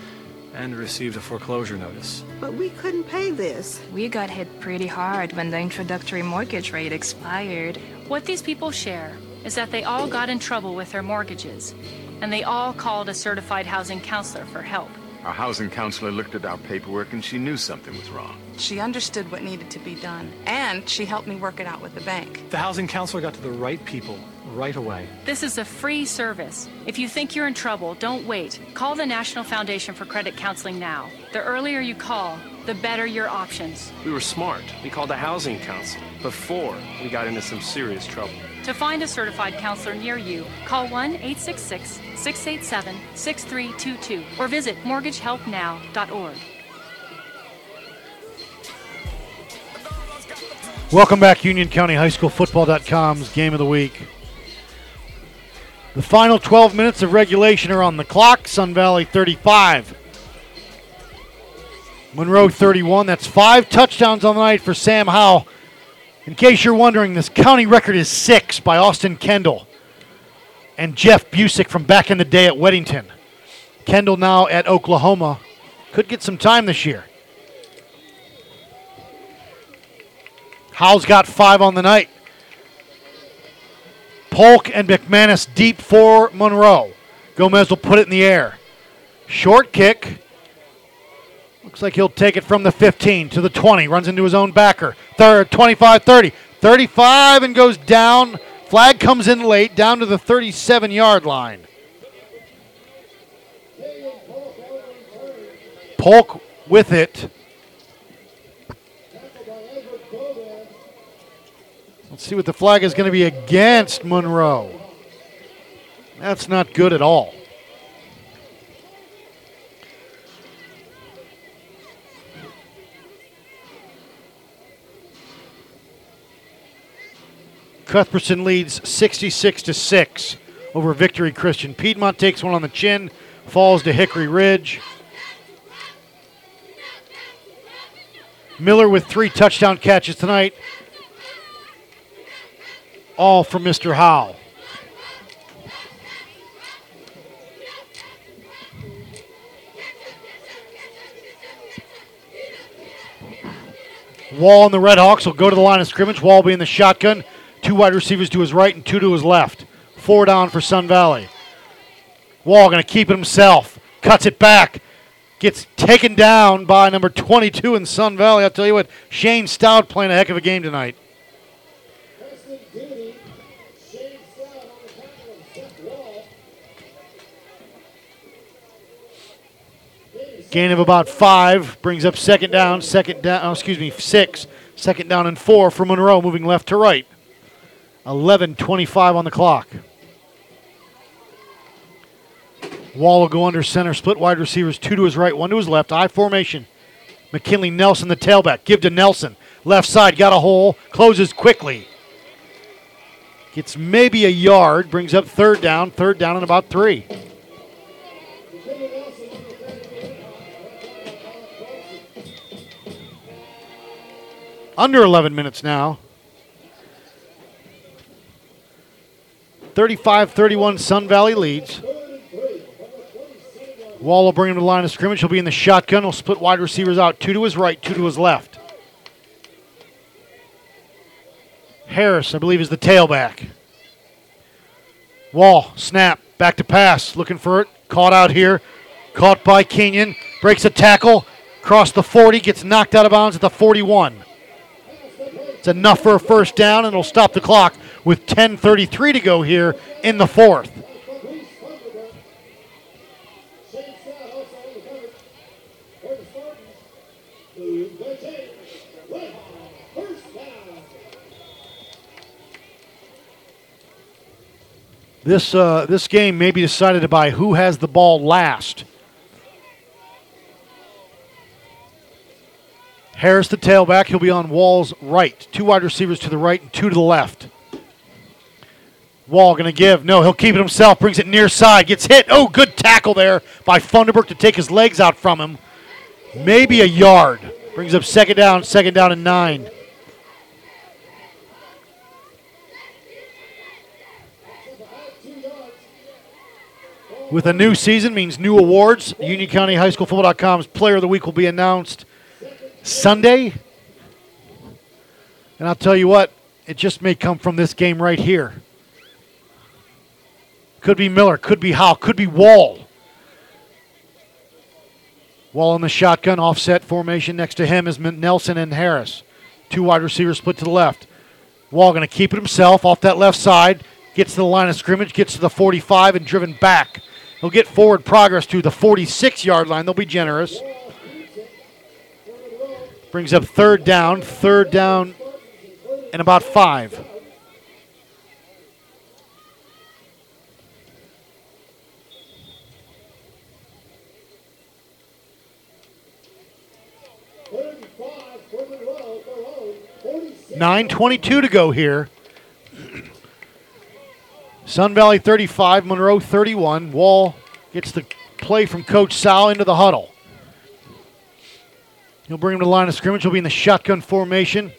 and received a foreclosure notice. But we couldn't pay this. We got hit pretty hard when the introductory mortgage rate expired. What these people share is that they all got in trouble with their mortgages, and they all called a certified housing counselor for help. Our housing counselor looked at our paperwork and she knew something was wrong. She understood what needed to be done, and she helped me work it out with the bank. The housing counselor got to the right people right away. This is a free service. If you think you're in trouble, don't wait. Call the National Foundation for Credit Counseling now. The earlier you call, the better your options. We were smart. We called the housing council before we got into some serious trouble. To find a certified counselor near you, call 1 866 687 6322 or visit mortgagehelpnow.org. Welcome back, Union County High School Football.com's game of the week. The final 12 minutes of regulation are on the clock. Sun Valley 35. Monroe 31. That's five touchdowns on the night for Sam Howe. In case you're wondering, this county record is six by Austin Kendall and Jeff Busick from back in the day at Weddington. Kendall now at Oklahoma. Could get some time this year. Howe's got five on the night. Polk and McManus deep for Monroe. Gomez will put it in the air. Short kick. Looks like he'll take it from the 15 to the 20. Runs into his own backer. Third, 25 30. 35 and goes down. Flag comes in late, down to the 37 yard line. Polk with it. Let's see what the flag is going to be against Monroe. That's not good at all. Cuthbertson leads 66 to 6 over Victory Christian. Piedmont takes one on the chin, falls to Hickory Ridge. Miller with three touchdown catches tonight. All from Mr. Howe. Wall and the Redhawks will go to the line of scrimmage. Wall be in the shotgun. Two wide receivers to his right and two to his left. Four down for Sun Valley. Wall going to keep it himself. Cuts it back. Gets taken down by number 22 in Sun Valley. I'll tell you what, Shane Stout playing a heck of a game tonight. Gain of about five brings up second down, second down, oh, excuse me, six. Second down and four for Monroe, moving left to right. 11 25 on the clock. Wall will go under center, split wide receivers, two to his right, one to his left. I formation. McKinley Nelson, the tailback. Give to Nelson. Left side, got a hole, closes quickly. Gets maybe a yard, brings up third down, third down and about three. Under 11 minutes now. 35 31 Sun Valley leads. Wall will bring him to the line of scrimmage. He'll be in the shotgun. He'll split wide receivers out. Two to his right, two to his left. Harris, I believe, is the tailback. Wall, snap, back to pass. Looking for it. Caught out here. Caught by Kenyon. Breaks a tackle. Cross the 40. Gets knocked out of bounds at the 41. It's enough for a first down, and it'll stop the clock with 10.33 to go here in the fourth. This uh, this game may be decided by who has the ball last. Harris, the tailback, he'll be on Wall's right. Two wide receivers to the right and two to the left. Wall going to give. No, he'll keep it himself. Brings it near side. Gets hit. Oh, good tackle there by Funderburk to take his legs out from him. Maybe a yard. Brings up second down, second down and nine. With a new season means new awards. Union County High School Football.com's Player of the Week will be announced Sunday. And I'll tell you what, it just may come from this game right here. Could be Miller, could be Howe, could be Wall. Wall in the shotgun, offset formation. Next to him is Nelson and Harris. Two wide receivers split to the left. Wall going to keep it himself off that left side. Gets to the line of scrimmage, gets to the 45, and driven back. He'll get forward progress to the 46 yard line. They'll be generous. Brings up third down, third down, and about five. Nine twenty-two to go here. Sun Valley 35, Monroe 31. Wall gets the play from Coach Sal into the huddle. He'll bring him to the line of scrimmage. He'll be in the shotgun formation.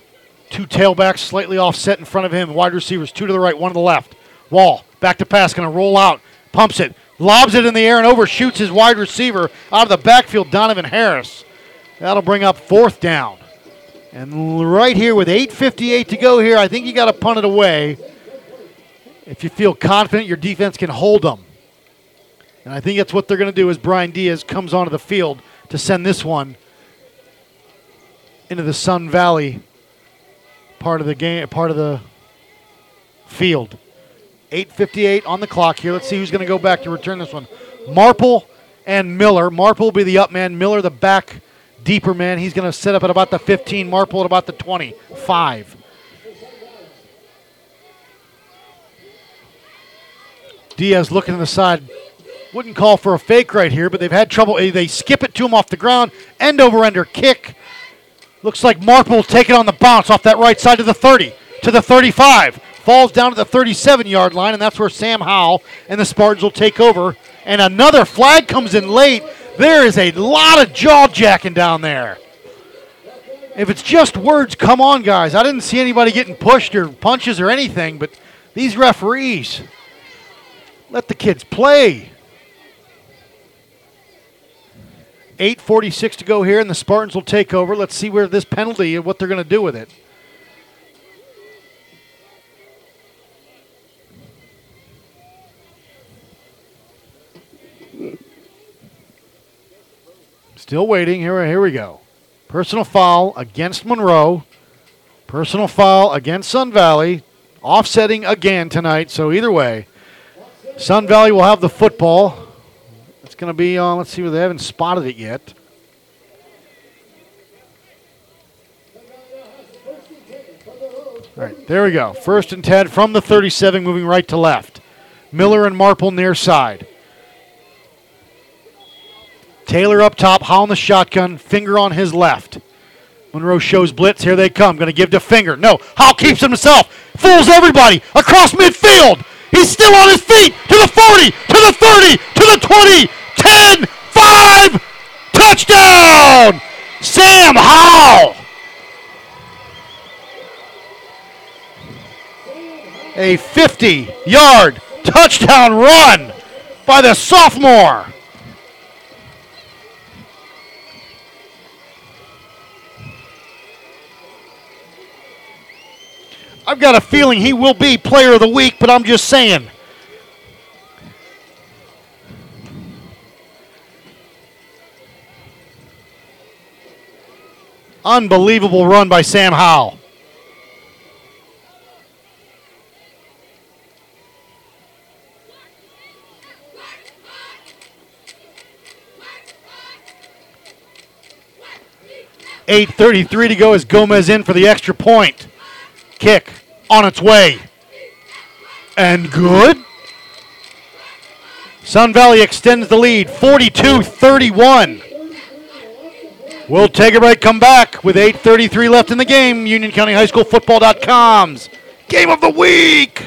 Two tailbacks slightly offset in front of him. Wide receivers, two to the right, one to the left. Wall, back to pass, going to roll out. Pumps it, lobs it in the air, and overshoots his wide receiver out of the backfield, Donovan Harris. That'll bring up fourth down. And right here with 8.58 to go here, I think you got to punt it away if you feel confident your defense can hold them. And I think that's what they're going to do as Brian Diaz comes onto the field to send this one into the Sun Valley part of the game, part of the field. 8:58 on the clock here. Let's see who's going to go back to return this one. Marple and Miller. Marple will be the up man. Miller the back deeper man. He's going to set up at about the 15. Marple at about the 25. Diaz looking to the side. Wouldn't call for a fake right here, but they've had trouble. Eh, they skip it to him off the ground. End over ender kick. Looks like Marple will take it on the bounce off that right side to the 30, to the 35. Falls down to the 37 yard line, and that's where Sam Howell and the Spartans will take over. And another flag comes in late. There is a lot of jaw jacking down there. If it's just words, come on, guys. I didn't see anybody getting pushed or punches or anything, but these referees. Let the kids play. 8.46 to go here, and the Spartans will take over. Let's see where this penalty and what they're going to do with it. Still waiting. Here, here we go. Personal foul against Monroe. Personal foul against Sun Valley. Offsetting again tonight. So either way, Sun Valley will have the football. It's going to be on. Let's see they haven't spotted it yet. All right, there we go. First and 10 from the 37, moving right to left. Miller and Marple near side. Taylor up top, Howell in the shotgun, finger on his left. Monroe shows blitz. Here they come. Going to give to Finger. No. Howell keeps himself. Fools everybody across midfield. He's still on his feet to the 40, to the 30, to the 20, 10, 5. Touchdown! Sam Howell. A 50 yard touchdown run by the sophomore. I've got a feeling he will be player of the week, but I'm just saying. Unbelievable run by Sam Howell. Eight thirty-three to go as Gomez in for the extra point. Kick on its way. And good. Sun Valley extends the lead 42 31. We'll take a break, come back with 8.33 left in the game. Union County High School Football.com's Game of the Week.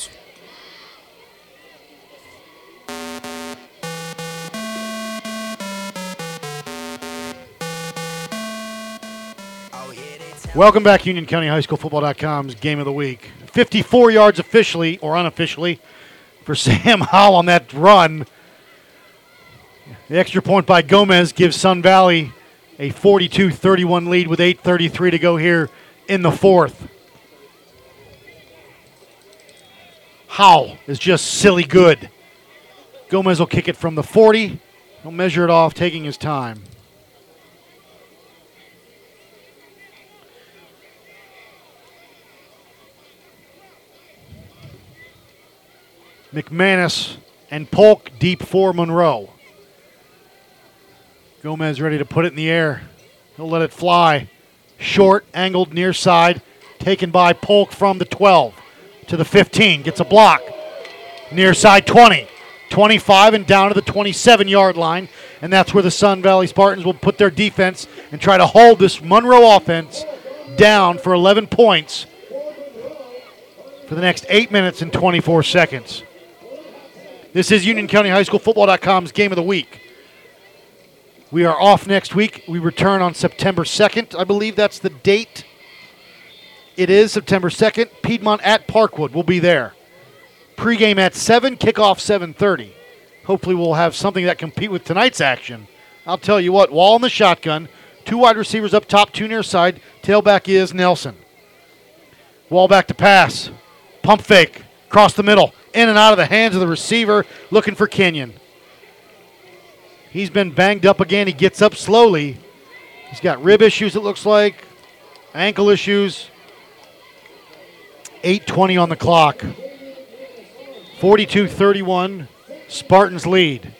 Welcome back, Union County High School Football.com's Game of the Week. 54 yards officially or unofficially for Sam Howell on that run. The extra point by Gomez gives Sun Valley a 42 31 lead with 8.33 to go here in the fourth. Howell is just silly good. Gomez will kick it from the 40. He'll measure it off, taking his time. McManus and Polk deep for Monroe. Gomez ready to put it in the air. He'll let it fly. Short, angled near side, taken by Polk from the 12 to the 15. Gets a block. Near side 20. 25 and down to the 27 yard line. And that's where the Sun Valley Spartans will put their defense and try to hold this Monroe offense down for 11 points for the next 8 minutes and 24 seconds. This is Union County High School Football.com's game of the week. We are off next week. We return on September 2nd. I believe that's the date. It is September 2nd. Piedmont at Parkwood. We'll be there. Pregame at 7, kickoff 7:30. Hopefully we'll have something that compete with tonight's action. I'll tell you what, Wall in the shotgun, two wide receivers up top, two near side. Tailback is Nelson. Wall back to pass. Pump fake. Across the middle. In and out of the hands of the receiver. Looking for Kenyon. He's been banged up again. He gets up slowly. He's got rib issues, it looks like. Ankle issues. 8.20 on the clock. 42 31. Spartans lead.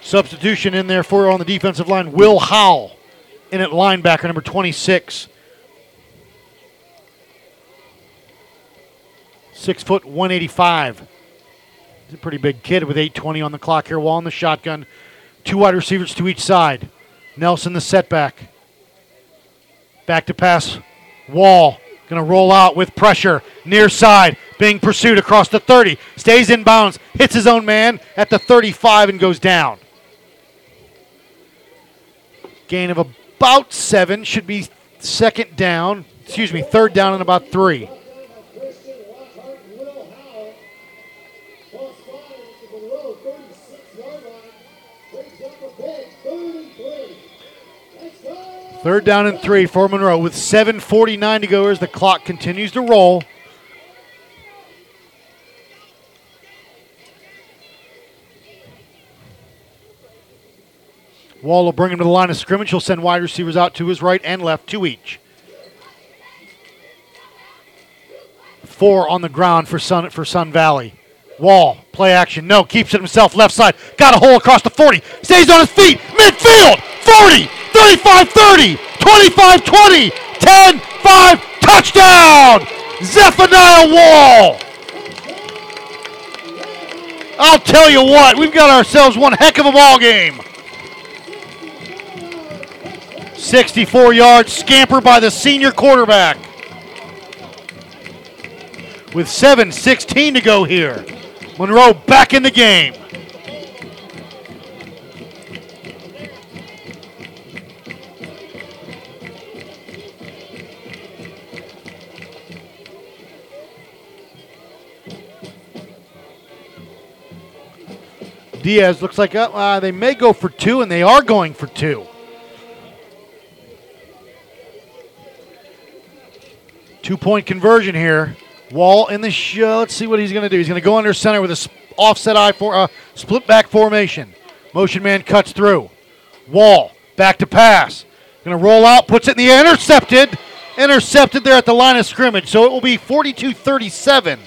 Substitution in there for on the defensive line. Will Howell in at linebacker, number 26. Six foot 185. He's a pretty big kid with 820 on the clock here. Wall in the shotgun. Two wide receivers to each side. Nelson the setback. Back to pass. Wall going to roll out with pressure. Near side. Being pursued across the 30. Stays in bounds. Hits his own man at the 35 and goes down. Gain of about seven. Should be second down. Excuse me, third down and about three. Third down and three for Monroe with 7.49 to go as the clock continues to roll. Wall will bring him to the line of scrimmage. He'll send wide receivers out to his right and left, two each. Four on the ground for Sun for Sun Valley. Wall, play action, no, keeps it himself, left side. Got a hole across the 40. Stays on his feet, midfield, 40, 35 30, 25 20, 10 5. Touchdown. Zephaniah Wall. I'll tell you what, we've got ourselves one heck of a ball game. 64 yard scamper by the senior quarterback. With 7.16 to go here. Monroe back in the game. Diaz looks like uh, uh, they may go for two, and they are going for two. Two point conversion here. Wall in the show. Let's see what he's going to do. He's going to go under center with a offset eye for uh, split back formation. Motion man cuts through. Wall back to pass. Going to roll out, puts it in the air, intercepted. Intercepted there at the line of scrimmage. So it will be 42 37.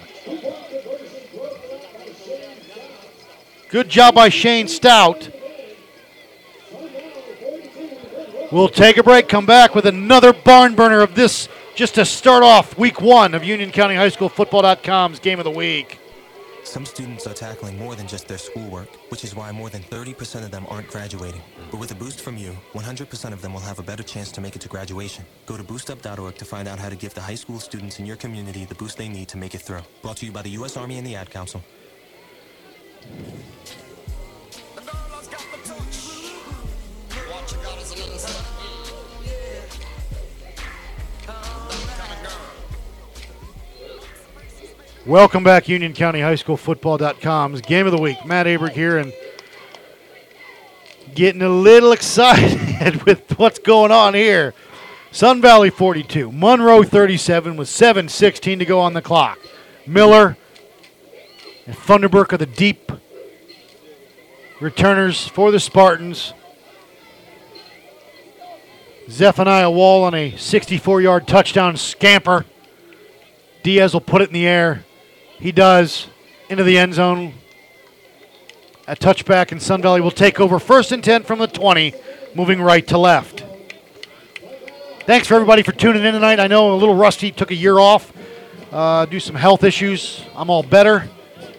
Good job by Shane Stout. We'll take a break, come back with another barn burner of this just to start off week one of Union County High School Football.com's game of the week. Some students are tackling more than just their schoolwork, which is why more than 30% of them aren't graduating. But with a boost from you, 100% of them will have a better chance to make it to graduation. Go to boostup.org to find out how to give the high school students in your community the boost they need to make it through. Brought to you by the U.S. Army and the Ad Council. Welcome back, Union County High School Football.com's game of the week. Matt Aberg here and getting a little excited with what's going on here. Sun Valley 42, Monroe 37 with 7.16 to go on the clock. Miller and Funderburk are the deep returners for the Spartans. Zephaniah Wall on a 64 yard touchdown scamper. Diaz will put it in the air. He does into the end zone. A touchback, and Sun Valley will take over first and 10 from the 20, moving right to left. Thanks for everybody for tuning in tonight. I know I'm a little rusty, took a year off, uh, do some health issues. I'm all better.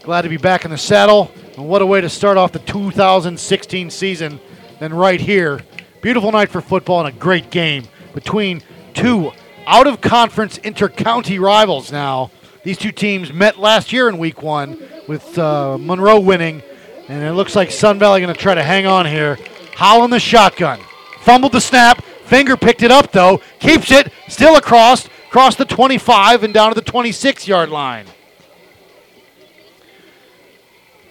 Glad to be back in the saddle. And what a way to start off the 2016 season than right here. Beautiful night for football and a great game between two out of conference inter-county rivals now. These two teams met last year in week one with uh, Monroe winning, and it looks like Sun Valley going to try to hang on here. Howell in the shotgun. Fumbled the snap. Finger picked it up, though. Keeps it. Still across. Across the 25 and down to the 26 yard line.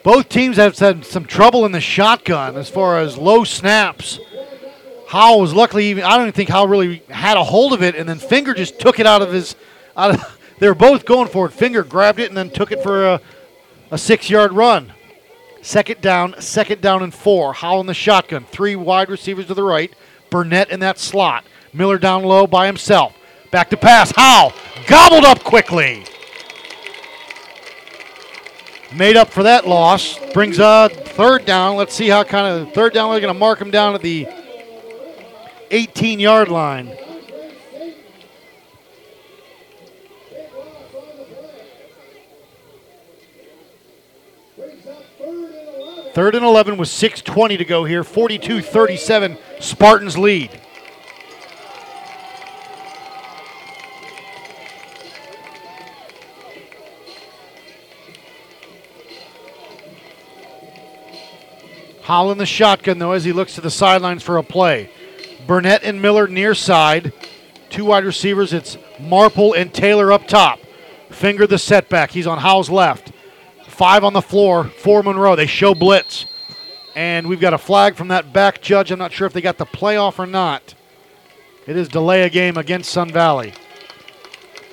Both teams have had some trouble in the shotgun as far as low snaps. Howell was luckily even I don't even think Howell really had a hold of it and then Finger just took it out of his out of, they were both going for it. Finger grabbed it and then took it for a, a six yard run. Second down, second down and four. Howell in the shotgun. Three wide receivers to the right. Burnett in that slot. Miller down low by himself. Back to pass. Howell gobbled up quickly. Made up for that loss. Brings a third down. Let's see how kind of third down. We're going to mark him down at the 18 yard line. Third and 11 with 6.20 to go here. 42 37, Spartans lead. Howell in the shotgun, though, as he looks to the sidelines for a play. Burnett and Miller near side. Two wide receivers. It's Marple and Taylor up top. Finger the setback. He's on Howell's left. Five on the floor for Monroe. They show blitz. And we've got a flag from that back judge. I'm not sure if they got the playoff or not. It is delay a game against Sun Valley.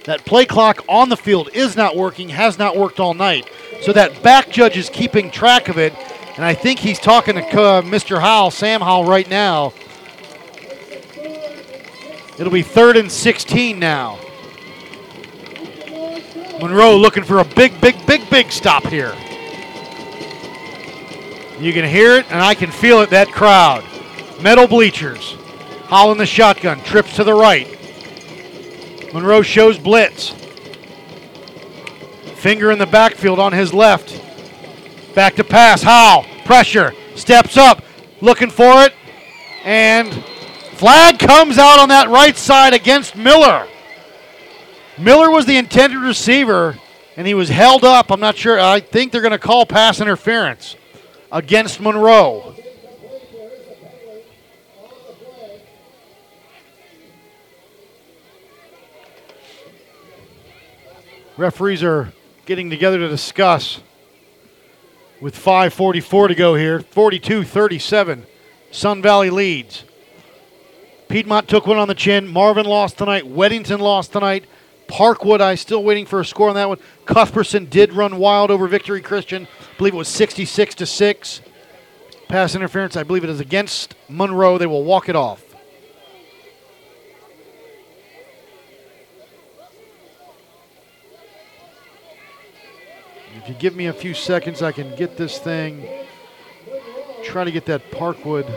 That play clock on the field is not working, has not worked all night. So that back judge is keeping track of it, And I think he's talking to uh, Mr. Howell, Sam Howell, right now. It'll be third and 16 now. Monroe looking for a big, big, big, big stop here. You can hear it, and I can feel it, that crowd. Metal bleachers. Howell in the shotgun, trips to the right. Monroe shows blitz. Finger in the backfield on his left. Back to pass. Howell, pressure, steps up, looking for it, and flag comes out on that right side against Miller. Miller was the intended receiver, and he was held up. I'm not sure. I think they're going to call pass interference against Monroe. Referees are getting together to discuss with 5.44 to go here. 42 37. Sun Valley leads. Piedmont took one on the chin. Marvin lost tonight. Weddington lost tonight. Parkwood, I still waiting for a score on that one. Cuthbertson did run wild over Victory Christian. I believe it was 66 to 6. Pass interference, I believe it is against Monroe. They will walk it off. If you give me a few seconds, I can get this thing. Try to get that Parkwood.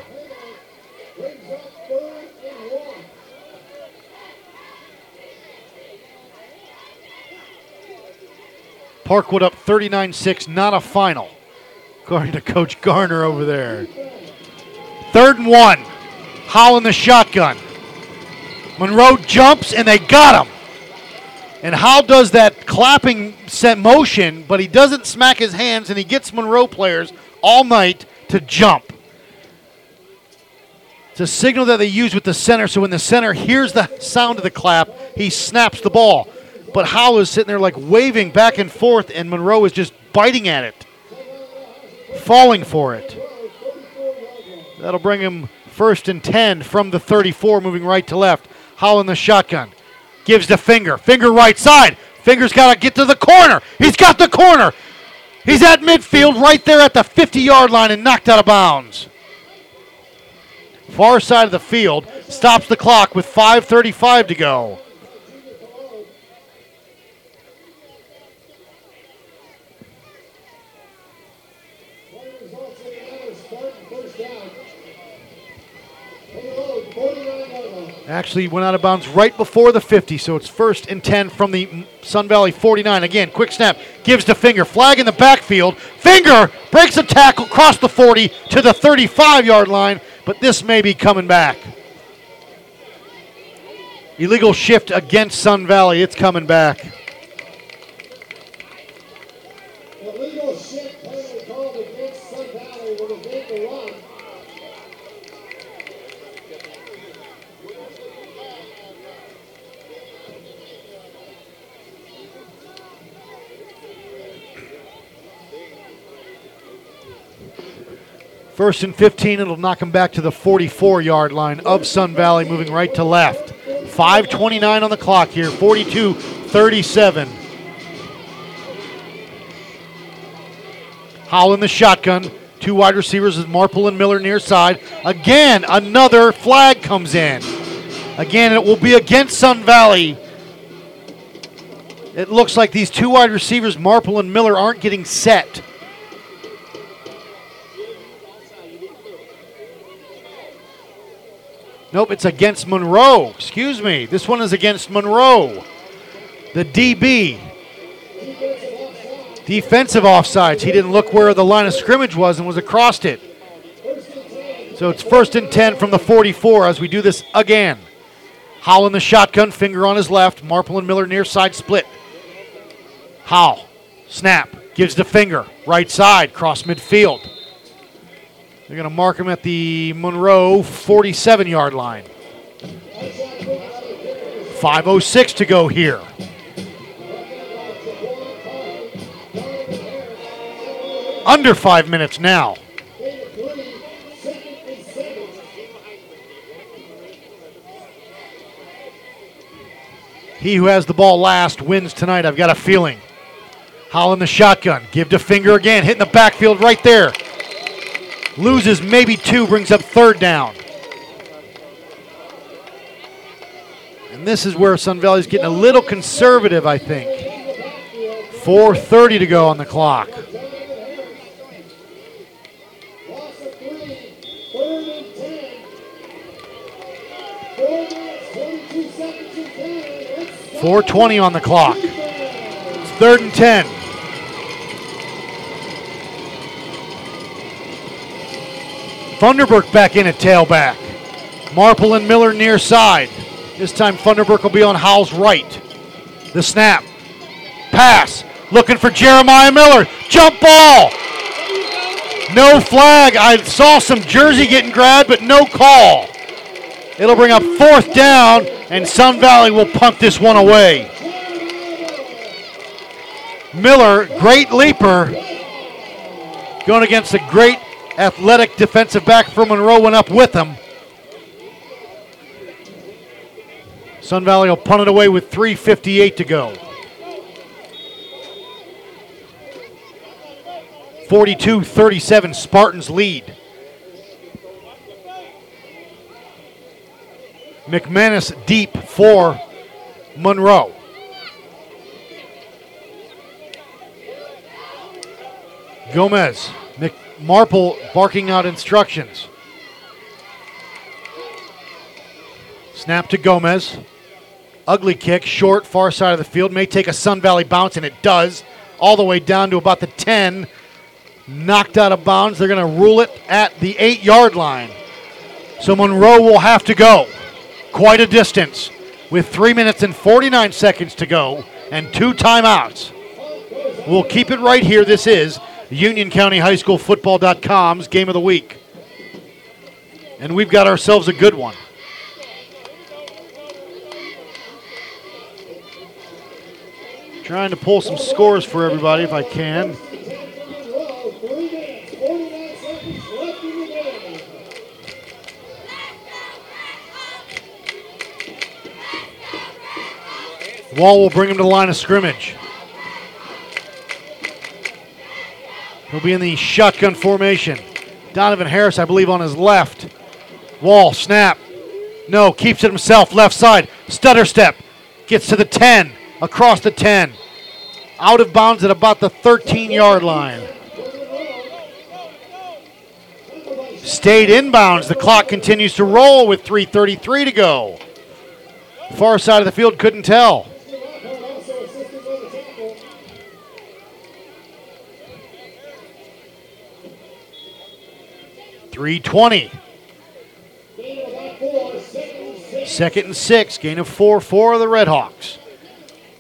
Parkwood up 39 6, not a final, according to Coach Garner over there. Third and one. Howell in the shotgun. Monroe jumps, and they got him. And Howell does that clapping set motion, but he doesn't smack his hands, and he gets Monroe players all night to jump. It's a signal that they use with the center, so when the center hears the sound of the clap, he snaps the ball. But Howell is sitting there like waving back and forth, and Monroe is just biting at it, falling for it. That'll bring him first and 10 from the 34, moving right to left. Howell in the shotgun. Gives the finger. Finger right side. Finger's got to get to the corner. He's got the corner. He's at midfield right there at the 50 yard line and knocked out of bounds. Far side of the field. Stops the clock with 5.35 to go. Actually went out of bounds right before the 50, so it's first and 10 from the Sun Valley 49. Again, quick snap, gives to Finger, flag in the backfield. Finger breaks a tackle across the 40 to the 35 yard line, but this may be coming back. Illegal shift against Sun Valley, it's coming back. Illegal shift penalty called against Sun Valley will make the run. First and 15, it'll knock them back to the 44 yard line of Sun Valley, moving right to left. 5.29 on the clock here, 42 37. Howell the shotgun. Two wide receivers is Marple and Miller near side. Again, another flag comes in. Again, it will be against Sun Valley. It looks like these two wide receivers, Marple and Miller, aren't getting set. Nope, it's against Monroe. Excuse me. This one is against Monroe. The DB. Defensive offsides. He didn't look where the line of scrimmage was and was across it. So it's first and 10 from the 44 as we do this again. Howell in the shotgun, finger on his left. Marple and Miller near side split. Howell, snap, gives the finger, right side, cross midfield. They're going to mark him at the Monroe 47 yard line. 5.06 to go here. Under five minutes now. He who has the ball last wins tonight. I've got a feeling. Howell in the shotgun. Give to finger again. Hitting the backfield right there. Loses maybe two, brings up third down. And this is where Sun Valley's getting a little conservative, I think. 4.30 to go on the clock. Four twenty on the clock. It's third and ten. Funderburk back in at tailback. Marple and Miller near side. This time Funderburk will be on Howell's right. The snap. Pass. Looking for Jeremiah Miller. Jump ball. No flag. I saw some jersey getting grabbed, but no call. It'll bring up fourth down, and Sun Valley will punt this one away. Miller, great leaper, going against a great athletic defensive back from Monroe, went up with him. Sun Valley will punt it away with 3.58 to go. 42 37, Spartans lead. McManus deep for Monroe. Gomez. McMarple barking out instructions. Snap to Gomez. Ugly kick, short, far side of the field. May take a Sun Valley bounce, and it does. All the way down to about the 10. Knocked out of bounds. They're going to rule it at the eight yard line. So Monroe will have to go quite a distance with three minutes and 49 seconds to go and two timeouts. We'll keep it right here. This is Union County High School Football.com's game of the week. And we've got ourselves a good one. Trying to pull some scores for everybody if I can. Wall will bring him to the line of scrimmage. He'll be in the shotgun formation. Donovan Harris, I believe, on his left. Wall, snap. No, keeps it himself, left side. Stutter step. Gets to the 10, across the 10. Out of bounds at about the 13 yard line. Stayed inbounds. The clock continues to roll with 3.33 to go. Far side of the field couldn't tell. Three twenty. Second and six, gain of four, four of the Redhawks.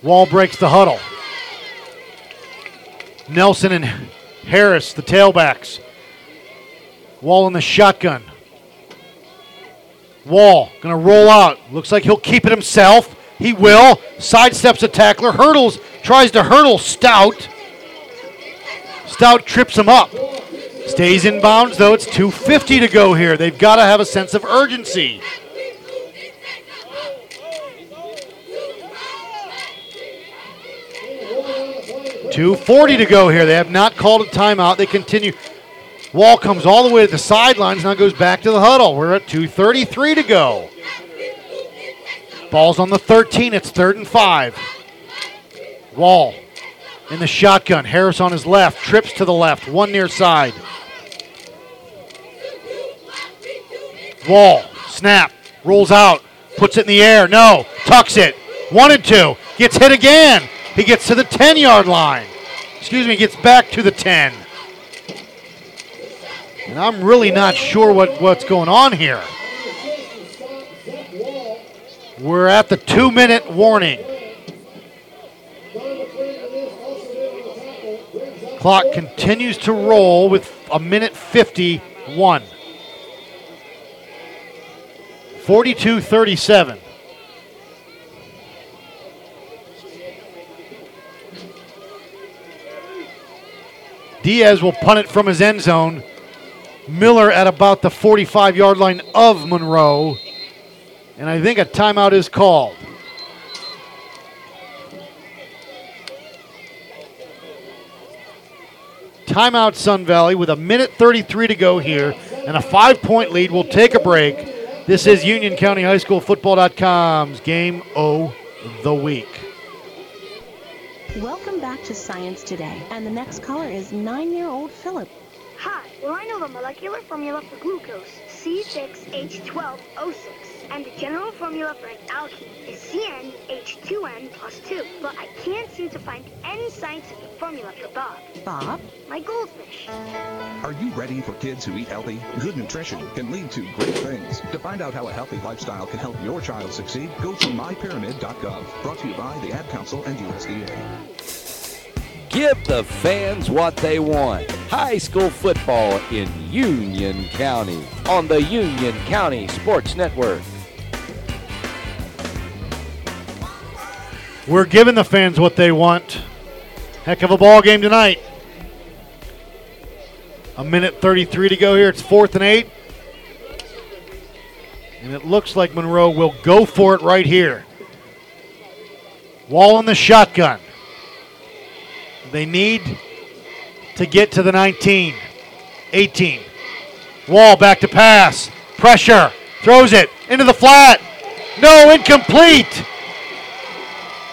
Wall breaks the huddle. Nelson and Harris, the tailbacks. Wall in the shotgun. Wall gonna roll out. Looks like he'll keep it himself. He will. Sidesteps a tackler. Hurdles. Tries to hurdle Stout. Stout trips him up. Stays in bounds though. It's 250 to go here. They've got to have a sense of urgency. Two forty to go here. They have not called a timeout. They continue. Wall comes all the way to the sidelines, now goes back to the huddle. We're at 2.33 to go. Ball's on the 13. It's third and five. Wall in the shotgun. Harris on his left, trips to the left, one near side. Wall, snap, rolls out, puts it in the air. No, tucks it. Wanted to, gets hit again. He gets to the 10 yard line. Excuse me, gets back to the 10. And I'm really not sure what, what's going on here. We're at the two minute warning. Clock continues to roll with a minute 51. 42 37. Diaz will punt it from his end zone. Miller at about the 45 yard line of Monroe. And I think a timeout is called. Timeout Sun Valley with a minute 33 to go here and a five point lead. We'll take a break. This is Union County High School Football.com's game O the week. Welcome back to Science Today, and the next caller is nine-year-old Philip. Hi, well I know the molecular formula for glucose, C6H12O6, and the general formula for an alkane is CnH2n plus 2, but I can't seem to find any scientific formula for Bob. Bob? My goldfish. Are you ready for kids who eat healthy? Good nutrition can lead to great things. To find out how a healthy lifestyle can help your child succeed, go to mypyramid.gov. Brought to you by the Ad Council and USDA. Give the fans what they want. High school football in Union County on the Union County Sports Network. We're giving the fans what they want. Heck of a ball game tonight. A minute 33 to go here. It's fourth and eight. And it looks like Monroe will go for it right here. Wall in the shotgun. They need to get to the 19, 18. Wall back to pass. Pressure. Throws it into the flat. No, incomplete.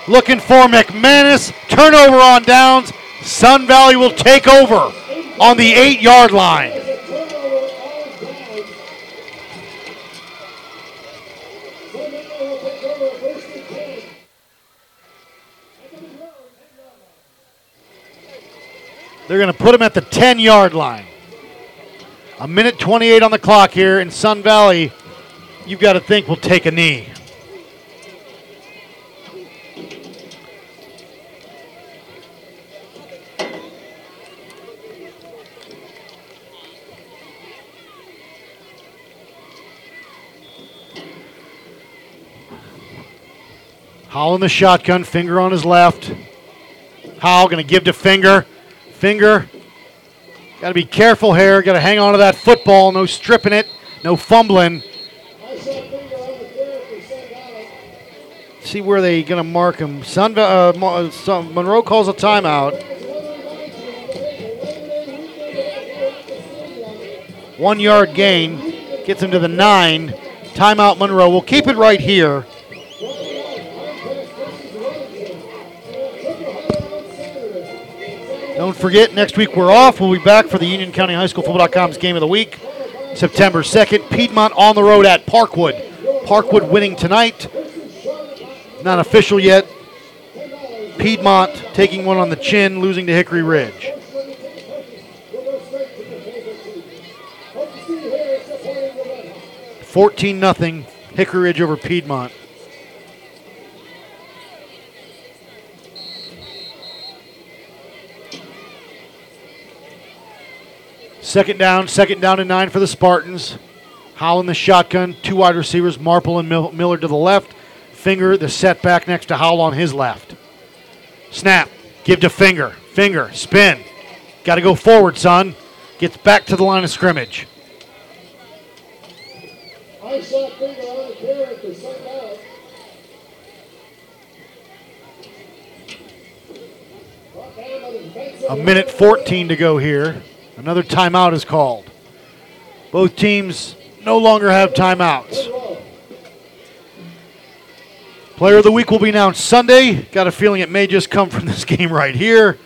Looking for McManus. Turnover on downs. Sun Valley will take over on the eight yard line. They're going to put him at the 10 yard line. A minute 28 on the clock here in Sun Valley. You've got to think we'll take a knee. Howell in the shotgun, finger on his left. Howell going to give to Finger. Finger, got to be careful here. Got to hang on to that football. No stripping it, no fumbling. See where they going to mark him. Sun, uh, Mo- Monroe calls a timeout. One yard gain gets him to the nine. Timeout Monroe. We'll keep it right here. Don't forget, next week we're off. We'll be back for the Union County High School Football.com's game of the week, September 2nd. Piedmont on the road at Parkwood. Parkwood winning tonight. Not official yet. Piedmont taking one on the chin, losing to Hickory Ridge. Fourteen nothing. Hickory Ridge over Piedmont. Second down, second down and nine for the Spartans. Howell in the shotgun, two wide receivers, Marple and Mil- Miller to the left. Finger, the setback next to Howell on his left. Snap, give to Finger. Finger, spin. Got to go forward, son. Gets back to the line of scrimmage. I saw finger on the. A minute 14 to go here. Another timeout is called. Both teams no longer have timeouts. Player of the week will be announced Sunday. Got a feeling it may just come from this game right here.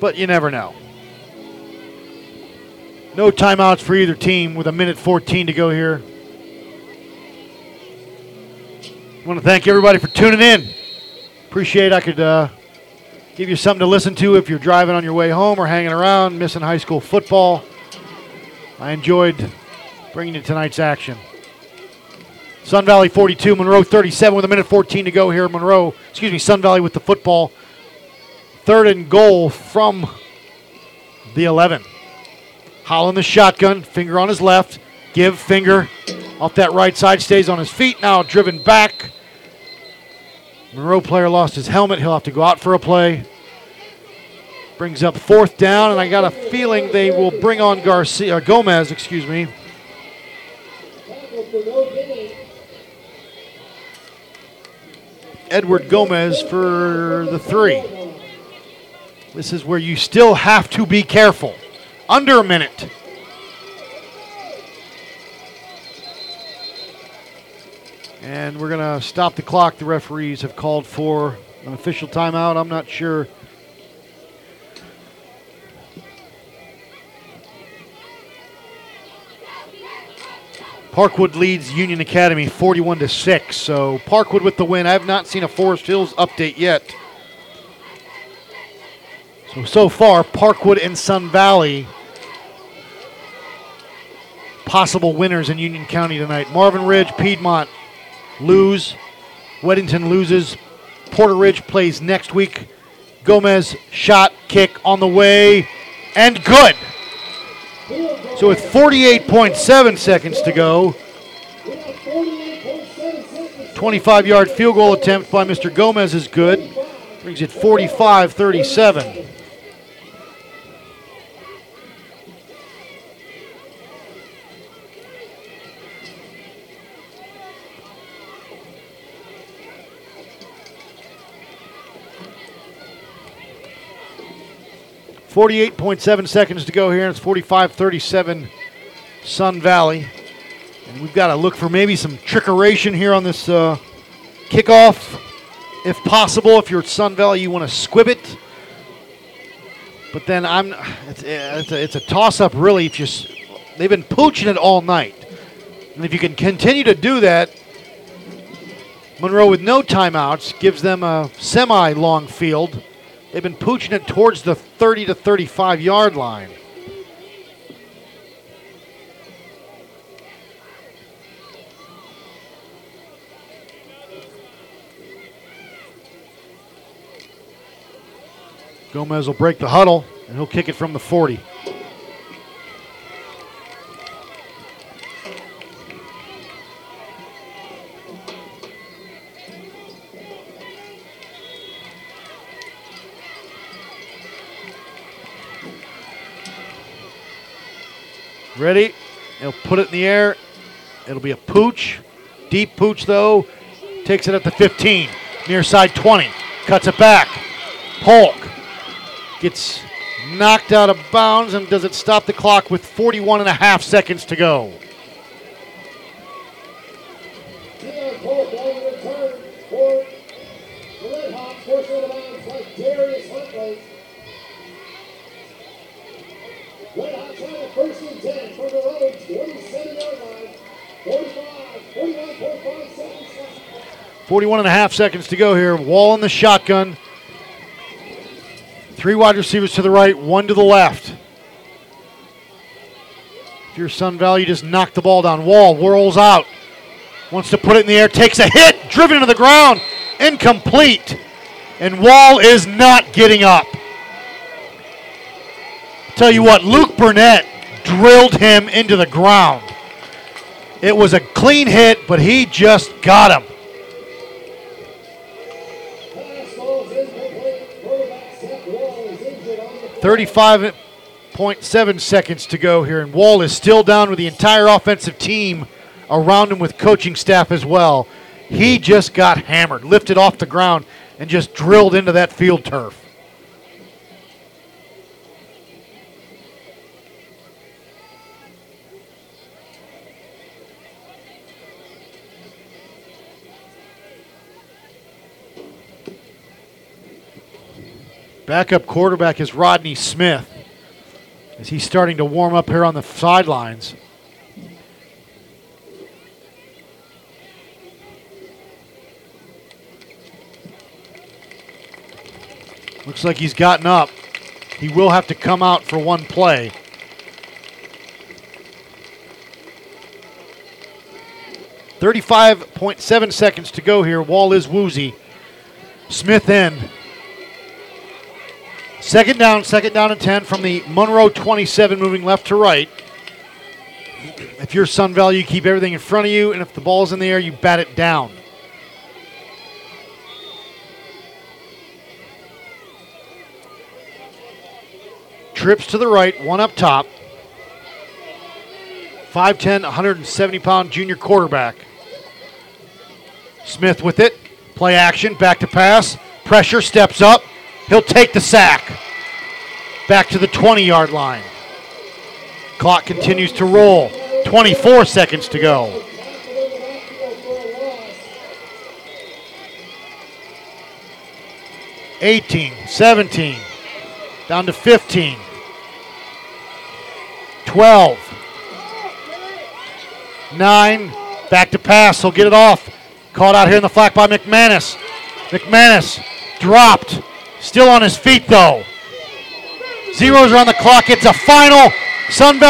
But you never know. No timeouts for either team with a minute 14 to go here. I want to thank everybody for tuning in. Appreciate I could uh, give you something to listen to if you're driving on your way home or hanging around, missing high school football. I enjoyed bringing you tonight's action. Sun Valley 42, Monroe 37 with a minute 14 to go here. Monroe, excuse me, Sun Valley with the football. Third and goal from the 11. Howell in the shotgun, finger on his left. Give finger off that right side, stays on his feet. Now driven back. Monroe player lost his helmet. He'll have to go out for a play. Brings up fourth down, and I got a feeling they will bring on Garcia uh, Gomez, excuse me. Edward Gomez for the three. This is where you still have to be careful. Under a minute. And we're going to stop the clock. The referees have called for an official timeout. I'm not sure. Parkwood leads Union Academy 41 to 6. So Parkwood with the win. I have not seen a Forest Hills update yet. So so far Parkwood and Sun Valley possible winners in Union County tonight. Marvin Ridge, Piedmont lose. Weddington loses. Porter Ridge plays next week. Gomez shot kick on the way and good. So with 48.7 seconds to go, 25 yard field goal attempt by Mr. Gomez is good. Brings it 45 37. Forty-eight point seven seconds to go here, and it's 45-37 Sun Valley. And we've got to look for maybe some trickeration here on this uh, kickoff, if possible. If you're at Sun Valley, you want to squib it. But then I'm, it's, it's a, it's a toss-up really. If you, they've been pooching it all night, and if you can continue to do that, Monroe with no timeouts gives them a semi-long field. They've been pooching it towards the 30 to 35 yard line. Gomez will break the huddle and he'll kick it from the 40. Ready? He'll put it in the air. It'll be a pooch. Deep pooch, though. Takes it at the 15. Near side 20. Cuts it back. Polk gets knocked out of bounds and does it stop the clock with 41 and a half seconds to go. First and 10 from their own 27 yard line. 45, 41.5 seconds left. 41 and a half seconds to go here. Wall in the shotgun. Three wide receivers to the right, one to the left. If you're Sun Valley, you just knock the ball down. Wall whirls out. Wants to put it in the air, takes a hit, driven to the ground, incomplete. And Wall is not getting up. Tell you what, Luke Burnett drilled him into the ground. It was a clean hit, but he just got him. 35.7 seconds to go here, and Wall is still down with the entire offensive team around him with coaching staff as well. He just got hammered, lifted off the ground, and just drilled into that field turf. Backup quarterback is Rodney Smith. As he's starting to warm up here on the sidelines. Looks like he's gotten up. He will have to come out for one play. Thirty-five point seven seconds to go here. Wall is woozy. Smith in. Second down, second down and 10 from the Monroe 27, moving left to right. If you're Sun Valley, you keep everything in front of you, and if the ball's in the air, you bat it down. Trips to the right, one up top. 5'10, 170 pound junior quarterback. Smith with it. Play action, back to pass. Pressure, steps up. He'll take the sack. back to the 20 yard line. Clock continues to roll. 24 seconds to go. Eighteen, seventeen, down to fifteen. 12. 9. Back to pass. He'll get it off. Called out here in the flat by McManus. McManus dropped. Still on his feet though. Zeros are on the clock. It's a final Sunbelt